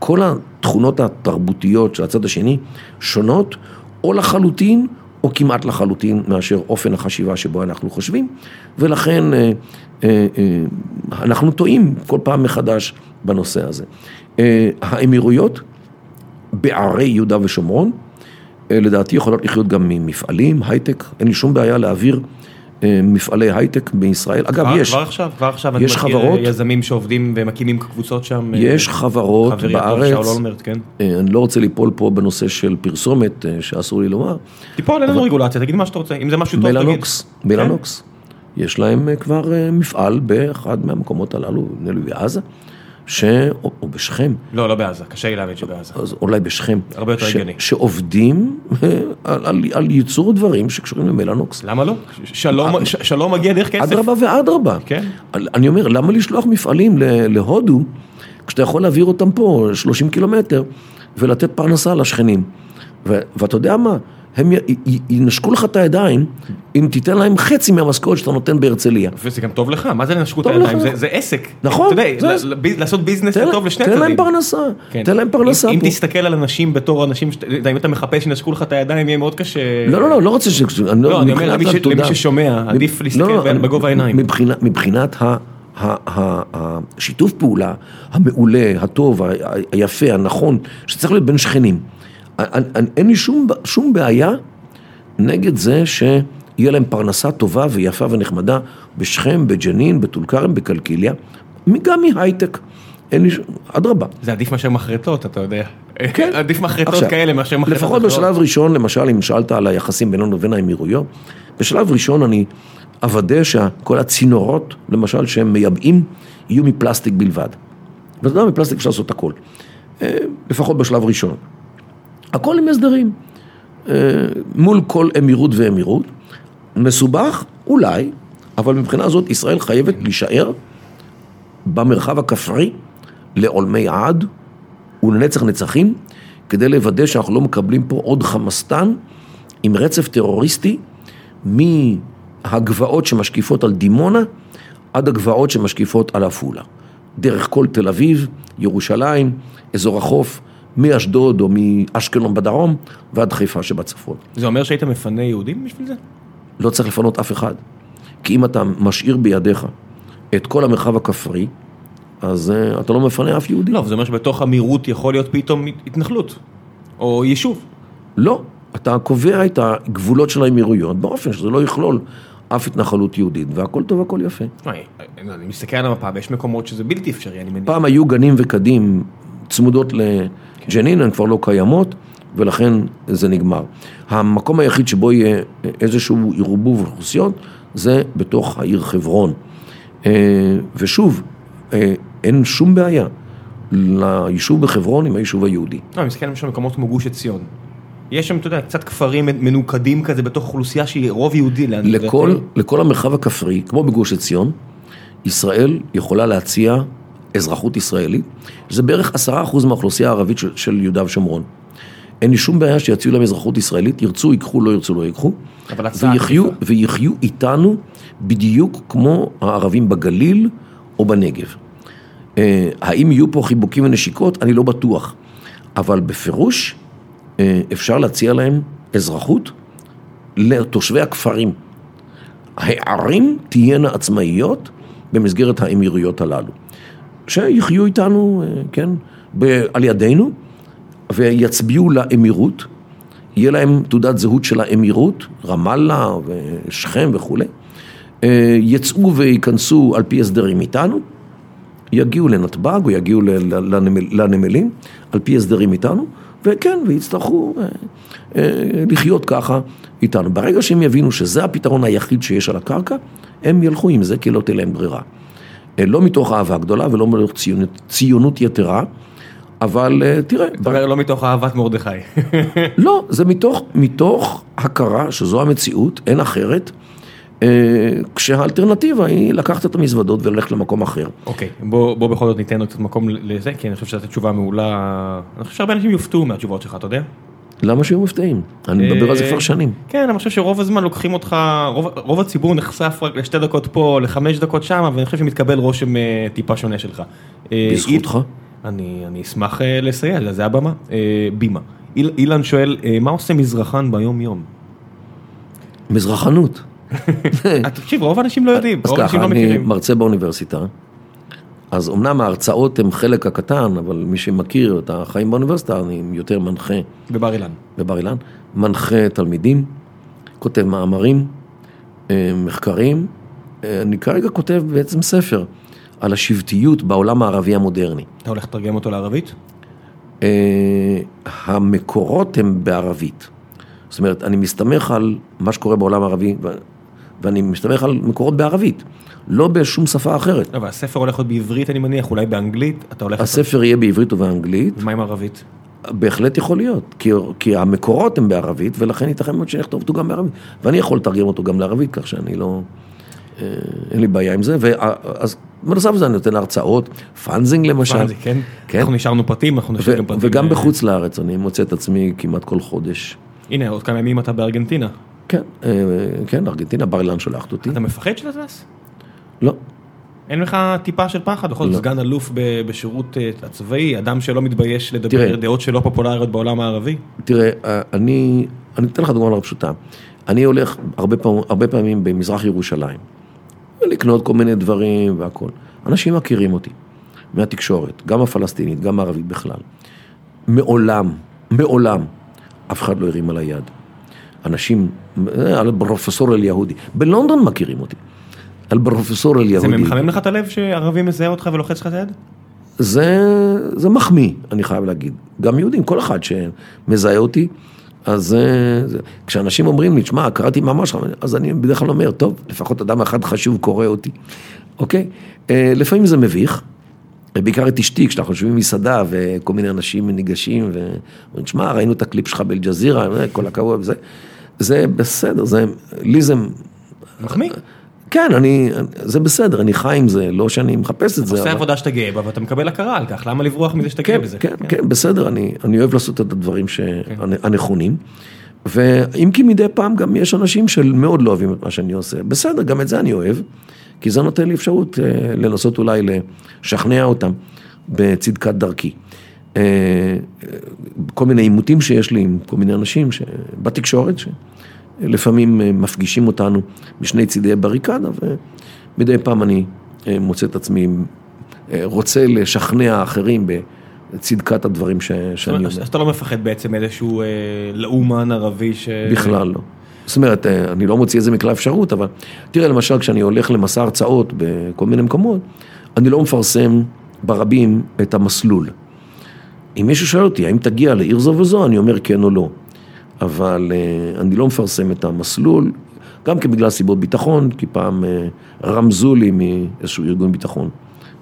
כל התכונות התרבותיות של הצד השני שונות או לחלוטין או כמעט לחלוטין מאשר אופן החשיבה שבו אנחנו חושבים ולכן אה, אה, אה, אנחנו טועים כל פעם מחדש בנושא הזה. האמירויות בערי יהודה ושומרון לדעתי יכולות לחיות גם ממפעלים, הייטק, אין לי שום בעיה להעביר מפעלי הייטק בישראל, אגב כבר, יש, כבר עכשיו, כבר עכשיו אני מכיר חברות, יזמים שעובדים ומקימים קבוצות שם, אה, יש חברות חברי בארץ, שאול אולמרט, כן? אה, אני לא רוצה ליפול פה בנושא של פרסומת שאסור לי לומר. תיפול, אין לנו רגולציה, תגיד מה שאתה רוצה, אם זה משהו טוב תגיד. מלנוקס, כן? יש להם כבר מפעל באחד מהמקומות הללו, נדמה לי בעזה. ש... או, או בשכם. לא, לא בעזה, קשה לי להבין שבעזה. אז אולי בשכם. הרבה יותר הגיוני. שעובדים על, על, על ייצור דברים שקשורים למלנוקס. למה לא? שלום, אה, ש, שלום מגיע דרך כסף. אדרבה ואדרבה. כן. אני אומר, למה לשלוח מפעלים להודו, כשאתה יכול להעביר אותם פה 30 קילומטר, ולתת פרנסה לשכנים? ו, ואתה יודע מה? הם י- י- ינשקו לך את הידיים אם תיתן להם חצי מהמשכורת שאתה נותן בהרצליה. וזה גם טוב לך, מה זה לנשקות טוב הידיים? זה- זה עסק. נכון, אתה יודע, זה- לעשות ביזנס תן זה טוב לשני תן הצדדים. להם פרנסה, כן. תן להם פרנסה אם, אם. תסתכל על אנשים בתור אנשים, אם אתה מחפש שינשקו לך את הידיים, יהיה מאוד קשה. לא, לא, לא, לא רוצה ש... לא, אני אומר למי ששומע, עדיף להסתכל לא, לא, ב- בגובה העיניים. מבחינת, ה, השיתוף פעולה המעולה, הטוב, היפה, הנכון, שצריך להיות בין שכנים. אין לי שום, שום בעיה נגד זה שיהיה להם פרנסה טובה ויפה ונחמדה בשכם, בג'נין, בטול כרם, בקלקיליה, גם מהייטק. אין לי שום, אדרבה. זה עדיף מאשר מחרטות, אתה יודע. כן. עדיף מחרטות עכשיו, כאלה מאשר מחרטות לפחות אחרות. בשלב ראשון, למשל, אם שאלת על היחסים בינינו לבין האמירויות, בשלב ראשון אני אוודא שכל הצינורות, למשל, שהם מייבאים, יהיו מפלסטיק בלבד. ואתה יודע, מפלסטיק אפשר לעשות הכל. אה, לפחות בשלב ראשון. הכל עם הסדרים. אה, מול כל אמירות ואמירות. מסובך? אולי, אבל מבחינה זאת ישראל חייבת להישאר במרחב הכפרי לעולמי עד ולנצח נצחים, כדי לוודא שאנחנו לא מקבלים פה עוד חמאסטן עם רצף טרוריסטי מהגבעות שמשקיפות על דימונה עד הגבעות שמשקיפות על עפולה. דרך כל תל אביב, ירושלים, אזור החוף, מאשדוד או מאשקלון בדרום ועד חיפה שבצפון. זה אומר שהיית מפנה יהודים בשביל זה? לא צריך לפנות אף אחד. כי אם אתה משאיר בידיך את כל המרחב הכפרי, אז uh, אתה לא מפנה אף יהודי. לא, זה אומר שבתוך אמירות יכול להיות פתאום התנחלות. או יישוב. לא, אתה קובע את הגבולות של האמירויות באופן שזה לא יכלול אף התנחלות יהודית, והכל טוב, הכל יפה. וואי, אני מסתכל על המפה ויש מקומות שזה בלתי אפשרי, אני מניח. פעם היו גנים וכדים צמודות לג'נין, הן כבר לא קיימות, ולכן זה נגמר. המקום היחיד שבו יהיה איזשהו ערבוב אוכלוסיות, זה בתוך העיר חברון. אה, ושוב, אה, אין שום בעיה ליישוב בחברון עם היישוב היהודי. לא, אני מסתכל למשל על מקומות כמו גוש עציון. יש שם, אתה יודע, קצת כפרים מנוקדים כזה בתוך אוכלוסייה שהיא רוב יהודי. לכל. לכל המרחב הכפרי, כמו בגוש עציון, ישראל יכולה להציע אזרחות ישראלית, זה בערך עשרה אחוז מהאוכלוסייה הערבית של, של יהודה ושומרון. אין לי שום בעיה שיציעו להם אזרחות ישראלית, ירצו, ייקחו, לא ירצו, לא ייקחו. אבל הצעה ויחיו. ויחיו איתנו בדיוק כמו הערבים בגליל או בנגב. אה, האם יהיו פה חיבוקים ונשיקות? אני לא בטוח. אבל בפירוש אה, אפשר להציע להם אזרחות לתושבי הכפרים. הערים תהיינה עצמאיות במסגרת האמירויות הללו. שיחיו איתנו, אה, כן, ב- על ידינו, ויצביעו לאמירות, יהיה להם תעודת זהות של האמירות, רמאללה ושכם וכולי, אה, יצאו וייכנסו על פי הסדרים איתנו, יגיעו לנתב"ג או יגיעו לנמלים, על פי הסדרים איתנו, וכן, ויצטרכו אה, אה, לחיות ככה איתנו. ברגע שהם יבינו שזה הפתרון היחיד שיש על הקרקע, הם ילכו עם זה כי לא תהיה להם ברירה. אה, לא מתוך אהבה גדולה ולא מתוך ציונות, ציונות יתרה, אבל אה, תראה, אתה אומר לא מתוך אהבת מרדכי. לא, זה מתוך, מתוך הכרה שזו המציאות, אין אחרת, אה, כשהאלטרנטיבה היא לקחת את המזוודות וללכת למקום אחר. אוקיי, בוא בוא בכל זאת ניתן לו קצת מקום לזה, כי אני חושב שזו תשובה מעולה. אני חושב שהרבה אנשים יופתעו מהתשובות שלך, אתה יודע? למה שיהיו מופתעים? אני מדבר על זה אה, כבר שנים. כן, אני חושב שרוב הזמן לוקחים אותך, רוב, הציבור נחשף רק לשתי דקות פה, לחמש דקות שם, ואני חושב שמתקבל רושם אה, טיפה שונה שלך. אה, בזכותך. אני, אני אשמח לסייע, זה הבמה, בימה. איל, אילן שואל, מה עושה מזרחן ביום יום? מזרחנות. תקשיב, רוב האנשים לא יודעים, אז רוב האנשים ככה, לא אני מכירים. מרצה באוניברסיטה, אז אמנם ההרצאות הן חלק הקטן, אבל מי שמכיר את החיים באוניברסיטה, אני יותר מנחה בבר אילן. בבר אילן, מנחה תלמידים, כותב מאמרים, אה, מחקרים. אה, אני כרגע כותב בעצם ספר על השבטיות בעולם הערבי המודרני. אתה הולך לתרגם אותו לערבית? אה, המקורות הם בערבית. זאת אומרת, אני מסתמך על מה שקורה בעולם הערבי, ואני מסתמך על מקורות בערבית, לא בשום שפה אחרת. לא, אבל הספר הולך להיות בעברית אני מניח, אולי באנגלית, אתה הולך... הספר יהיה בעברית ובאנגלית, ומה עם ערבית? בהחלט יכול להיות, כי, כי המקורות הם בערבית, ולכן ייתכן מאוד שנכתוב אותו גם בערבית. ואני יכול לתרגם אותו גם לערבית, כך שאני לא... אה, אין לי בעיה עם זה, ואז בנוסף לזה אני נותן הרצאות, Funzing למשל. Funzing, כן? כן. אנחנו נשארנו פרטים, אנחנו נשאר ו- גם פרטים. וגם בחוץ לארץ, אני מוצא את עצמי כמעט כל חודש הנה, עוד כמה ימים אתה בארגנטינה. כן, אה, כן, ארגנטינה, בר אילן שולחת אותי. אתה מפחד שאתה טס? לא. אין לך טיפה של פחד? בכל זאת לא. סגן אלוף בשירות אה, הצבאי, אדם שלא מתבייש לדבר. דעות שלא פופולריות בעולם הערבי? תראה, אה, אני, אני אתן לך דוגמה נורא פשוטה. אני הולך הרבה, פעמים במזרח ירושלים, לקנות כל מיני דברים והכול. אנשים מכירים אותי מהתקשורת, גם הפלסטינית, גם הערבית בכלל. מעולם, מעולם, אף אחד לא הרים עליי יד. אנשים, אה, על פרופסור אל-יהודי, בלונדון מכירים אותי. על פרופסור זה אל-יהודי. מחמם לך את הלב שערבי מזהה אותך ולוחץ לך את היד? זה, זה מחמיא, אני חייב להגיד. גם יהודים, כל אחד שמזהה אותי, אז זה, זה, כשאנשים אומרים לי, תשמע, קראתי ממש, אז אני בדרך כלל אומר, טוב, לפחות אדם אחד חשוב קורא אותי, אוקיי? אה, לפעמים זה מביך, בעיקר את אשתי, כשאנחנו יושבים במסעדה וכל מיני אנשים ניגשים ואומרים, תשמע, ראינו את הקליפ שלך באל-ג'זירה, אה, כל הכבוד, זה, זה בסדר, זה, לי זה... מחמיא. כן, אני, זה בסדר, אני חי עם זה, לא שאני מחפש את זה. עושה אבל- עבודה שאתה גאה בה ואתה מקבל הכרה על כך, למה לברוח מזה שאתה גאה כן, בזה? כן, כן, בסדר, אני, אני אוהב לעשות את הדברים הנכונים. ואם כי מדי פעם גם יש אנשים שמאוד לא אוהבים את מה שאני עושה. בסדר, גם את זה אני אוהב, כי זה נותן לי אפשרות אה, לנסות אולי לשכנע אותם בצדקת דרכי. אה, כל מיני עימותים שיש לי עם כל מיני אנשים ש- בתקשורת, שלפעמים אה, מפגישים אותנו משני צידי בריקדה, ומדי פעם אני מוצא את עצמי רוצה לשכנע אחרים בצדקת הדברים ש, שאני אומר. אז אתה לא מפחד בעצם איזשהו אה, לאומן ערבי ש... בכלל לא. זאת אומרת, אה, אני לא מוציא את זה מכלל אפשרות, אבל תראה, למשל, כשאני הולך למסע הרצאות בכל מיני מקומות, אני לא מפרסם ברבים את המסלול. אם מישהו שואל אותי, האם תגיע לעיר זו וזו, אני אומר כן או לא. אבל אה, אני לא מפרסם את המסלול, גם כן בגלל סיבות ביטחון, כי פעם אה, רמזו לי מאיזשהו ארגון ביטחון.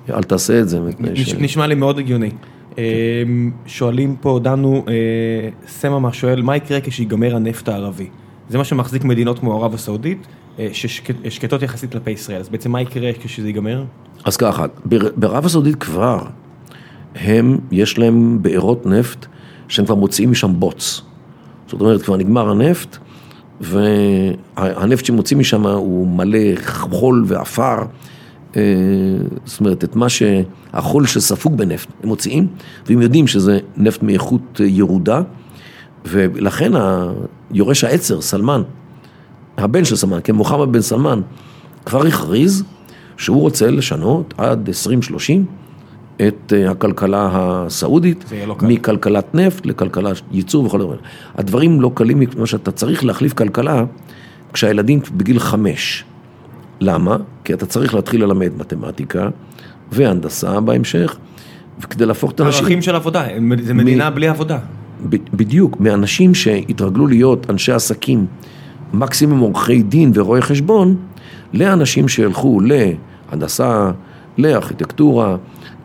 אל תעשה את זה, ש... נש- נשמע לי מאוד הגיוני. אה, שואלים פה, דנו, סממה שואל, מה יקרה כשיגמר הנפט הערבי? זה מה שמחזיק מדינות כמו ערב הסעודית, אה, ששקטות יחסית כלפי ישראל. אז בעצם מה יקרה כשזה ייגמר? אז ככה, בערב הסעודית כבר, הם, יש להם בארות נפט שהם כבר מוציאים משם בוץ. זאת אומרת, כבר נגמר הנפט, והנפט שמוצאים משם הוא מלא חול ועפר. אה, זאת אומרת, את מה שהחול שספוג בנפט, הם מוציאים, והם יודעים שזה נפט מאיכות ירודה, ולכן היורש העצר, סלמן, הבן של סלמן, כן, מוחמד בן סלמן, כבר הכריז שהוא רוצה לשנות עד 2030 את אה, הכלכלה הסעודית, לא. מכלכלת נפט לכלכלת ייצור וכל דבר. הדברים לא קלים, כמו שאתה צריך להחליף כלכלה כשהילדים בגיל חמש. למה? כי אתה צריך להתחיל ללמד מתמטיקה והנדסה בהמשך, וכדי להפוך את האנשים... ערכים של עבודה, זה מדינה בלי עבודה. בדיוק, מאנשים שהתרגלו להיות אנשי עסקים, מקסימום עורכי דין ורואי חשבון, לאנשים שילכו להנדסה, לארכיטקטורה,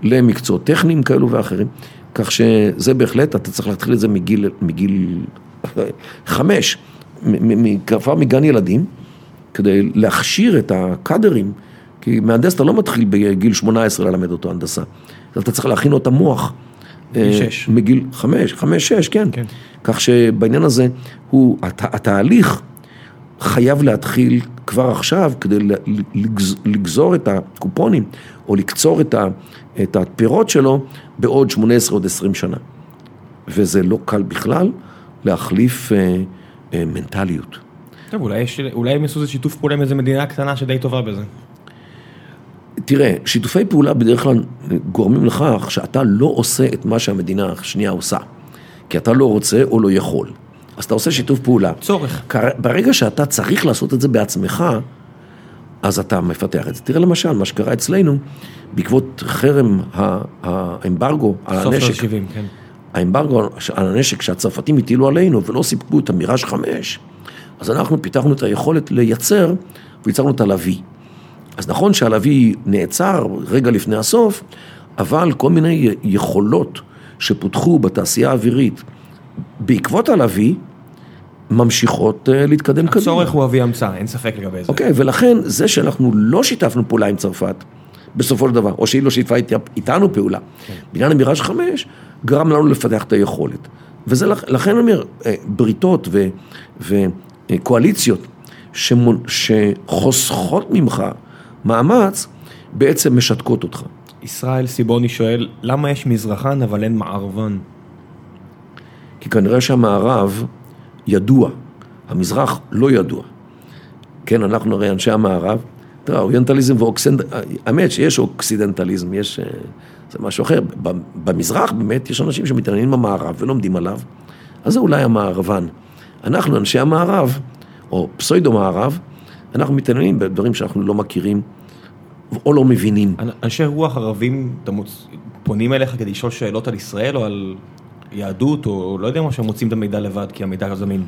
למקצועות טכניים כאלו ואחרים. כך שזה בהחלט, אתה צריך להתחיל את זה מגיל, מגיל חמש, כבר מגן ילדים, כדי להכשיר את הקאדרים, כי מהנדס אתה לא מתחיל בגיל 18 ללמד אותו הנדסה, אתה צריך להכין לו את המוח. מגיל אה, שש. מגיל חמש, חמש, שש, כן. כן. כך שבעניין הזה, הוא, הת, התהליך חייב להתחיל כבר עכשיו כדי לגז, לגזור את הקופונים, או לקצור את, ה, את הפירות שלו בעוד 18 עוד 20 שנה. וזה לא קל בכלל להחליף אה, אה, מנטליות. טוב, אולי יש- אולי הם יעשו איזה שיתוף פעולה עם איזה מדינה קטנה שדי טובה בזה. תראה, שיתופי פעולה בדרך כלל גורמים לכך שאתה לא עושה את מה שהמדינה השנייה עושה. כי אתה לא רוצה או לא יכול. אז אתה עושה שיתוף פעולה. צורך. ברגע שאתה צריך לעשות את זה בעצמך, אז אתה מפתח את זה. תראה למשל, מה שקרה אצלנו, בעקבות חרם האמברגו על סוף הנשק. של 70, כן. האמברגו על הנשק שהצרפתים הטילו עלינו ולא סיפקו את המיראז' 5, אז אנחנו פיתחנו את היכולת לייצר וייצרנו את הלוי. אז נכון שהלוי נעצר רגע לפני הסוף, אבל כל מיני יכולות שפותחו בתעשייה האווירית בעקבות הלוי, ממשיכות אה, להתקדם קדימה. הצורך הוא אבי המצאה, אין ספק לגבי זה. אוקיי, ולכן זה שאנחנו לא שיתפנו פעולה עם צרפת, בסופו של דבר, או שהיא לא שיתפה אית- איתנו פעולה, כן. בעניין המיראז' 5, גרם לנו לפתח את היכולת. וזה לכן אני אומר, אה, בריתות ו, וקואליציות שמונ, שחוסכות ממך מאמץ, בעצם משתקות אותך. ישראל סיבוני שואל, למה יש מזרחן אבל אין מערבן? כי כנראה שהמערב ידוע, המזרח לא ידוע. כן, אנחנו הרי אנשי המערב, תראה, אוריינטליזם ואוקסנט... האמת שיש אוקסידנטליזם, יש... אה, זה משהו אחר. במזרח באמת יש אנשים שמתעניינים במערב ולומדים עליו, אז זה אולי המערבן. אנחנו, אנשי המערב, או פסוידו-מערב, אנחנו מתעניינים בדברים שאנחנו לא מכירים או לא מבינים. אנשי רוח ערבים פונים אליך כדי לשאול שאלות על ישראל או על יהדות, או לא יודע מה שהם מוצאים את המידע לבד, כי המידע זמין.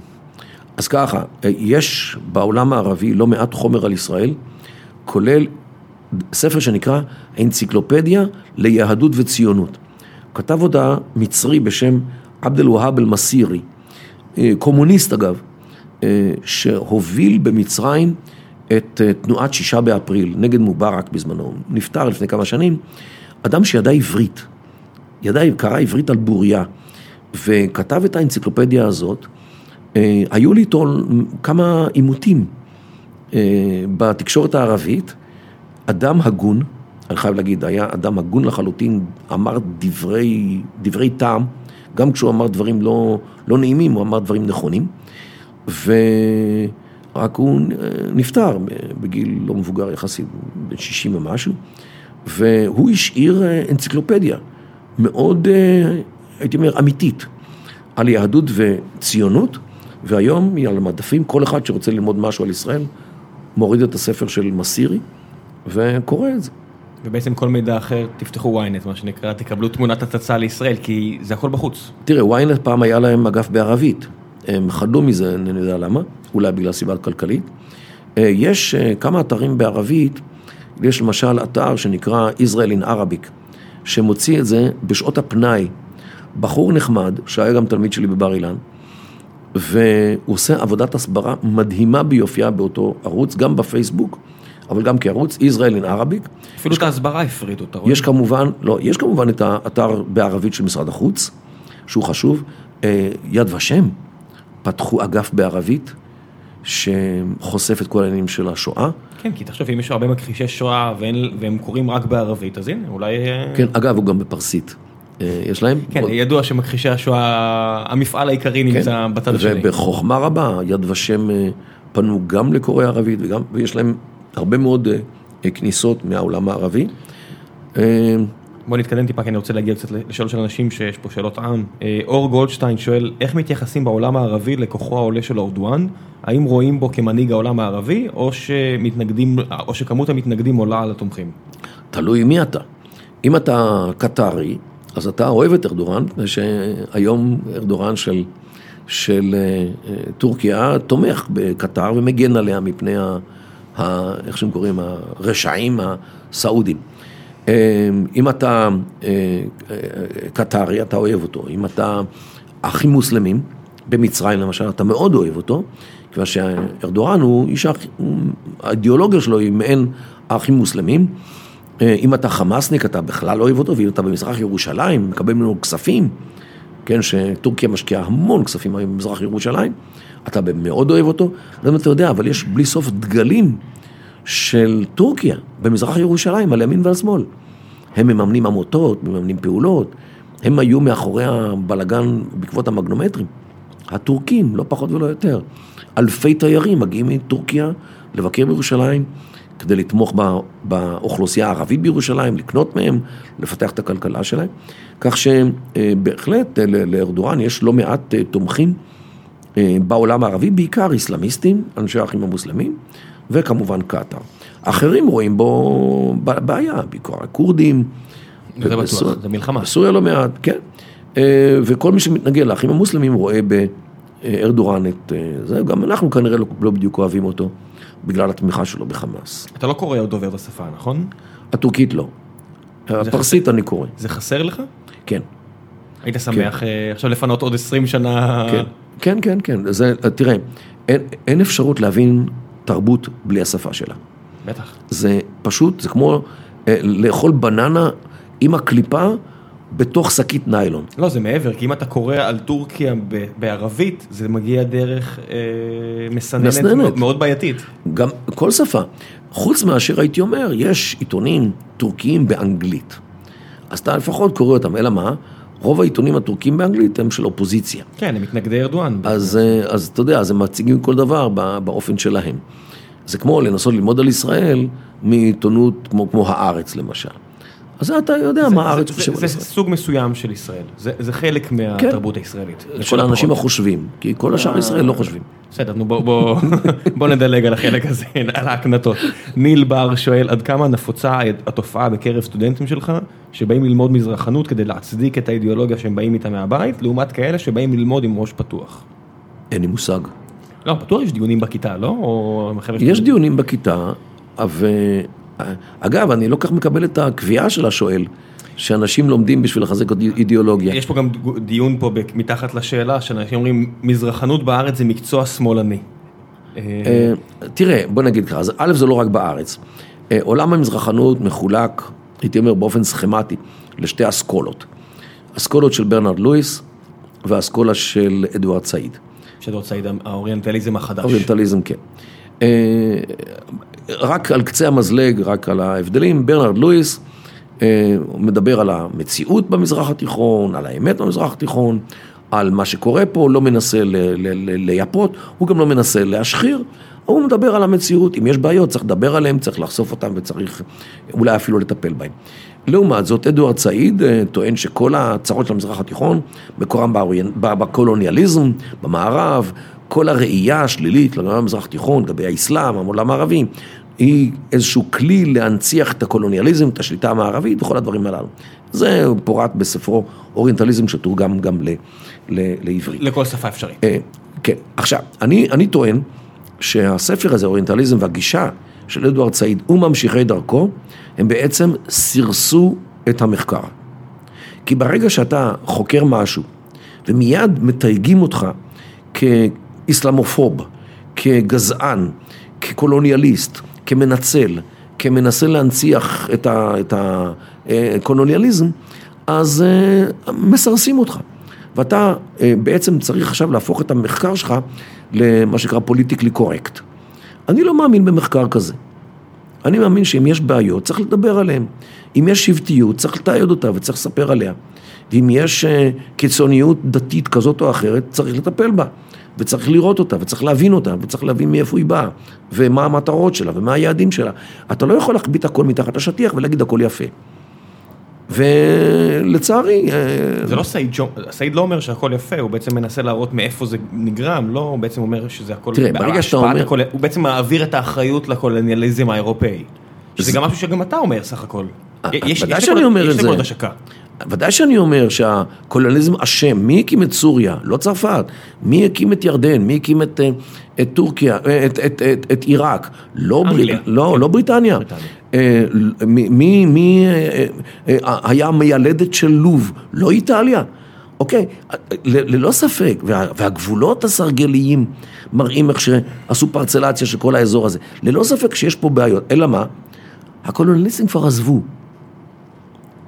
אז ככה, יש בעולם הערבי לא מעט חומר על ישראל, כולל ספר שנקרא אנציקלופדיה ליהדות וציונות. כתב הודעה מצרי בשם עבד אל-והאב אל-מסירי, אה, קומוניסט אגב, אה, שהוביל במצרים את אה, תנועת שישה באפריל נגד מובארק בזמנו, נפטר לפני כמה שנים, אדם שידע עברית, ידע, קרא עברית על בוריה, וכתב את האנציקלופדיה הזאת, היו לי איתו כמה עימותים בתקשורת הערבית, אדם הגון, אני חייב להגיד, היה אדם הגון לחלוטין, אמר דברי, דברי טעם, גם כשהוא אמר דברים לא, לא נעימים, הוא אמר דברים נכונים, ורק הוא נפטר בגיל לא מבוגר יחסית, בן 60 ומשהו, והוא השאיר אנציקלופדיה מאוד, הייתי אומר, אמיתית, על יהדות וציונות, והיום היא על המדפים, כל אחד שרוצה ללמוד משהו על ישראל, מוריד את הספר של מסירי. וקורא את זה. ובעצם כל מידע אחר, תפתחו ynet, מה שנקרא, תקבלו תמונת הצצה לישראל, כי זה הכל בחוץ. תראה, ynet פעם היה להם אגף בערבית. הם חדלו מזה, אני יודע למה, אולי בגלל סיבה כלכלית. אה, יש אה, כמה אתרים בערבית, יש למשל אתר שנקרא Israel in Arabic, שמוציא את זה בשעות הפנאי. בחור נחמד, שהיה גם תלמיד שלי בבר אילן, והוא עושה עבודת הסברה מדהימה ביופייה באותו ערוץ, גם בפייסבוק. אבל גם כערוץ, Israel in Arabic. אפילו את ההסברה הפרידו, אתה רואה? יש כמובן, לא, יש כמובן את האתר בערבית של משרד החוץ, שהוא חשוב. אה, יד ושם פתחו אגף בערבית, שחושף את כל העניינים של השואה. כן, כי תחשוב, אם יש הרבה מכחישי שואה והם קוראים רק בערבית, אז הנה, אולי... אה, כן, אגב, הוא גם בפרסית. אה, יש להם? כן, עוד... ידוע שמכחישי השואה, המפעל העיקרי כן. נמצא בצד השני. ובחוכמה רבה, יד ושם פנו גם לקוראי ערבית, וגם, ויש להם הרבה מאוד אה, כניסות מהעולם הערבי. אה, בוא נתקדם טיפה, כי אני רוצה להגיע קצת לשאלות של אנשים שיש פה שאלות עם. אה, אור גולדשטיין שואל, איך מתייחסים בעולם הערבי לכוחו העולה של אורדואן? האם רואים בו כמנהיג העולם הערבי, או שמתנגדים, או שכמות המתנגדים עולה על התומכים? תלוי מי אתה. אם אתה קטרי, אז אתה אוהב את ארדורן, מפני שהיום ארדורן של, של טורקיה תומך בקטר ומגן עליה מפני ה... איך שהם קוראים, הרשעים הסעודים. אמ, אם אתה אה, אה, קטרי, אתה אוהב אותו. אם אתה אחים מוסלמים, במצרים למשל, אתה מאוד אוהב אותו, כיוון שארדואן הוא איש, האידיאולוגיה שלו היא מעין האחים מוסלמים. אה, אם אתה חמאסניק, אתה בכלל לא אוהב אותו, ואם אתה במזרח ירושלים, מקבל ממנו כספים, כן, שטורקיה משקיעה המון כספים במזרח ירושלים, אתה מאוד אוהב אותו, לא יודע אם אתה יודע, אבל יש בלי סוף דגלים של טורקיה במזרח ירושלים, על ימין ועל שמאל. הם מממנים עמותות, מממנים פעולות, הם היו מאחורי הבלגן בעקבות המגנומטרים. הטורקים, לא פחות ולא יותר. אלפי תיירים מגיעים מטורקיה לבקר בירושלים כדי לתמוך באוכלוסייה הערבית בירושלים, לקנות מהם, לפתח את הכלכלה שלהם. כך שבהחלט לארדואן יש לא מעט אה, תומכים אה, בעולם הערבי, בעיקר איסלאמיסטים, אנשי האחים המוסלמים, וכמובן קטאר. אחרים רואים בו בעיה, בעיקר הכורדים. זה בטוח, זה מלחמה. בסוריה לא מעט, כן. אה, וכל מי שמתנגד לאחים המוסלמים רואה בארדורן את זה, גם אנחנו כנראה לא, לא בדיוק אוהבים אותו, בגלל התמיכה שלו בחמאס. אתה לא קורא עוד דובר את השפה, נכון? הטורקית לא. הפרסית אני קורא. זה חסר לך? כן. היית שמח כן. עכשיו לפנות עוד 20 שנה? כן. כן, כן, כן. זה, תראה, אין, אין אפשרות להבין תרבות בלי השפה שלה. בטח. זה פשוט, זה כמו אה, לאכול בננה עם הקליפה בתוך שקית ניילון. לא, זה מעבר, כי אם אתה קורא על טורקיה ב- בערבית, זה מגיע דרך אה, מסננת, מסננת. מאוד, מאוד בעייתית. גם כל שפה. חוץ מאשר הייתי אומר, יש עיתונים טורקיים באנגלית. אז אתה לפחות קורא אותם, אלא מה? רוב העיתונים הטורקיים באנגלית הם של אופוזיציה. כן, הם מתנגדי ארדואן. אז, אה, אז אתה יודע, אז הם מציגים כל דבר בא- באופן שלהם. זה כמו לנסות ללמוד על ישראל מעיתונות כמו, כמו הארץ למשל. אז אתה יודע מה הארץ זה, חושב זה, על זה ישראל. סוג מסוים של ישראל, זה, זה חלק מהתרבות הישראלית. כן. של האנשים החושבים, כי כל השאר ישראל לא חושבים. בסדר, נו בוא, בוא, בוא נדלג על החלק הזה, על ההקנטות. ניל בר שואל, עד כמה נפוצה התופעה בקרב סטודנטים שלך, שבאים ללמוד מזרחנות כדי להצדיק את האידיאולוגיה שהם באים איתה מהבית, לעומת כאלה שבאים ללמוד עם ראש פתוח? אין לי מושג. לא, בטוח יש דיונים בכיתה, לא? יש? דיונים בכיתה, אבל אגב, אני לא כך מקבל את הקביעה של השואל, שאנשים לומדים בשביל לחזק אידיאולוגיה. יש פה גם דיון פה מתחת לשאלה, שאנשים אומרים, מזרחנות בארץ זה מקצוע שמאלני. אה, אה, תראה, בוא נגיד ככה, א', זה לא רק בארץ. אה, עולם המזרחנות מחולק, הייתי אומר באופן סכמטי, לשתי אסכולות. אסכולות של ברנרד לואיס והאסכולה של אדוארד סעיד. שדות סעיד, האוריינטליזם החדש. אוריינטליזם, כן. רק על קצה המזלג, רק על ההבדלים, ברנרד לואיס אה, מדבר על המציאות במזרח התיכון, על האמת במזרח התיכון, על מה שקורה פה, לא מנסה ל- ל- ל- לייפות, הוא גם לא מנסה להשחיר, הוא מדבר על המציאות, אם יש בעיות צריך לדבר עליהן, צריך לחשוף אותן וצריך אולי אפילו לטפל בהן. לעומת זאת, אדוארד סעיד אה, טוען שכל הצרות של המזרח התיכון מקורם בקולוניאליזם, במערב, כל הראייה השלילית לגבי המזרח התיכון, לגבי האסלאם, העולם הערבי, היא איזשהו כלי להנציח את הקולוניאליזם, את השליטה המערבית וכל הדברים הללו. זה פורט בספרו אוריינטליזם שתורגם גם ל, ל, לעברית. לכל שפה אפשרית. אה, כן, עכשיו, אני, אני טוען שהספר הזה, אוריינטליזם והגישה של אדוארד סעיד וממשיכי דרכו, הם בעצם סירסו את המחקר. כי ברגע שאתה חוקר משהו, ומיד מתייגים אותך כאיסלאמופוב, כגזען, כקולוניאליסט, כמנצל, כמנסה להנציח את הקולוניאליזם, אז אה, מסרסים אותך. ואתה אה, בעצם צריך עכשיו להפוך את המחקר שלך למה שנקרא פוליטיקלי קורקט. אני לא מאמין במחקר כזה. אני מאמין שאם יש בעיות, צריך לדבר עליהן. אם יש שבטיות, צריך לתעד אותה וצריך לספר עליה. ואם יש אה, קיצוניות דתית כזאת או אחרת, צריך לטפל בה. וצריך לראות אותה, וצריך להבין אותה, וצריך להבין מאיפה היא באה, ומה המטרות שלה, ומה היעדים שלה. אתה לא יכול להחביא את הכל מתחת לשטיח ולהגיד הכל יפה. ולצערי... אה, זה לא סעיד, סעיד לא אומר שהכל יפה, הוא בעצם מנסה להראות מאיפה זה נגרם, לא, הוא בעצם אומר שזה הכל... תראה, ברגע שאתה אומר- הקול- הוא בעצם מעביר את האחריות לקולוניאליזם האירופאי. שזה גם משהו שגם אתה אומר סך הכל. אה, יש- ודאי יש שאני אומר את יש זה. נקודות השקה. ודאי שאני אומר שהקולוניאליזם אשם, מי הקים את סוריה? לא צרפת. מי הקים את ירדן? מי הקים את, אה, את טורקיה, אה, את, את, את, את עיראק? לא. ברית, לא, לא בריטניה. בריטניה. אה, מי, מי, מי היה המיילדת של לוב? לא איטליה. אוקיי, ללא ספק, וה, והגבולות הסרגליים מראים איך שעשו פרצלציה של כל האזור הזה. ללא ספק שיש פה בעיות, אלא מה? הקולוניאליסטים כבר עזבו.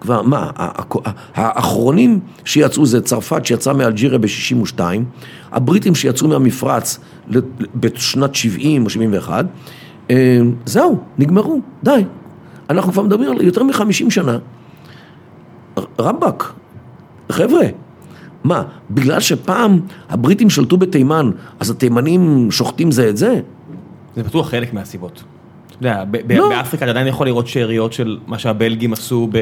כבר, מה, האחרונים שיצאו זה צרפת שיצאה מאלג'יריה ב-62, הבריטים שיצאו מהמפרץ בשנת 70 או 71, אה, זהו, נגמרו, די. אנחנו כבר מדברים על יותר מ-50 שנה. רבאק, חבר'ה, מה, בגלל שפעם הבריטים שלטו בתימן, אז התימנים שוחטים זה את זה? זה בטוח חלק מהסיבות. אתה יודע, לא. באפריקה אתה עדיין יכול לראות שאריות של מה שהבלגים עשו ב...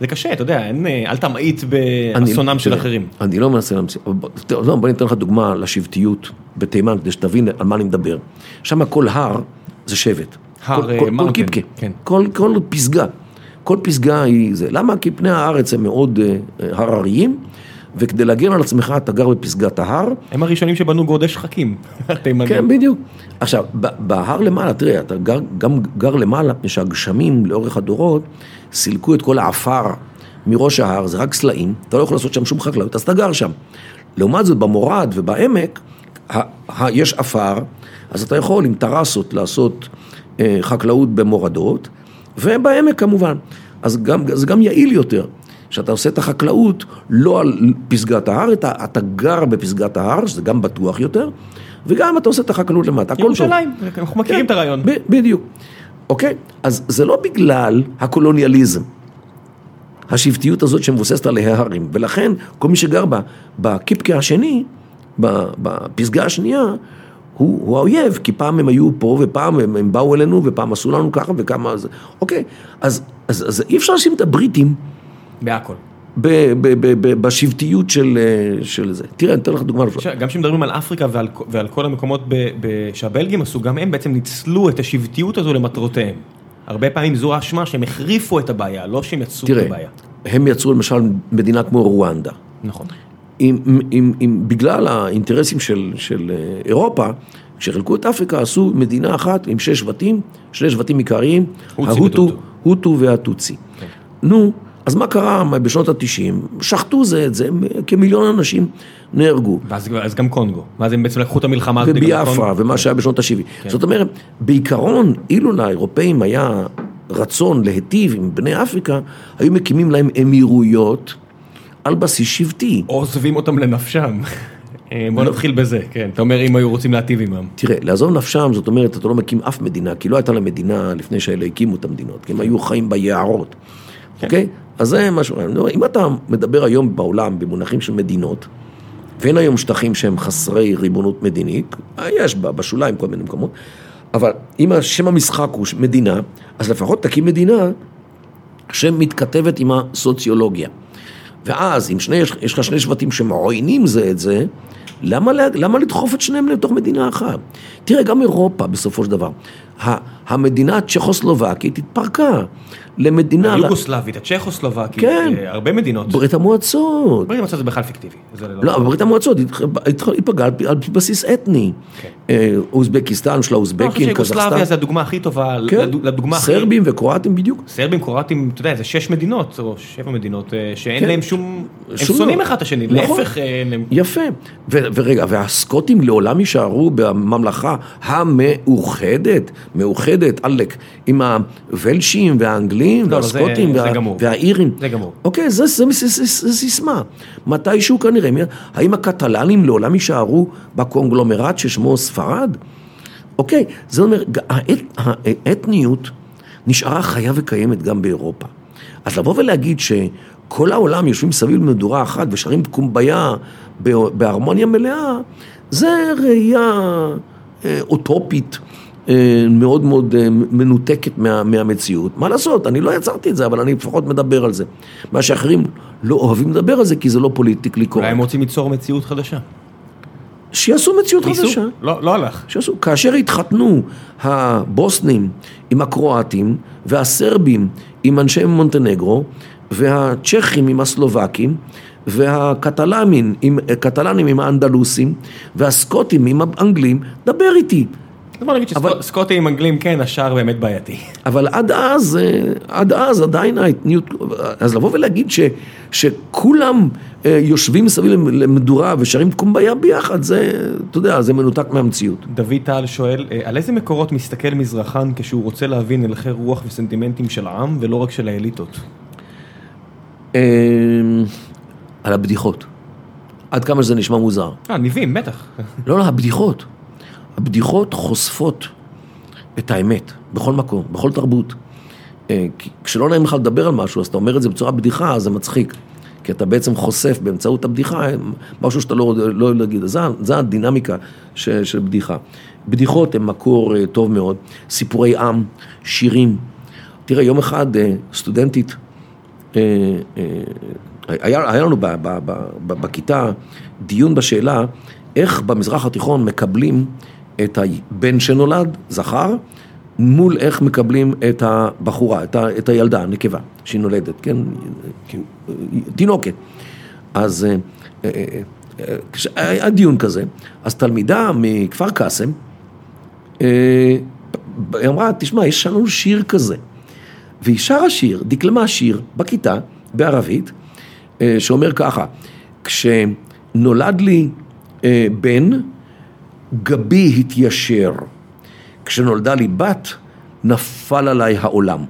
זה קשה, אתה יודע, אה, אל תמעיט באסונם של אחרים. אני לא מנסה להמציא, בוא- לא, בוא ניתן לך דוגמה לשבטיות בתימן, כדי שתבין על מה אני מדבר. שם כל הר זה שבט. הר, אה, כל- mountain, קיפקה, כן. כל פסגה. כל פסגה היא זה. למה? כי פני הארץ הם מאוד אה, אה, הרריים, וכדי להגן על עצמך אתה גר בפסגת ההר. הם הראשונים שבנו גורדי שחקים, התימנים. כן, בדיוק. עכשיו, בהר למעלה, תראה, אתה גר, גם גר למעלה, מפני שהגשמים לאורך הדורות סילקו את כל העפר מראש ההר, זה רק סלעים, אתה לא יכול לעשות שם שום חקלאות, אז אתה גר שם. לעומת זאת, במורד ובעמק, יש עפר, אז אתה יכול עם טרסות לעשות אה, חקלאות במורדות, ובעמק כמובן. אז גם, זה גם יעיל יותר. שאתה עושה את החקלאות לא על פסגת ההר, אתה, אתה גר בפסגת ההר, שזה גם בטוח יותר, וגם אתה עושה את החקלאות למטה, הכל טוב. ירושלים, אנחנו מכירים כן, את הרעיון. ב- בדיוק. אוקיי? אז זה לא בגלל הקולוניאליזם. השבטיות הזאת שמבוססת על ההרים, ולכן כל מי שגר בה, בקיפקה השני, בפסגה השנייה, הוא, הוא האויב, כי פעם הם היו פה, ופעם הם, הם באו אלינו, ופעם עשו לנו ככה, וכמה זה, אוקיי, אז, אז, אז אי אפשר לשים את הבריטים בהכל. בשבטיות של, אה, של זה. תראה, אני אתן לך דוגמה. עכשיו, גם כשמדברים על אפריקה ועל, ועל כל המקומות ב, ב, שהבלגים עשו, גם הם בעצם ניצלו את השבטיות הזו למטרותיהם. הרבה פעמים זו האשמה שהם החריפו את הבעיה, לא שהם יצרו את תראה, הבעיה. הם יצרו למשל מדינה כמו רואנדה. נכון. אם, אם, אם בגלל האינטרסים של, של אה, אירופה, כשחילקו את אפריקה עשו מדינה אחת עם שש שבטים, שני שבטים עיקריים, ההוטו. הוטו והטוצי. כן. נו, אז מה קרה בשנות התשעים? שחטו זה את זה, כמיליון אנשים נהרגו. ואז אז גם קונגו. ואז הם בעצם לקחו את המלחמה הזאת וביאפרה. ומה שהיה בשנות ה-70. זאת אומרת, בעיקרון, אילו לאירופאים היה רצון להיטיב עם בני אפריקה, היו מקימים להם אמירויות על בסיס שבטי. או עוזבים אותם לנפשם. אה, בוא נתחיל בזה, כן. אתה אומר אם היו רוצים להטיב עמם. תראה, לעזוב נפשם, זאת אומרת, אתה לא מקים אף מדינה, כי לא הייתה לה מדינה לפני שאלה הקימו את המדינות, כי הם היו חיים ביערות, אוקיי? אז זה משהו, אם אתה מדבר היום בעולם במונחים של מדינות, ואין היום שטחים שהם חסרי ריבונות מדינית, יש בשוליים כל מיני מקומות, אבל אם שם המשחק הוא מדינה, אז לפחות תקים מדינה שמתכתבת עם הסוציולוגיה. ואז, אם שני, יש לך שני שבטים שמעוינים זה את זה, למה, למה לדחוף את שניהם לתוך מדינה אחת? תראה, גם אירופה בסופו של דבר, המדינה הצ'כוסלובקית התפרקה למדינה, היוגוסלבית, הצ'כוסלובקית, כן. אה, הרבה מדינות. ברית המועצות. ברית המועצות זה בכלל פיקטיבי. זה לא, ברית המועצות התפגעה על בסיס אתני. כן. אה, אוזבקיסטן של לא, האוזבקים, שיוגוסלביה קזחסטן. זה הדוגמה הכי טובה, כן, לד- לדוגמה הכי... סרבים וקרואטים בדיוק. סרבים, קרואטים, אתה יודע, זה שש מדינות, או שבע מדינות, אה, שאין כן. להם שום... הם שום שונאים לא. אחד את השני, נכון. להפך. יפה. ו- ורגע, והסקוטים לעולם יישארו בממלכה המאוחדת, מאוחדת, עלק, עם הוולשים והאנגלים לא, לא, זה- והסקוטים זה וה- גמור. והאירים. זה גמור. אוקיי, זה, זה, זה, זה, זה סיסמה. מתישהו כנראה, האם הקטלנים לעולם יישארו בקונגלומרט ששמו ספרד? אוקיי, זה אומר, האת, האתניות נשארה חיה וקיימת גם באירופה. אז לבוא ולהגיד שכל העולם יושבים סביב למדורה אחת ושרים קומביה בהרמוניה מלאה, זה ראייה אה, אוטופית. אה, מאוד מאוד אה, מנותקת מה, מהמציאות. מה לעשות, אני לא יצרתי את זה, אבל אני לפחות מדבר על זה. מה שאחרים לא אוהבים לדבר על זה, כי זה לא פוליטיקלי אולי קורקט. הם רוצים ליצור מציאות חדשה. שיעשו מציאות ניסו? חדשה. לא, לא הלך. שעשו, כאשר התחתנו הבוסנים עם הקרואטים והסרבים עם אנשי מונטנגרו והצ'כים עם הסלובקים והקטלנים עם, קטלנים עם האנדלוסים והסקוטים עם האנגלים, דבר איתי. בוא נגיד שסקוטים אנגלים כן, השאר באמת בעייתי. אבל עד אז, אה, עד אז עדיין האתניות, אז לבוא ולהגיד ש, שכולם אה, יושבים סביב למדורה ושרים קומביה ביחד, זה, אתה יודע, זה מנותק מהמציאות. דוד טל שואל, אה, על איזה מקורות מסתכל מזרחן כשהוא רוצה להבין הלכי רוח וסנטימנטים של העם ולא רק של האליטות? על הבדיחות. עד כמה שזה נשמע מוזר. אה, ניבים, בטח. לא, לא, הבדיחות. הבדיחות חושפות את האמת, בכל מקום, בכל תרבות. אה, כשלא נעים לך לדבר על משהו, אז אתה אומר את זה בצורה בדיחה, אז זה מצחיק. כי אתה בעצם חושף באמצעות הבדיחה משהו שאתה לא לא להגיד. זה, זה הדינמיקה ש, של בדיחה. בדיחות הן מקור אה, טוב מאוד, סיפורי עם, שירים. תראה, יום אחד אה, סטודנטית, אה, אה, היה, היה לנו ב, ב, ב, ב, בכיתה דיון בשאלה איך במזרח התיכון מקבלים את הבן שנולד, זכר, מול איך מקבלים את הבחורה, את, ה, את הילדה, הנקבה, שהיא נולדת, כן? תינוקת. אז אה, אה, אה, כשהיה דיון כזה, אז תלמידה מכפר קאסם, אה, היא אמרה, תשמע, יש לנו שיר כזה. והיא שרה שיר, דקלמה שיר בכיתה, בערבית, אה, שאומר ככה, כשנולד לי אה, בן, גבי התיישר. כשנולדה לי בת, נפל עליי העולם.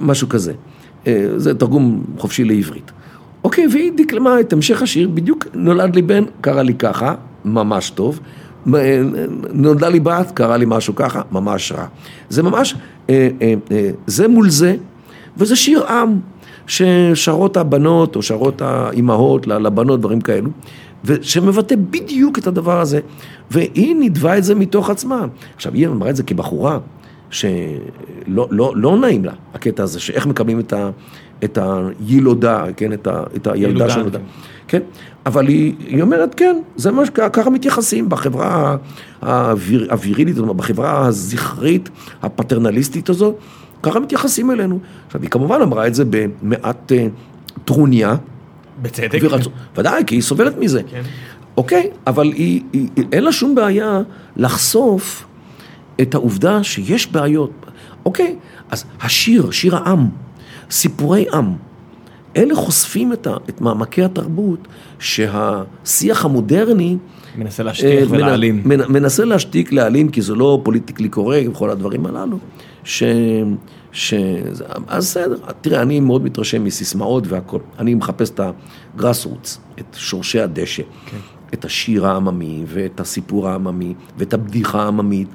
משהו כזה. אה, זה תרגום חופשי לעברית. אוקיי, והיא דקלמה את המשך השיר, בדיוק נולד לי בן, קרא לי ככה, ממש טוב. אה, נולדה לי בת, קרה לי משהו ככה, ממש רע. זה ממש, אה, זה מול זה, וזה שיר עם, ששרות הבנות או שרות האימהות לבנות, דברים כאלו, ושמבטא בדיוק את הדבר הזה, והיא נדבה את זה מתוך עצמה. עכשיו, היא אמרה את זה כבחורה, שלא לא, לא נעים לה, הקטע הזה, שאיך מקבלים את, ה, את הילודה, כן, את, ה, את הילדה של ילודה. כן, אבל היא, היא אומרת, כן, זה מה שככה מתייחסים בחברה האוויר, הווירילית, בחברה הזכרית, הפטרנליסטית הזאת, ככה מתייחסים אלינו. עכשיו, היא כמובן אמרה את זה במעט uh, טרוניה. בצדק. ורצו, ודאי, כי היא סובלת מזה. כן. אוקיי, אבל היא, היא, אין לה שום בעיה לחשוף את העובדה שיש בעיות. אוקיי, אז השיר, שיר העם, סיפורי עם, אלה חושפים את, ה, את מעמקי התרבות שהשיח המודרני... מנסה להשתיק uh, ולהעלים. מנ, מנסה להשתיק, להעלים, כי זה לא פוליטיקלי קורקט וכל הדברים הללו. ש... ש... אז בסדר, תראה, אני מאוד מתרשם מסיסמאות והכל. אני מחפש את הגראס רוץ, את שורשי הדשא, כן. את השיר העממי, ואת הסיפור העממי, ואת הבדיחה העממית,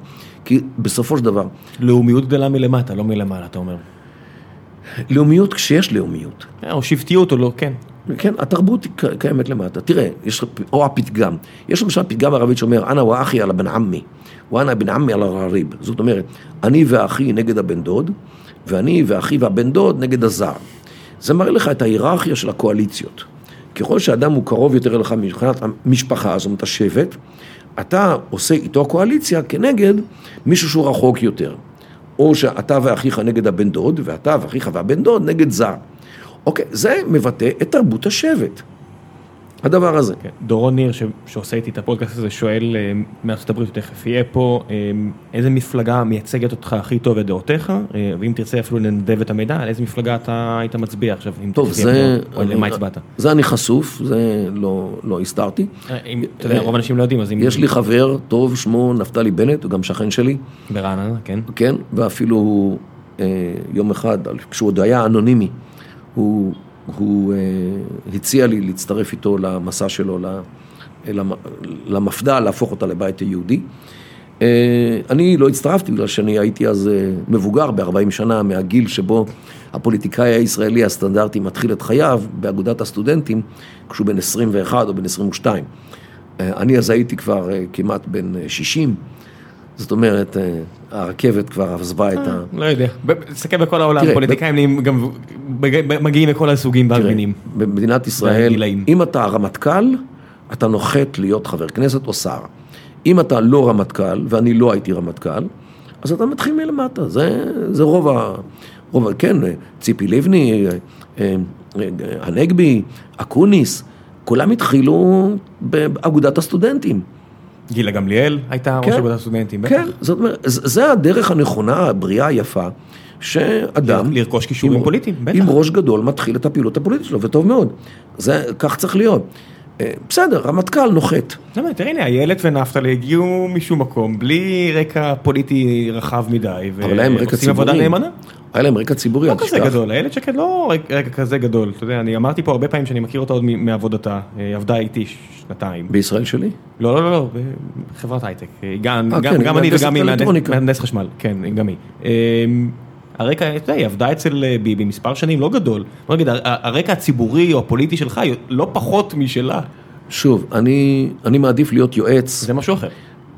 כי בסופו של דבר... לאומיות גדלה מלמטה, לא מלמעלה, אתה אומר. לאומיות כשיש לאומיות. או שבטיות או לא, כן. כן, התרבות קיימת למטה. תראה, יש, או הפתגם. יש למשל פתגם ערבית שאומר, אנא ואחי על הבן עמי, ואנא בן עמי על הרריב. זאת אומרת, אני ואחי נגד הבן דוד, ואני ואחי והבן דוד נגד הזר. זה מראה לך את ההיררכיה של הקואליציות. ככל שאדם הוא קרוב יותר אליך מבחינת המשפחה, זאת אומרת השבט, אתה עושה איתו קואליציה כנגד מישהו שהוא רחוק יותר. או שאתה ואחיך נגד הבן דוד, ואתה ואחיך והבן דוד נגד זר. אוקיי, זה מבטא את תרבות השבט. הדבר הזה. כן. דורון ניר, ש... שעושה איתי את הפודקאסט הזה, שואל אה, מארצות הברית, תכף יהיה פה, אה, איזה מפלגה מייצגת אותך הכי טוב את דעותיך, אה, ואם תרצה אפילו לנדב את המידע, על איזה מפלגה אתה היית מצביע עכשיו, אם טוב, זה... או למה הצבעת. זה אני חשוף, זה לא, לא הסתרתי. אם, אתה יודע, רוב האנשים לא יודעים, אז אם... יש לי חבר טוב, שמו נפתלי בנט, הוא גם שכן שלי. ברעננה, כן. כן, ואפילו יום אחד, כשהוא עוד היה אנונימי, הוא... הוא uh, הציע לי להצטרף איתו למסע שלו למפד"ל, להפוך אותה לבית היהודי. Uh, אני לא הצטרפתי בגלל שאני הייתי אז uh, מבוגר ב-40 שנה מהגיל שבו הפוליטיקאי הישראלי הסטנדרטי מתחיל את חייו באגודת הסטודנטים כשהוא בן 21 או בן 22. Uh, אני אז הייתי כבר כמעט בן 60. זאת אומרת, אה, הרכבת כבר עזבה את ה... לא יודע, תסתכל בכל העולם, פוליטיקאים גם מגיעים מכל הסוגים והמינים. במדינת ישראל, אם אתה רמטכ"ל, אתה נוחת להיות חבר כנסת או שר. אם אתה לא רמטכ"ל, ואני לא הייתי רמטכ"ל, אז אתה מתחיל מלמטה, זה רוב ה... רוב, כן, ציפי לבני, אה, אה, הנגבי, אקוניס, כולם התחילו באגודת הסטודנטים. גילה גמליאל הייתה ראש כן. אגודת הסטודנטים, בטח. כן, זאת אומרת, זה הדרך הנכונה, הבריאה היפה, שאדם... לרכוש כישורים פוליטיים, בטח. עם ראש גדול מתחיל את הפעילות הפוליטית שלו, וטוב מאוד. זה, כך צריך להיות. אה, בסדר, רמטכ"ל נוחת. לא, תראה, הנה, איילת ונפתלי הגיעו משום מקום, בלי רקע פוליטי רחב מדי, ועושים עבודה נאמנה. היה להם רקע ציבורי, אל תשכח. לא כזה גדול, איילת שקד לא רקע כזה גדול. אתה יודע, אני אמרתי פה הרבה פעמים שאני מכיר אותה עוד מעבודתה, היא אה, עבדה איתי שנתיים. בישראל שלי? לא, לא, לא, לא, בחברת הייטק. גם אה, כן, אני וגם היא מהנדס חשמל, כן, גם היא. הרקע, אתה יודע, היא עבדה אצל אה, ביבי מספר שנים לא גדול. בוא נגיד, הרקע הציבורי או הפוליטי שלך לא פחות משלה. שוב, אני, אני מעדיף להיות יועץ. זה משהו אחר.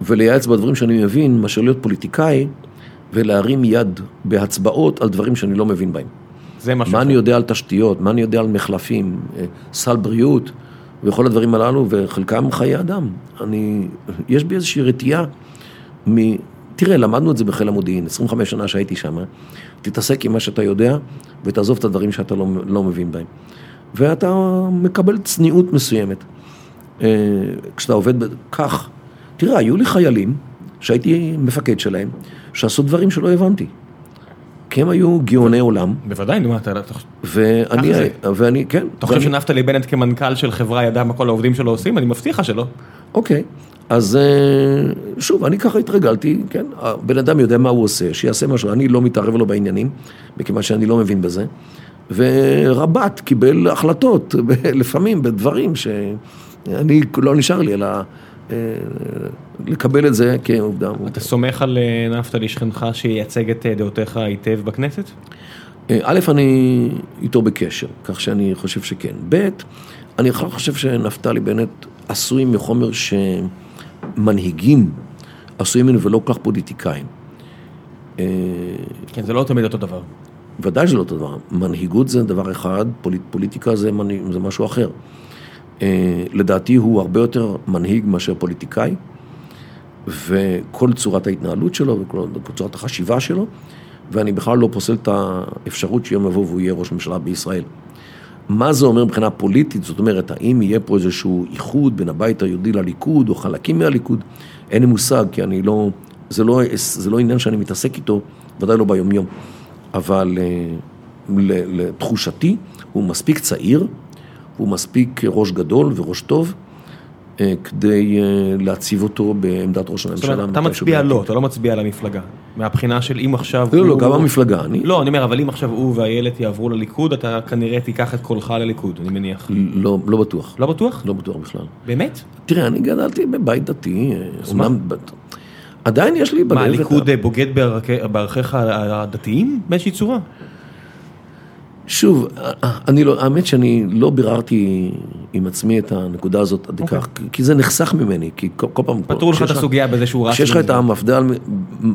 ולייעץ בדברים שאני מבין, מאשר להיות פוליטיקאי ולהרים יד בהצבעות על דברים שאני לא מבין בהם. זה משהו מה אחר. אני יודע על תשתיות, מה אני יודע על מחלפים, אה, סל בריאות וכל הדברים הללו, וחלקם חיי אדם. אני, יש בי איזושהי רתיעה. תראה, למדנו את זה בחיל המודיעין, 25 שנה שהייתי שם, תתעסק עם מה שאתה יודע ותעזוב את הדברים שאתה לא, לא מבין בהם. ואתה מקבל צניעות מסוימת. אה, כשאתה עובד כך, תראה, היו לי חיילים שהייתי מפקד שלהם, שעשו דברים שלא הבנתי. כי הם היו גאוני עולם. בוודאי, נו אתה... ואני, ואני, כן. אתה חושב שנפתלי בנט כמנכ"ל של חברה ידע מה כל העובדים שלו עושים? אני מבטיח לך שלא. אוקיי, אז אה, שוב, אני ככה התרגלתי, כן, הבן אדם יודע מה הוא עושה, שיעשה משהו, אני לא מתערב לו בעניינים, מכיוון שאני לא מבין בזה. ורבת קיבל החלטות, לפעמים בדברים שאני, לא נשאר לי אלא אה, לקבל את זה כעובדה. אתה סומך על אה, נפתלי שכנך שייצג את דעותיך היטב בכנסת? א', אני איתו בקשר, כך שאני חושב שכן. ב', אני בכלל חושב שנפתלי בנט עשוי מחומר שמנהיגים עשויים ממנו ולא כל כך פוליטיקאים. כן, זה לא תמיד אותו דבר. ודאי שזה לא אותו דבר. מנהיגות זה דבר אחד, פוליט, פוליטיקה זה, מנהיג, זה משהו אחר. לדעתי הוא הרבה יותר מנהיג מאשר פוליטיקאי, וכל צורת ההתנהלות שלו וכל צורת החשיבה שלו, ואני בכלל לא פוסל את האפשרות שיום יבוא והוא יהיה ראש ממשלה בישראל. מה זה אומר מבחינה פוליטית? זאת אומרת, האם יהיה פה איזשהו איחוד בין הבית היהודי לליכוד, או חלקים מהליכוד? אין לי מושג, כי אני לא, זה לא, זה לא עניין שאני מתעסק איתו, ודאי לא ביומיום. אבל אה, לתחושתי, הוא מספיק צעיר, הוא מספיק ראש גדול וראש טוב. אה, כדי אה, להציב אותו בעמדת ראש הממשלה. זאת אומרת, אתה מצביע לא, אתה לא מצביע על המפלגה. מהבחינה של אם עכשיו לא, לא, לא, גם המפלגה, אני... לא, אני אומר, אבל אם עכשיו הוא ואיילת יעברו לליכוד, אתה כנראה תיקח את קולך לליכוד, אני מניח. לא, לא בטוח. לא בטוח? לא בטוח בכלל. באמת? תראה, אני גדלתי בבית דתי, אומנם... עדיין יש לי בלב... מה, הליכוד בוגד בערכיך הדתיים באיזושהי צורה? שוב, אני לא, האמת שאני לא ביררתי עם עצמי את הנקודה הזאת עד כך, okay. כי זה נחסך ממני, כי כל, כל פעם... פתרו לך את הסוגיה בזה שהוא רץ... כשיש לך את המפד"ל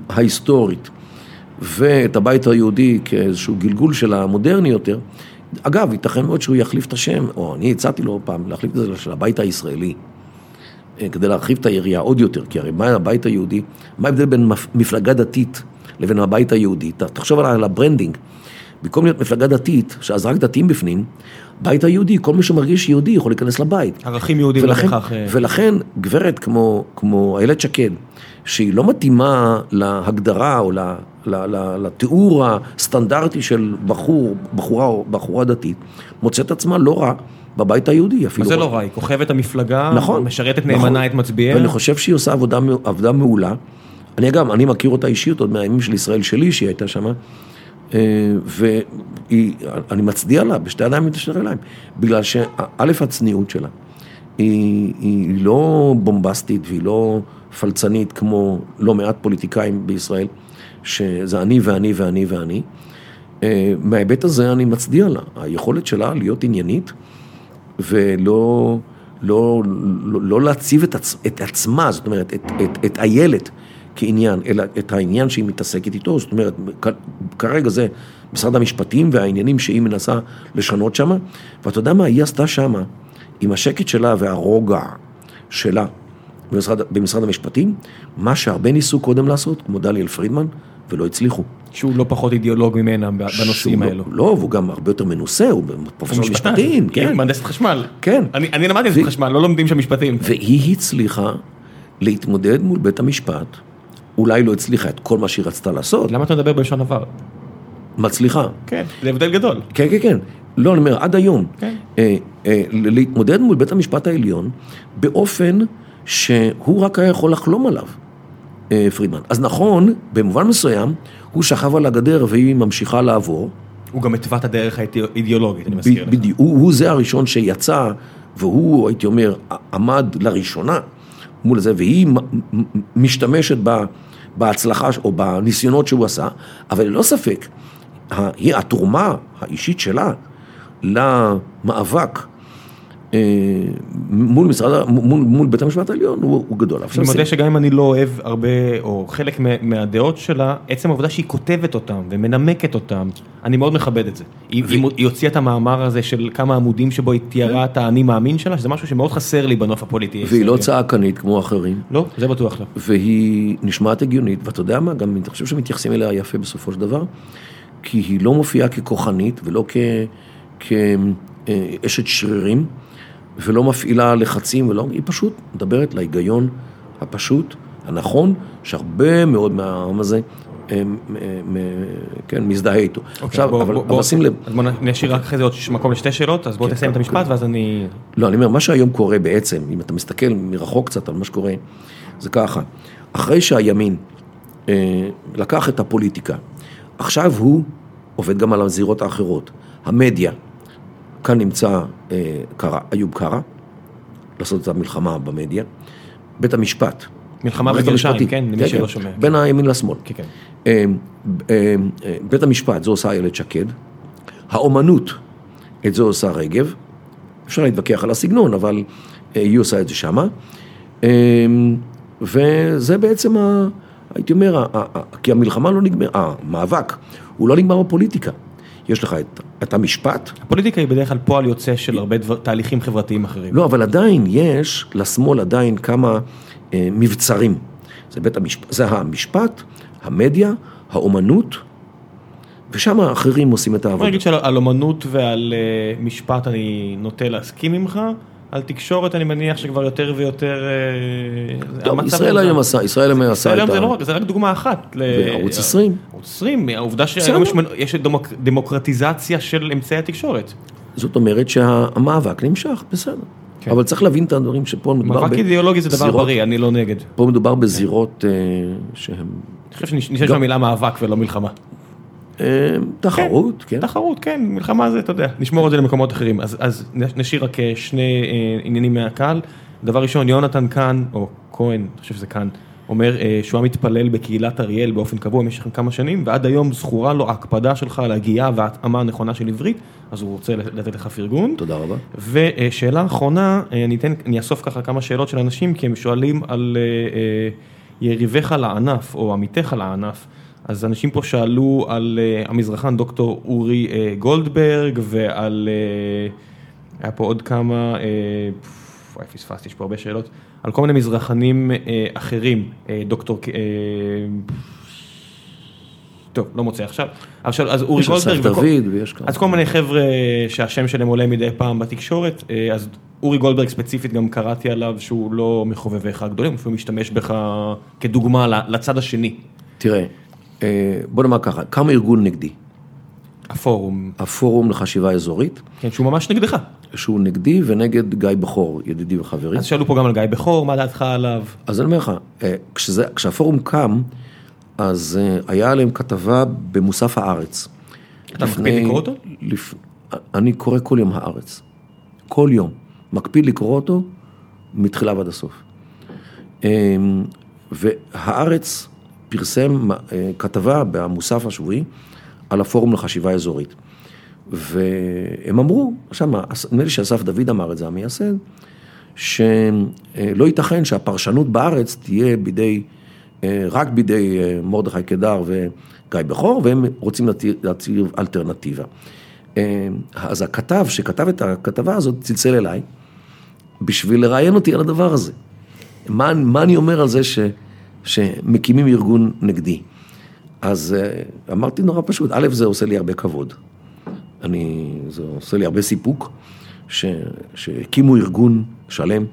ההיסטורית ואת הבית היהודי כאיזשהו גלגול של המודרני יותר, אגב, ייתכן מאוד שהוא יחליף את השם, או אני הצעתי לו פעם להחליף את זה של הבית הישראלי, אה, כדי להרחיב את היריעה עוד יותר, כי הרי מה הבית היהודי, מה ההבדל בין מפלגה דתית לבין הבית היהודי? תחשוב על ה branding. במקום להיות מפלגה דתית, שאז רק דתיים בפנים, בית היהודי, כל מי שמרגיש יהודי יכול להיכנס לבית. ערכים יהודים ולכן, לא בכך. ולכן גברת כמו, כמו איילת שקד, שהיא לא מתאימה להגדרה או ל, ל, ל, לתיאור הסטנדרטי של בחור, בחורה או בחורה דתית, מוצאת עצמה לא רע. בבית היהודי אפילו. זה לא רע? היא כוכבת המפלגה, נכון, משרתת נאמנה נכון, את מצביעיה. ואני חושב שהיא עושה עבודה, עבודה מעולה. אני אגב, אני מכיר אותה אישית עוד מהימים של ישראל שלי, שהיא הייתה שמה. אה, ואני מצדיע לה בשתי ידיים ובשתי רגליים, בגלל שא' הצניעות שלה, היא, היא לא בומבסטית והיא לא פלצנית כמו לא מעט פוליטיקאים בישראל, שזה אני ואני ואני ואני. אה, מההיבט הזה אני מצדיע לה, היכולת שלה להיות עניינית ולא לא, לא, לא להציב את, עצ, את עצמה, זאת אומרת, את, את, את איילת כעניין, אלא את העניין שהיא מתעסקת איתו, זאת אומרת, כרגע זה משרד המשפטים והעניינים שהיא מנסה לשנות שמה, ואתה יודע מה היא עשתה שמה, עם השקט שלה והרוגע שלה במשרד, במשרד המשפטים, מה שהרבה ניסו קודם לעשות, כמו דליאל פרידמן, ולא הצליחו. שהוא לא פחות אידיאולוג ממנה בנושאים לא- האלו. לא, והוא גם הרבה יותר מנוסה, הוא פרופסור משפטים, כן. מהנדסת חשמל. כן. אני למדתי את חשמל, לא לומדים שם משפטים. והיא הצליחה להתמודד מול בית המשפט אולי לא הצליחה את כל מה שהיא רצתה לעשות. למה אתה מדבר בלשון עבר? מצליחה. כן, זה הבדל גדול. כן, כן, כן. לא, אני אומר, עד היום. כן. אה, אה, להתמודד מול בית המשפט העליון באופן שהוא רק היה יכול לחלום עליו, אה, פרידמן. אז נכון, במובן מסוים, הוא שכב על הגדר והיא ממשיכה לעבור. הוא גם התווה את הדרך האידיאולוגית, אני מזכיר לך. בדיוק, הוא, הוא זה הראשון שיצא, והוא, הייתי אומר, עמד לראשונה. מול זה, והיא משתמשת בהצלחה או בניסיונות שהוא עשה, אבל ללא ספק, התרומה האישית שלה למאבק מול משרד, מול, מול בית המשפט העליון הוא, הוא גדול. אני מודה שגם אם אני לא אוהב הרבה, או חלק מהדעות שלה, עצם העובדה שהיא כותבת אותם ומנמקת אותם, אני מאוד מכבד את זה. היא, ו... היא הוציאה את המאמר הזה של כמה עמודים שבו היא תיארה את האני מאמין שלה, שזה משהו שמאוד חסר לי בנוף הפוליטי. והיא לא צעקנית כמו אחרים. לא, זה בטוח לא. והיא נשמעת הגיונית, ואתה יודע מה, גם אני חושב שמתייחסים אליה יפה בסופו של דבר, כי היא לא מופיעה ככוחנית ולא כאשת שרירים. ולא מפעילה לחצים, ולא, היא פשוט מדברת להיגיון הפשוט, הנכון, שהרבה מאוד מהעם הזה כן, מזדהה איתו. אוקיי, עכשיו, אבל שים לב. אז בוא נשאיר רק אחרי זה עוד מקום לשתי שאלות, אז בוא כן, תסיים את המשפט ואז אני... לא, אני אומר, מה שהיום קורה בעצם, אם אתה מסתכל מרחוק קצת על מה שקורה, זה ככה, אחרי שהימין אה, לקח את הפוליטיקה, עכשיו הוא עובד גם על הזירות האחרות. המדיה, כאן נמצא אה, קרא, איוב קרא, לעשות את המלחמה במדיה, בית המשפט. מלחמה בגרשיים. כן, למי שלא שומע. בין הימין לשמאל. כן, כן. אה, אה, בית המשפט, זו עושה איילת שקד, האומנות, את זה עושה רגב, אפשר להתווכח על הסגנון, אבל אה, היא עושה את זה שמה, אה, וזה בעצם, ה, הייתי אומר, ה- ה- ה- כי המלחמה לא נגמר, המאבק, הוא לא נגמר בפוליטיקה. יש לך את, את המשפט, הפוליטיקה היא בדרך כלל פועל יוצא של הרבה דבר, תהליכים חברתיים אחרים. לא, אבל עדיין יש לשמאל עדיין כמה אה, מבצרים. זה בית המשפט, זה המשפט, המדיה, האומנות, ושם האחרים עושים את העבודה. נגיד שעל אומנות ועל אה, משפט אני נוטה להסכים עמך, על תקשורת אני מניח שכבר יותר ויותר... אה, טוב, ישראל היום עשה, ישראל היום עשה ישראל היום את זה ה... לא רק, זה רק דוגמה אחת. בערוץ 20. ערוץ 20, העובדה שהיום. יש- יש דמוק- דמוקרטיזציה של אמצעי התקשורת. זאת אומרת שהמאבק נמשך, בסדר. כן. אבל צריך להבין את הדברים שפה מדובר מאבק אידיאולוגי זה דבר בריא, אני לא נגד. פה מדובר בזירות אה, שהן אני חושב שנשאר גם- במילה מאבק ולא מלחמה. אה, תחרות, כן. תחרות, כן, מלחמה זה, אתה יודע, נשמור את זה למקומות אחרים. אז, אז נשאיר רק אה, שני אה, עניינים מהקהל. דבר ראשון, יונתן כאן, או כהן, אני חושב שזה כאן, אומר שהוא היה מתפלל בקהילת אריאל באופן קבוע במשך כמה שנים, ועד היום זכורה לו ההקפדה שלך על הגייה וההתאמה הנכונה של עברית, אז הוא רוצה לתת לך פרגון. תודה רבה. ושאלה אחרונה, אני אתן, אני אאסוף ככה כמה שאלות של אנשים, כי הם שואלים על יריביך לענף, או עמיתיך לענף. אז אנשים פה שאלו על אה, המזרחן דוקטור אורי אה, גולדברג, ועל, אה, היה פה עוד כמה, וואי פספסתי, יש פה הרבה שאלות, על כל מיני מזרחנים אה, אחרים, אה, דוקטור, אה, טוב, לא מוצא עכשיו, עכשיו, אז אורי יש אסף גולדברג, וכל- דוד ויש כמה. אז כל מיני חבר'ה שהשם שלהם עולה מדי פעם בתקשורת, אז אורי גולדברג ספציפית גם קראתי עליו שהוא לא מחובביך הגדולים, הוא אפילו משתמש בך כדוגמה לצד השני, תראה, אה, בוא נאמר ככה, קם ארגון נגדי, הפורום, הפורום לחשיבה אזורית, כן, שהוא ממש נגדך. שהוא נגדי ונגד גיא בכור, ידידי וחברי. אז שאלו פה גם על גיא בכור, מה דעתך עליו? אז אני אומר לך, אה, כשזה, כשהפורום קם, אז אה, היה עליהם כתבה במוסף הארץ. אתה מקפיד לקרוא אותו? לפ... אני קורא כל יום הארץ. כל יום. מקפיד לקרוא אותו מתחילה ועד הסוף. אה, והארץ פרסם אה, כתבה במוסף השבועי על הפורום לחשיבה אזורית. והם אמרו, עכשיו, נדמה לי שאסף דוד אמר את זה, המייסד, שלא ייתכן שהפרשנות בארץ תהיה בידי, אה, רק בידי אה, מרדכי קידר וגיא בכור, והם רוצים להציב- אלטרנטיבה. אה, אז הכתב שכתב את הכתבה הזאת צלצל אליי, בשביל לראיין אותי על הדבר הזה. מה, מה אני אומר על זה ש, שמקימים ארגון נגדי? אז אה, אמרתי נורא פשוט, א', זה עושה לי הרבה כבוד. אני, זה עושה לי הרבה סיפוק, ש, שהקימו ארגון שלם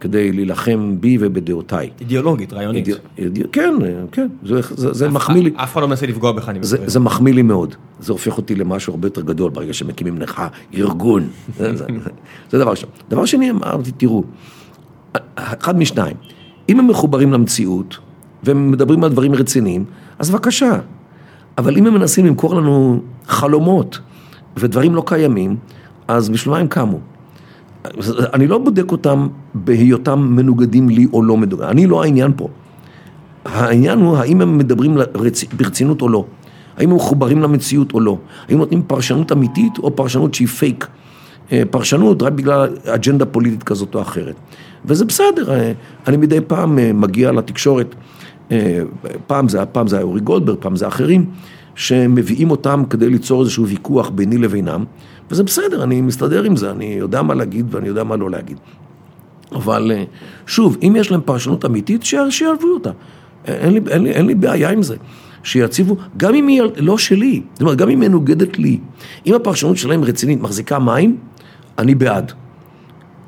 כדי להילחם בי ובדעותיי. אידיאולוגית, רעיונית. אידיו- אידיו- כן, כן, זה, זה, זה מחמיא לי. אף אחד לא מנסה לפגוע בך, אני זה, מקווה. זה מחמיא לי מאוד, זה הופך אותי למשהו הרבה יותר גדול ברגע שמקימים לך ארגון, זה, זה, זה דבר ראשון. דבר שני, אמרתי, תראו, אחד משניים, אם הם מחוברים למציאות והם מדברים על דברים רציניים, אז בבקשה, אבל אם הם מנסים למכור לנו חלומות ודברים לא קיימים, אז בשביל מה הם קמו? אני לא בודק אותם בהיותם מנוגדים לי או לא מנוגדים, אני לא העניין פה. העניין הוא האם הם מדברים. ברצינות או לא, האם הם מחוברים למציאות או לא, האם נותנים פרשנות אמיתית או פרשנות שהיא פייק, אה, פרשנות רק בגלל אג'נדה פוליטית כזאת או אחרת. וזה בסדר, אה, אני מדי פעם אה, מגיע לתקשורת, פעם זה, פעם זה היה אורי גולדברג, פעם זה אחרים, שמביאים אותם כדי ליצור איזשהו ויכוח ביני לבינם, וזה בסדר, אני מסתדר עם זה, אני יודע מה להגיד ואני יודע מה לא להגיד. אבל אה, שוב, אם יש להם פרשנות אמיתית, שיערבו אותה. אין לי, אין, לי, אין לי בעיה עם זה. שיציבו, גם אם היא לא שלי, זאת אומרת, גם אם היא מנוגדת לי. אם הפרשנות שלהם רצינית, מחזיקה מים, אני בעד.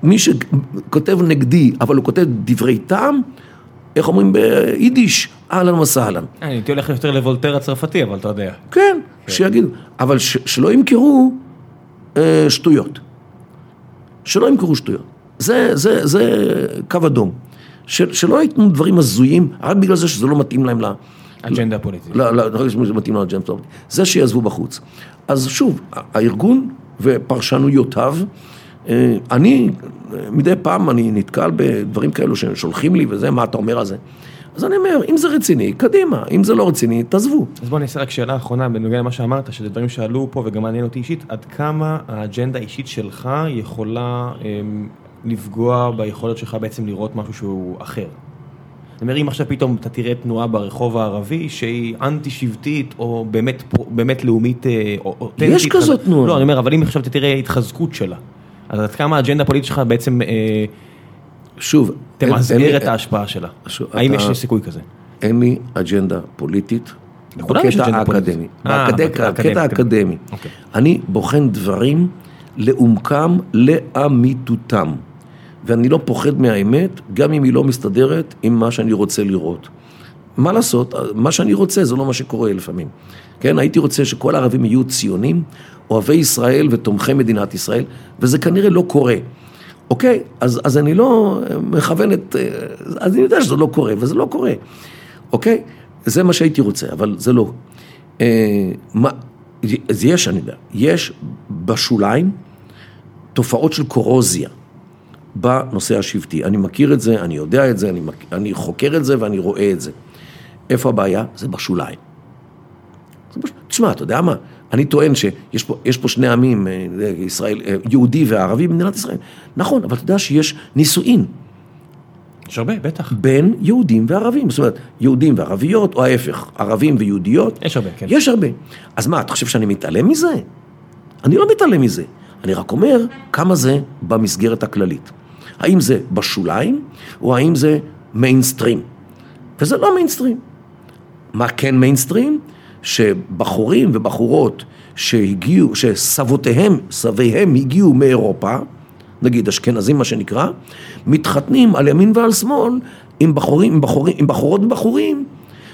מי שכותב נגדי, אבל הוא כותב דברי טעם, איך אומרים ביידיש, אהלן וסהלן. אני הייתי הולך יותר לוולטר הצרפתי, אבל אתה יודע. כן, שיגידו, אבל שלא ימכרו אה, שטויות. שלא ימכרו שטויות. זה, זה, זה קו אדום. שלא ייתנו דברים הזויים, רק בגלל זה שזה לא מתאים להם ל, אג'נדה פוליטית. לא, לא, חושב שזה מתאים לאג'נדה פוליטית. זה שיעזבו בחוץ. אז שוב, הארגון ופרשנויותיו, אה, אני, מדי פעם אני נתקל בדברים כאלו ששולחים לי וזה, מה אתה אומר על זה? אז אני אומר, אם זה רציני, קדימה, אם זה לא רציני, תעזבו. אז בוא נעשה רק שאלה אחרונה בנוגע למה שאמרת, שזה דברים שעלו פה וגם מעניין אותי אישית, עד כמה האג'נדה האישית שלך יכולה אמ, לפגוע ביכולת שלך בעצם לראות משהו שהוא אחר? אני אומר, אם עכשיו פתאום אתה תראה תנועה ברחוב הערבי שהיא אנטי שבטית או באמת, באמת לאומית אה, אותנטית. יש כזאת תנועה. לא, אני אומר, אבל אם עכשיו אתה תראה התחזקות שלה, אז עד כמה האג'נדה הפוליטית שלך בעצם... אה, שוב, תמסגר את ההשפעה שלה. שוב, האם אתה... יש סיכוי כזה? אין לי אג'נדה פוליטית. בקטע האקדמי. בקטע האקדמי. אני בוחן דברים לעומקם, לאמיתותם. ואני לא פוחד מהאמת, גם אם היא לא מסתדרת עם מה שאני רוצה לראות. מה לעשות, מה שאני רוצה זה לא מה שקורה לפעמים. כן, הייתי רוצה שכל הערבים יהיו ציונים, אוהבי ישראל ותומכי מדינת ישראל, וזה כנראה לא קורה. אוקיי, אז, אז אני לא מכוון את, אז אני יודע שזה לא קורה, וזה לא קורה. אוקיי? זה מה שהייתי רוצה, אבל זה לא. אה, מה, אז יש, אני יודע, יש בשוליים תופעות של קורוזיה בנושא השבטי. אני מכיר את זה, אני יודע את זה, אני, אני חוקר את זה ואני רואה את זה. איפה הבעיה? זה בשוליים. תשמע, אתה יודע מה? אני טוען שיש פה, פה שני עמים, אה, ישראל, אה, יהודי וערבי במדינת ישראל. נכון, אבל אתה יודע שיש נישואין. יש הרבה, בטח. בין יהודים וערבים, זאת אומרת, יהודים וערביות, או ההפך, ערבים ויהודיות. יש הרבה, כן. יש הרבה. אז מה, אתה חושב שאני מתעלם מזה? אני לא מתעלם מזה. אני רק אומר כמה זה במסגרת הכללית. האם זה בשוליים, או האם זה מיינסטרים. וזה לא מיינסטרים. מה כן מיינסטרים? שבחורים ובחורות שהגיעו, שסבותיהם, סביהם הגיעו מאירופה, נגיד אשכנזים מה שנקרא, מתחתנים על ימין ועל שמאל עם בחורים, עם בחורים, עם בחורות ובחורים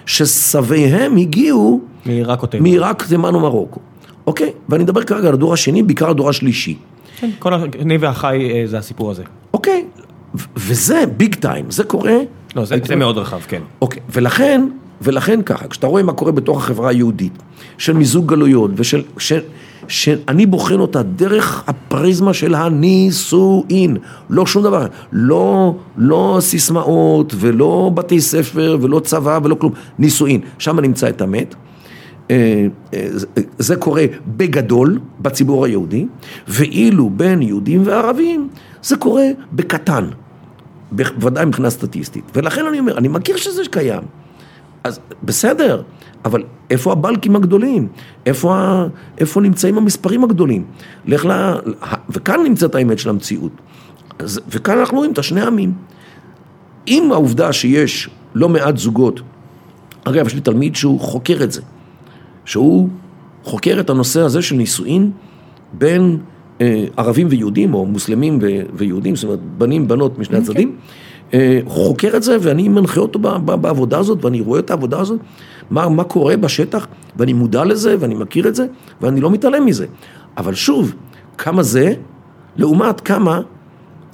שסביהם הגיעו מעיראק או תימן. מעיראק, תימן ומרוקו. אוקיי? ואני מדבר כרגע על הדור השני, בעיקר הדור השלישי. כן, כל אני והחי אה, זה הסיפור הזה. אוקיי, וזה ביג טיים, זה קורה... לא, זה, זה מאוד רחב, כן. אוקיי, ולכן, ולכן ככה, כשאתה רואה מה קורה בתוך החברה היהודית, של מיזוג גלויות ושל... של, שאני בוחן אותה דרך הפריזמה של הנישואין, לא שום דבר, לא, לא סיסמאות ולא בתי ספר ולא צבא ולא כלום, נישואין, שם נמצא את המת. אה, אה, זה קורה בגדול בציבור היהודי, ואילו בין יהודים וערבים זה קורה בקטן, בוודאי מבחינה סטטיסטית. ולכן אני אומר, אני מכיר שזה קיים, אז בסדר, אבל איפה הבלקים הגדולים? איפה, איפה נמצאים המספרים הגדולים? לך ל... וכאן נמצאת האמת של המציאות. אז, וכאן אנחנו רואים את השני עמים. עם העובדה שיש לא מעט זוגות, אגב, יש לי תלמיד שהוא חוקר את זה, שהוא חוקר את הנושא הזה של נישואין בין אה, ערבים ויהודים, או מוסלמים ו- ויהודים, זאת אומרת, בנים, בנות משני okay. אוקיי. הצדדים. אה, חוקר את זה ואני מנחה אותו בעבודה הזאת ואני רואה את העבודה הזאת, מה, מה קורה בשטח ואני מודע לזה ואני מכיר את זה ואני לא מתעלם מזה. אבל שוב, כמה זה לעומת כמה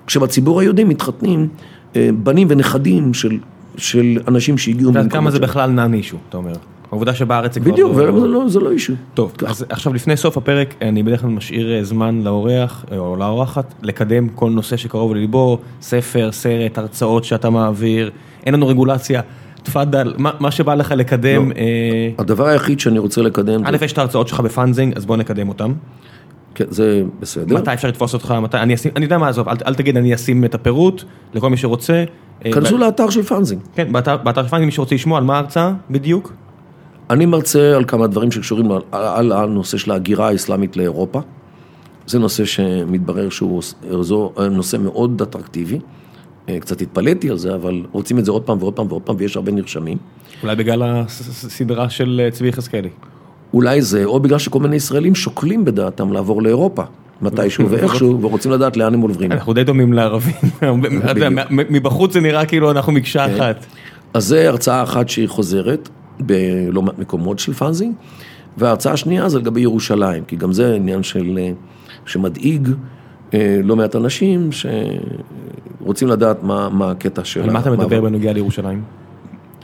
כשבציבור היהודי מתחתנים אה, בנים ונכדים של, של אנשים שהגיעו... ועד כמה זה בכלל נע מישהו, אתה אומר. העובדה שבארץ זה כבר... בדיוק. זה, לא, זה לא אישו. טוב, אז עכשיו לפני סוף הפרק, אני בדרך כלל משאיר אה, זמן לאורח או לאורחת לקדם כל נושא שקרוב לליבו, ספר, סרט, הרצאות שאתה מעביר, אין לנו רגולציה. תפאדל, מה, מה שבא לך לקדם. לא. אה... הדבר היחיד שאני רוצה לקדם... א', יש את ההרצאות שלך ב Funzing, אז בוא נקדם אותם. כן, זה בסדר. מתי אפשר לתפוס אותך, מתי, אני אשים, אני יודע מה, עזוב, אל, אל תגיד, אני אשים את הפירוט לכל מי שרוצה. אה, כנסו ב... לאתר של Funzing. כן, באתר, באתר של Funzing, מי שרוצה לשמוע על מה ההרצאה בדיוק. אני מרצה על כמה דברים שקשורים על, על הנושא של ההגירה האסלאמית לאירופה. זה נושא שמתברר שהוא נושא מאוד אטרקטיבי. אה, קצת התפלאתי על זה, אבל רוצים את זה עוד פעם ועוד פעם ועוד פעם, ויש הרבה נרשמים. אולי בגלל הסדרה של אה, צבי יחזקאלי. אולי זה, או בגלל שכל מיני ישראלים שוקלים בדעתם לעבור לאירופה. מתישהו ואיכשהו, ורוצים לדעת לאן הם עוברים. אנחנו די דומים לערבים, מבחוץ זה נראה כאילו אנחנו מקשה כן. אחת. אז זה הרצאה אחת שהיא חוזרת, בלא מעט מקומות של פאנזינג, וההרצאה השנייה זה לגבי ירושלים, כי גם זה עניין של, אה, שמדאיג אה, לא מעט אנשים שרוצים לדעת מה, מה הקטע של... על מה אתה מדבר בנוגע לירושלים?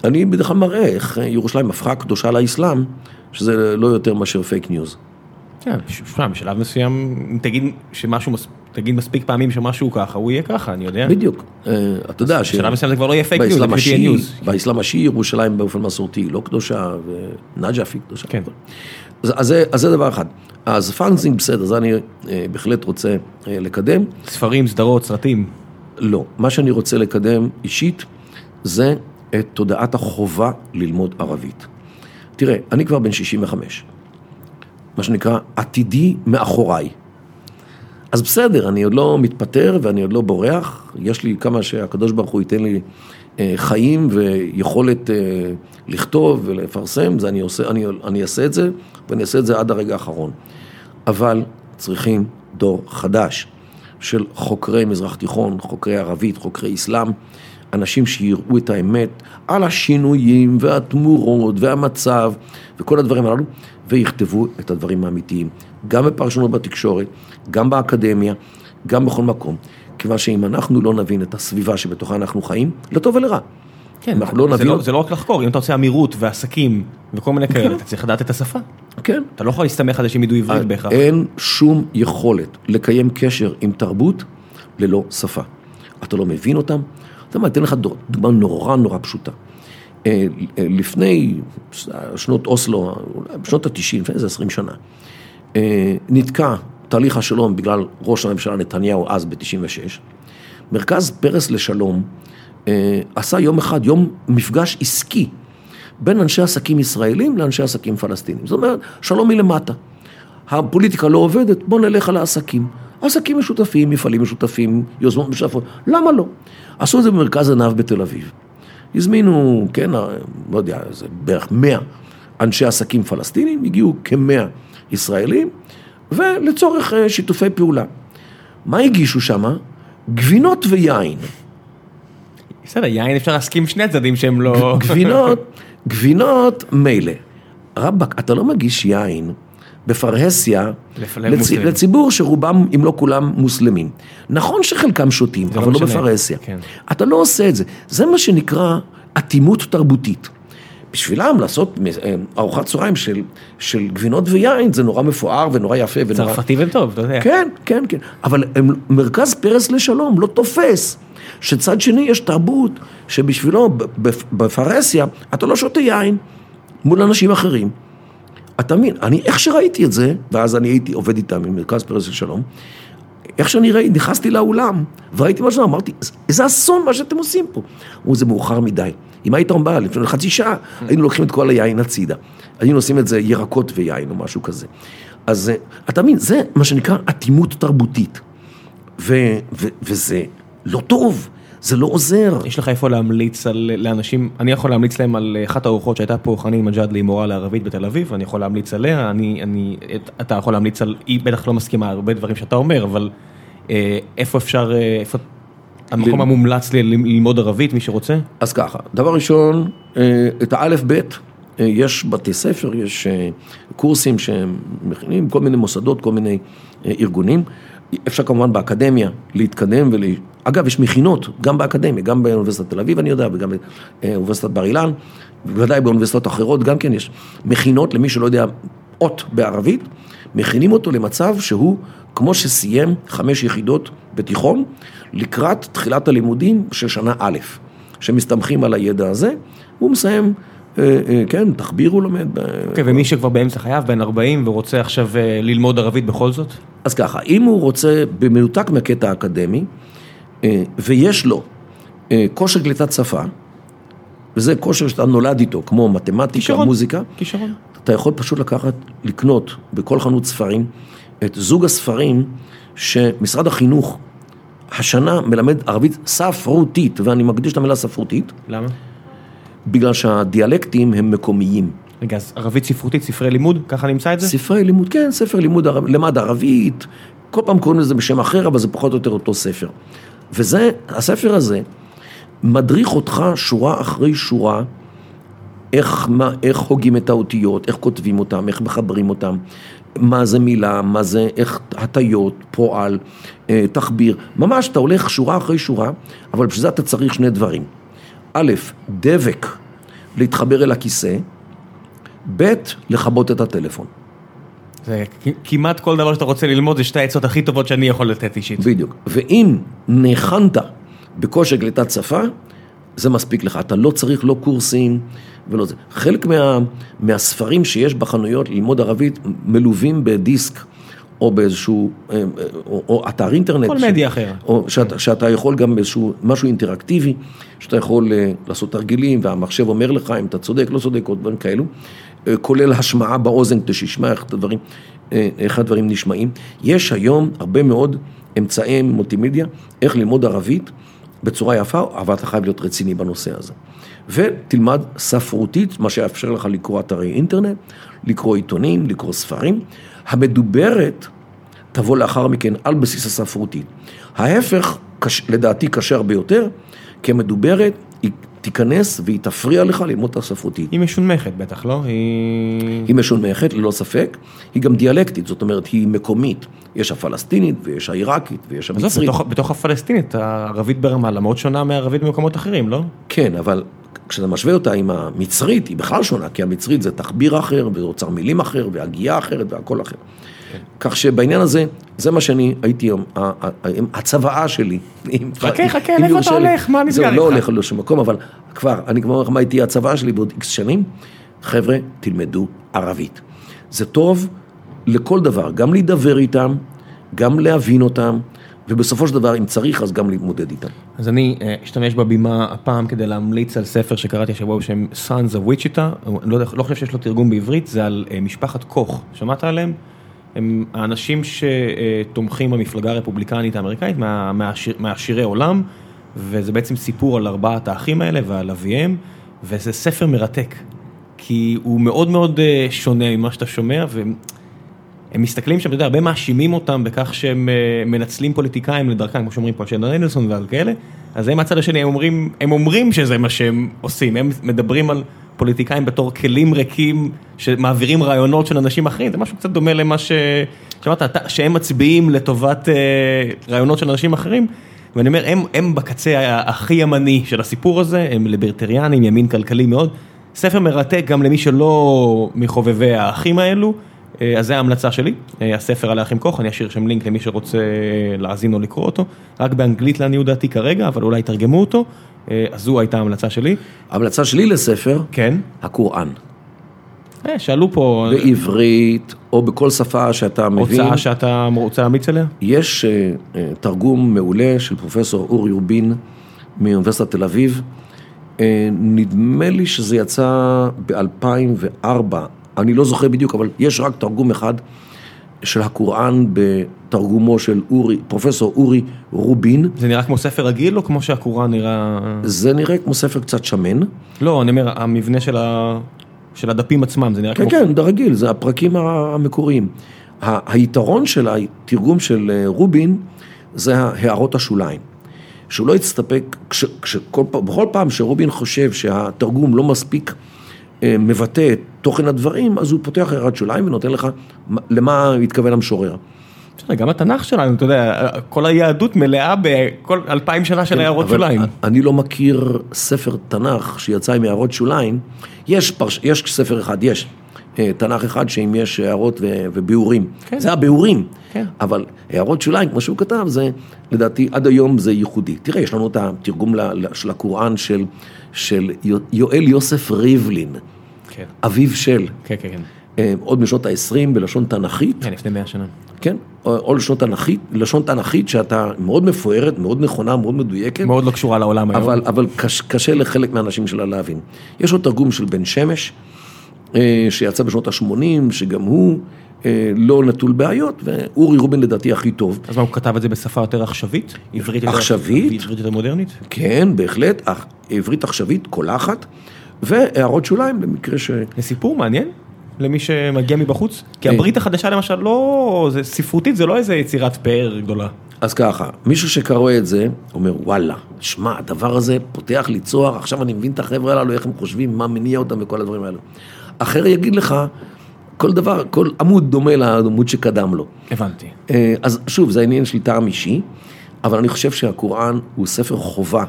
אני בדרך כלל מראה איך ירושלים הפכה קדושה לאסלאם, שזה לא יותר מאשר פייק ניוז. כן, בשלב מסוים, אם תגיד שמשהו, מס- תגיד מספיק פעמים שמשהו ככה, הוא יהיה ככה, אני יודע. בדיוק. אה, אתה יודע ש... בשלב מסוים זה כבר לא יהיה פייק ניוז, זה פשוט יהיה news. באסלאם השיעי ירושלים באופן מסורתי לא קדושה, ונג'אף היא קדושה. כן. אז, זה, דבר אחד. אז פאנסינג בסדר, זה אני אה, בהחלט רוצה אה, לקדם. ספרים, סדרות, סרטים. לא, מה שאני רוצה לקדם אישית זה את תודעת החובה ללמוד ערבית. תראה, אני כבר בן 65, מה שנקרא עתידי מאחוריי. אז בסדר, אני עוד לא מתפטר ואני עוד לא בורח, יש לי כמה שהקדוש ברוך הוא ייתן לי אה, חיים ויכולת אה, לכתוב ולפרסם, זה אני, עושה, אני, אני אעשה את זה ואני אעשה את זה עד הרגע האחרון. אבל צריכים דור חדש של חוקרי מזרח תיכון, חוקרי ערבית, חוקרי אסלאם, אנשים שיראו את האמת על השינויים והתמורות והמצב וכל הדברים הללו, ויכתבו את הדברים האמיתיים, גם בפרשנות בתקשורת, גם באקדמיה, גם בכל מקום. כיוון שאם אנחנו לא נבין את הסביבה שבתוכה אנחנו חיים, לטוב ולרע. כן, אנחנו לא זה נבין... לא- זה לא רק לחקור, אם אתה רוצה אמירות ועסקים וכל מיני כאלה, אתה צריך לדעת את השפה. כן. אתה לא יכול להסתמך על זה שהם ידעו עברית בהכרח. אין שום יכולת לקיים קשר עם תרבות ללא שפה. אתה לא מבין אותם. אתה יודע מה, אתן לך דו- דוגמה נורא נורא פשוטה. אה, אה, לפני שנות אוסלו, בשנות ה-90, לפני איזה 20 שנה, אה, נתקע תהליך השלום בגלל ראש הממשלה נתניהו אז ב-96. מרכז פרס לשלום אה, עשה יום אחד, יום מפגש עסקי בין אנשי עסקים ישראלים לאנשי עסקים פלסטינים. זאת אומרת, שלום מלמטה. הפוליטיקה לא עובדת, בוא נלך על העסקים. עסקים משותפים, מפעלים משותפים, יוזמות משותפות, למה לא? עשו את זה במרכז עיניו בתל אביב. הזמינו, כן, לא יודע, זה בערך 100 אנשי עסקים פלסטינים, הגיעו כמאה ישראלים, ולצורך אה, שיתופי פעולה. מה הגישו שם? גבינות ויין. בסדר, יין אפשר להסכים שני הצדדים שהם לא... גבינות, גבינות מילא. רבאק, אתה לא מגיש יין בפרהסיה לצ... לציבור שרובם, אם לא כולם, מוסלמים. נכון שחלקם שותים, לא אבל לא משנה. בפרהסיה. כן. אתה לא עושה את זה. זה מה שנקרא אטימות תרבותית. בשבילם לעשות אה, ארוחת צהריים של, של גבינות ויין זה נורא מפואר ונורא יפה ונורא... צרפתי והם טוב, אתה יודע. כן, כן, כן. אבל הם, מרכז פרס לשלום לא תופס שצד שני יש תרבות שבשבילו בפרהסיה אתה לא שותה יין מול אנשים אחרים. אתה מבין, אני איך שראיתי את זה, ואז אני הייתי עובד איתם עם מרכז פרס לשלום, איך שאני ראיתי, נכנסתי לאולם וראיתי משהו, אמרתי, איזה אסון מה שאתם עושים פה. אמרו, זה מאוחר מדי. אם היית בא לפני חצי שעה, היינו לוקחים את כל היין הצידה. היינו עושים את זה ירקות ויין או משהו כזה. אז אה, אתה מבין, זה מה שנקרא אטימות תרבותית. ו, ו, וזה לא טוב, זה לא עוזר. יש לך איפה להמליץ על, לאנשים, אני יכול להמליץ להם על אחת הארוחות שהייתה פה, חנין מג'אדלי, מורה לערבית בתל אביב, אני יכול להמליץ עליה, אני, אני, את- אתה יכול להמליץ על, היא בטח לא מסכימה הרבה דברים שאתה אומר, אבל אה, איפה אפשר, אה, איפה המקום ל- המומלץ ל- ללמוד ערבית, מי שרוצה? אז ככה, דבר ראשון, אה, את האלף-בית, יש בתי ספר, יש קורסים שמכינים, כל מיני מוסדות, כל מיני ארגונים. אפשר כמובן באקדמיה להתקדם ול... אגב, יש מכינות, גם באקדמיה, גם באוניברסיטת תל אביב, אני יודע, וגם באוניברסיטת בר אילן, בוודאי באוניברסיטאות אחרות גם כן יש מכינות למי שלא יודע אות בערבית, מכינים אותו למצב שהוא כמו שסיים חמש יחידות בתיכון, לקראת תחילת הלימודים של שנה א', שמסתמכים על הידע הזה, הוא מסיים, אה, אה, כן, תחביר הוא לומד. אה, אוקיי, ומי שכבר באמצע חייו, בן 40, ורוצה עכשיו אה, ללמוד ערבית בכל זאת? אז ככה, אם הוא רוצה, במנותק מהקטע האקדמי, אה, ויש לו אה, כושר קליטת שפה, וזה כושר שאתה נולד איתו, כמו מתמטיקה, כישרון. מוזיקה, כישרון. אתה יכול פשוט לקחת, לקנות בכל חנות ספרים את זוג הספרים שמשרד החינוך השנה מלמד ערבית ספרותית, ואני מקדיש את המילה ספרותית, למה? בגלל שהדיאלקטים הם מקומיים. רגע, אז ערבית ספרותית, ספרי לימוד, ככה נמצא את זה? ספרי לימוד, כן, ספר לימוד, ערב- למד ערבית, כל פעם קוראים לזה בשם אחר, אבל זה פחות או יותר אותו ספר. וזה, הספר הזה מדריך אותך שורה אחרי שורה, איך, מה, איך הוגים את האותיות, איך כותבים אותם, איך מחברים אותם, מה זה מילה, מה זה, איך הטיות, פועל, אה, תחביר, ממש אתה הולך שורה אחרי שורה, אבל בשביל זה אתה צריך שני דברים. א', דבק להתחבר אל הכיסא, ב', לכבות את הטלפון. זה כמעט כל דבר שאתה רוצה ללמוד זה שתי העצות הכי טובות שאני יכול לתת אישית. בדיוק. ואם ניחנת בכושר קליטת שפה, זה מספיק לך. אתה לא צריך לא קורסים ולא זה. חלק מה, מהספרים שיש בחנויות ללמוד ערבית מלווים בדיסק. או באיזשהו, אה, אה, או, או אתר אינטרנט. כל מדיה אחרת. או שאתה, שאתה יכול גם באיזשהו, משהו אינטראקטיבי, שאתה יכול אה, לעשות תרגילים, והמחשב אומר לך אם אתה צודק, לא צודק, או דברים כאלו, כולל השמעה באוזן כדי שישמע איך הדברים, איך הדברים נשמעים. יש היום הרבה מאוד אמצעי מולטימדיה, איך ללמוד ערבית בצורה יפה, אבל אתה חייב להיות רציני בנושא הזה. ותלמד ספרותית, מה שיאפשר לך לקרוא אתרי אינטרנט, לקרוא עיתונים, לקרוא ספרים. המדוברת תבוא לאחר מכן על בסיס הספרותי. ההפך, לדעתי, קשה הרבה יותר, כי המדוברת היא תיכנס והיא תפריע לך ללמוד את הספרותית. היא משונמכת בטח, לא? היא... היא משונמכת, ללא ספק. היא גם דיאלקטית, זאת אומרת, היא מקומית. יש הפלסטינית ויש העיראקית ויש המצרית. בתוך, בתוך הפלסטינית, הערבית ברמאללה מאוד שונה מערבית במקומות אחרים, לא? כן, אבל כשאתה משווה אותה עם המצרית, היא בכלל שונה, כי המצרית זה תחביר אחר, ואוצר מילים אחר, והגייה אחרת, והכל אחר. כן. כך שבעניין הזה, זה מה שאני הייתי, הצוואה שלי. חכה, חכה, לאיפה אתה הולך? מה נסגר איתך? זה לא הולך לשום מקום, אבל כבר, אני כבר אומר לך מה הייתי הצוואה שלי בעוד איקס שנים. חבר'ה, תלמדו ערבית. זה טוב לכל דבר, גם להידבר איתם, גם להבין אותם, ובסופו של דבר, אם צריך, אז גם להתמודד איתם. אז אני אה, אשתמש בבימה הפעם כדי להמליץ על ספר שקראתי השבוע בשם Sons of Wichita, לא, לא חושב שיש לו תרגום בעברית, זה על אה, משפחת קוך, שמעת עליהם? הם האנשים שתומכים במפלגה הרפובליקנית האמריקאית מעשירי עולם, וזה בעצם סיפור על ארבעת האחים האלה ועל אביהם, וזה ספר מרתק, כי הוא מאוד מאוד אה, שונה ממה שאתה שומע, הם מסתכלים שם, אתה יודע, הרבה מאשימים אותם בכך שהם אה, מנצלים פוליטיקאים לדרכם, כמו שאומרים פה, שדון אנדלסון ועל כאלה, אז הם מהצד השני, הם אומרים, הם אומרים שזה מה שהם עושים, הם מדברים על פוליטיקאים בתור כלים ריקים שמעבירים רעיונות של אנשים אחרים, זה משהו קצת דומה למה ש... שמעת, שהם מצביעים לטובת אה, רעיונות של אנשים אחרים, ואני אומר, הם, הם בקצה הכי ימני של הסיפור הזה, הם ליברטריאנים, ימין כלכלי מאוד, ספר מרתק גם למי שלא מחובבי האחים האלו. אה, אז זה ההמלצה שלי, אה, הספר על האחים קוך, אני אשאיר שם לינק למי שרוצה להאזין או לקרוא אותו, רק באנגלית לעניות דעתי כרגע, אבל אולי יתרגמו אותו, אה, אז זו הייתה ההמלצה שלי. ההמלצה שלי לספר, כן, הקוראן. שאלו פה... בעברית, או בכל שפה שאתה מבין. הוצאה שאתה רוצה להמיץ עליה? יש תרגום מעולה של פרופסור אורי רובין מאוניברסיטת תל אביב. נדמה לי שזה יצא ב-2004. אני לא זוכר בדיוק, אבל יש רק תרגום אחד של הקוראן בתרגומו של אורי, פרופסור אורי רובין. זה נראה כמו ספר רגיל או כמו שהקוראן נראה... זה נראה כמו ספר קצת שמן. לא, אני אומר, המבנה של, ה... של הדפים עצמם, זה נראה כן, כמו... כן, כן, רגיל, זה הפרקים המקוריים. היתרון של התרגום של אה, רובין זה הערות השוליים. שהוא לא יצטפק, כש, כשכל, בכל פעם שרובין חושב שהתרגום לא מספיק מבטא את תוכן הדברים, אז הוא פותח הערת שוליים ונותן לך למה התכוון המשורר. גם התנ"ך שלנו, אתה יודע, כל היהדות מלאה בכל אלפיים שנה של כן, הערות שוליים. אני לא מכיר ספר תנ"ך שיצא עם הערות שוליים. יש, פרש, יש ספר אחד, יש אה, תנ"ך אחד שאם יש הערות וביאורים. כן. זה הביאורים. כן. אבל הערות שוליים, כמו שהוא כתב, זה לדעתי עד היום זה ייחודי. תראה, יש לנו את התרגום של הקוראן של, של יואל יוסף ריבלין. כן. אביו של. כן, כן, כן. אה, עוד משנות ה-20 בלשון תנכית. כן, לפני מאה שנה. כן, או לשון תנכית, לשון תנכית שאתה מאוד מפוארת, מאוד נכונה, מאוד מדויקת. מאוד לא קשורה לעולם היום. אבל, אבל קש, קשה לחלק מהאנשים שלה להבין. יש עוד תרגום של בן שמש, אה, שיצא בשנות ה-80, שגם הוא אה, לא נטול בעיות, ואורי רובין לדעתי הכי טוב. אז מה, הוא כתב את זה בשפה יותר עכשווית? עברית יותר עכשווית? עברית יותר מודרנית? כן, בהחלט, עברית עכשווית, קולחת. והערות שוליים במקרה ש... זה סיפור מעניין למי שמגיע מבחוץ? כי אה. הברית החדשה למשל לא, זה ספרותית, זה לא איזה יצירת פאר גדולה. אז ככה, מישהו שקרוא את זה, אומר וואלה, שמע, הדבר הזה פותח לי צוהר, עכשיו אני מבין את החבר'ה הללו, איך הם חושבים, מה מניע אותם וכל הדברים האלו. אחר יגיד לך, כל דבר, כל עמוד דומה לעמוד שקדם לו. הבנתי. אה, אז שוב, זה העניין של טעם אישי, אבל אני חושב שהקוראן הוא ספר חובה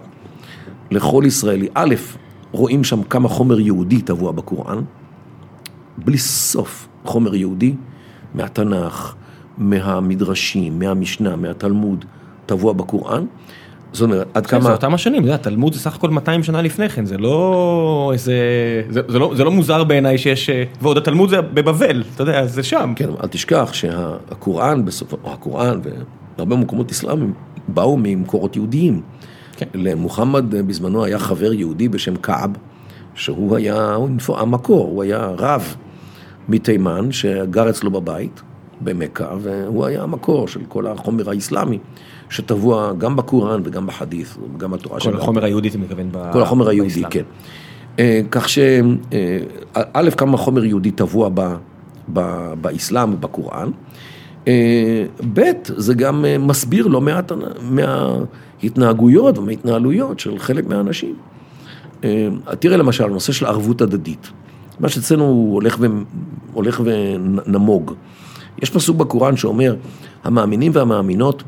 לכל ישראלי. א', רואים שם כמה חומר יהודי טבוע בקוראן, בלי סוף חומר יהודי, מהתנ"ך, מהמדרשים, מהמשנה, מהתלמוד, טבוע בקוראן. זאת אומרת, עד כמה... זה אותם השנים, אתה יודע, תלמוד זה סך הכל 200 שנה לפני כן, זה לא איזה, זה, זה, לא, זה לא מוזר בעיניי שיש, אה, ועוד התלמוד זה בבבל, אתה יודע, זה שם. כן, אל תשכח שהקוראן בסופו, הקוראן והרבה מקומות אסלאמיים באו ממקורות יהודיים. כן. למוחמד בזמנו היה חבר יהודי בשם כעב, שהוא היה הוא המקור, הוא היה רב מתימן שגר אצלו בבית במכה, והוא היה המקור של כל החומר האסלאמי שטבוע גם בקוראן וגם בחדית' וגם בתורה כל של החומר היהודי אתה מתכוון ב- כל החומר היהודי, באסלאם. כן. אה, כך ש... אה, כמה חומר יהודי טבוע ב- ב- באסלאם ובקוראן. אה, ב', זה גם אה, מסביר לא מעט מההתנהגויות ומההתנהלויות של חלק מהאנשים. אה, תראה למשל, הנושא של ערבות הדדית. מה שאצלנו הולך, ו... הולך ונמוג. יש פסוק בקוראן שאומר, המאמינים והמאמינות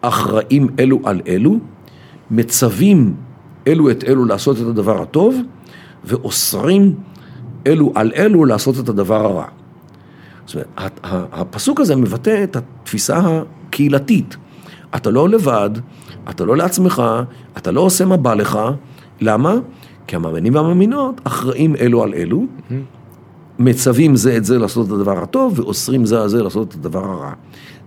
אחראים אלו על אלו, מצווים אלו את אלו לעשות את הדבר הטוב, ואוסרים אלו על אלו לעשות את הדבר הרע. זאת אומרת, הפסוק הזה מבטא את התפיסה הקהילתית. אתה לא לבד, אתה לא לעצמך, אתה לא עושה מה בא לך. למה? כי המאמינים והמאמינות אחראים אלו על אלו, מצווים זה את זה לעשות את הדבר הטוב, ואוסרים זה על זה לעשות את הדבר הרע.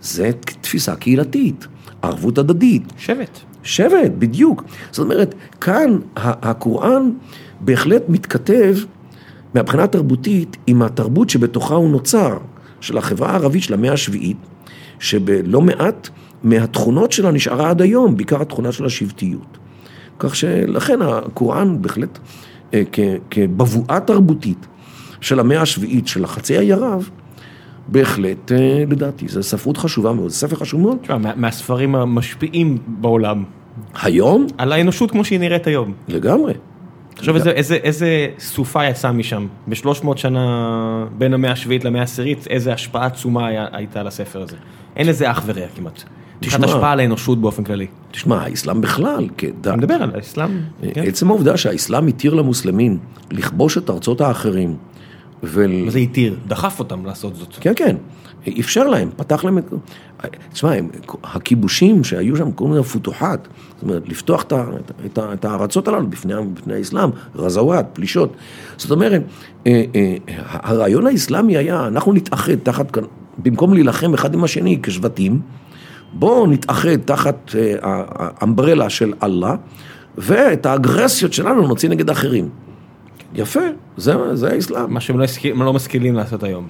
זה תפיסה קהילתית, ערבות הדדית. שבט. שבט, בדיוק. זאת אומרת, כאן הקוראן בהחלט מתכתב מהבחינה התרבותית עם התרבות שבתוכה הוא נוצר, של החברה הערבית של המאה השביעית, שבלא מעט מהתכונות שלה נשארה עד היום, בעיקר התכונה של השבטיות. כך שלכן הקוראן בהחלט אה, כבבואה תרבותית של המאה השביעית, של החצי האי ערב, בהחלט, אה, לדעתי, זו ספרות חשובה מאוד, זה ספר חשוב מאוד. תשמע, מה- מהספרים המשפיעים בעולם, היום, על האנושות כמו שהיא נראית היום. לגמרי. תחשוב איזה, איזה, איזה סופה יצאה משם, ב-300 שנה בין המאה השביעית למאה העשירית, איזה השפעה עצומה היה, הייתה לספר הזה. אין לזה אח ורע כמעט. מבחינת. השפעה על האנושות באופן כללי. תשמע, האסלאם בכלל, כדת, אני מדבר על האסלאם. כן. עצם העובדה שהאסלאם התיר למוסלמים לכבוש את ארצות האחרים, ול... מה זה התיר? דחף אותם לעשות זאת. כן, כן, אפשר להם, פתח להם את... תשמע, הכיבושים שהיו שם, קוראים לזה פותוחת, זאת אומרת, לפתוח את, הארצות הללו בפני, בפני האסלאם, רזוואט, פלישות. זאת אומרת, אה, אה, הרעיון האסלאמי היה, אנחנו נתאחד תחת, במקום להילחם אחד עם השני כשבטים, בואו נתאחד תחת אה, האמברלה של אללה, ואת האגרסיות שלנו נוציא נגד אחרים. יפה, זה, זה האסלאם. מה שהם לא, לא משכילים לעשות היום.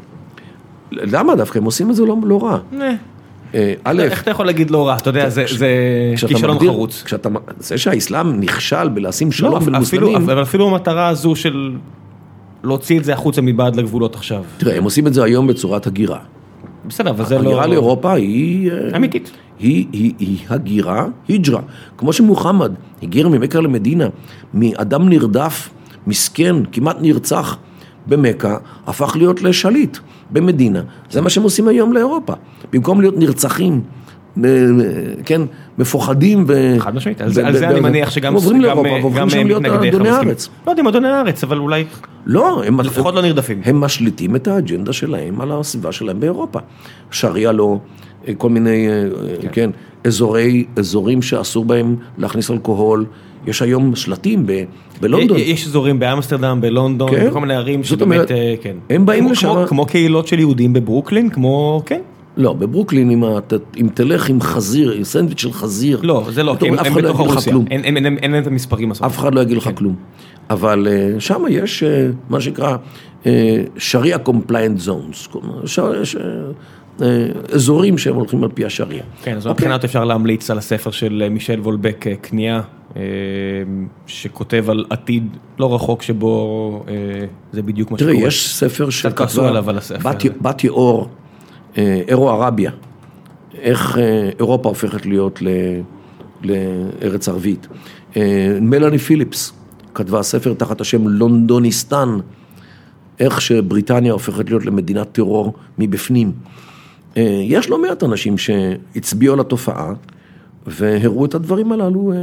למה דווקא? הם עושים את זה לא, לא רע. אה, א', איך אתה יכול להגיד לא רע? אתה יודע, זה כישלון חרוץ. זה שהאסלאם נכשל בלשים שלום לא, בין אפילו, מוסלמים, אבל אפילו המטרה הזו של להוציא את זה החוצה מבעד לגבולות עכשיו. תראה, הם עושים את זה היום בצורת הגירה. בסדר, אבל זה לא... הגירה לאירופה היא... אה, אמיתית. היא, היא, היא הגירה, היג'רה. כמו שמוחמד הגיר ממכה למדינה, מאדם נרדף, מסכן, כמעט נרצח במכה, הפך להיות לשליט במדינה. זה מה שהם עושים היום לאירופה. במקום להיות נרצחים, אה, כן, מפוחדים ו... חד משמעית, על ב- על זה אני מניח שגם הם עוברים לאירופה גם ועוברים שם להיות אדוני. הארץ. לא יודע אם אדוני הארץ, אבל אולי לא, הם... לפחות לא נרדפים. הם משליטים את האג'נדה שלהם על הסביבה שלהם באירופה. שריעה לא, אה, כל מיני, אה, כן. כן, אזורי, אזורים שאסור בהם להכניס אלכוהול. יש היום שלטים ב, בלונדון. יש אזורים באמסטרדם, בלונדון, כן. בכל מיני ערים שבאמת, אומרת, אה, כן. הם באים כמו- לשם- כמו- כמו קהילות של יהודים בברוקלין, כמו, כן. לא, בברוקלין, אם, את, אם תלך עם חזיר, עם סנדוויץ' של חזיר, לא, זה לא, כי הם הם לא בתוך הרוסיה. כלום. אין- אין אין- אין להם את המספרים הסופיים. אף אחד לא יגיד לך כן. כלום. אבל אה, שם יש אה, מה שנקרא Sharia compliant zones, אזורים שהם הולכים על פי השריעה. כן, אז אוקיי. מבחינת אפשר להמליץ על הספר של מישל וולבק, אה, שכותב על עתיד לא רחוק שבו אה, זה בדיוק מה שקורה. יש ספר כעסו עליו על הספר בת יאור, אה, אירוערביה, איך אה, אירופה הופכת להיות ל, לארץ ערבית. מלאני פיליפס כתבה ספר תחת השם לונדוניסטן, איך שבריטניה הופכת להיות למדינת טרור מבפנים. יש לא מעט אנשים שהצביעו על התופעה והראו את הדברים הללו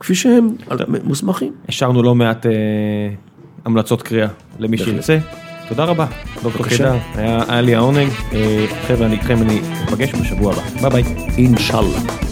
כפי שהם מוסמכים. השארנו לא מעט אה, המלצות קריאה למי שירצה. תודה רבה, דוקטור קידר, היה, היה לי העונג. אה, חבר'ה, אני איתכם, אני אפגש בשבוע הבא. ביי ביי. אינשאללה.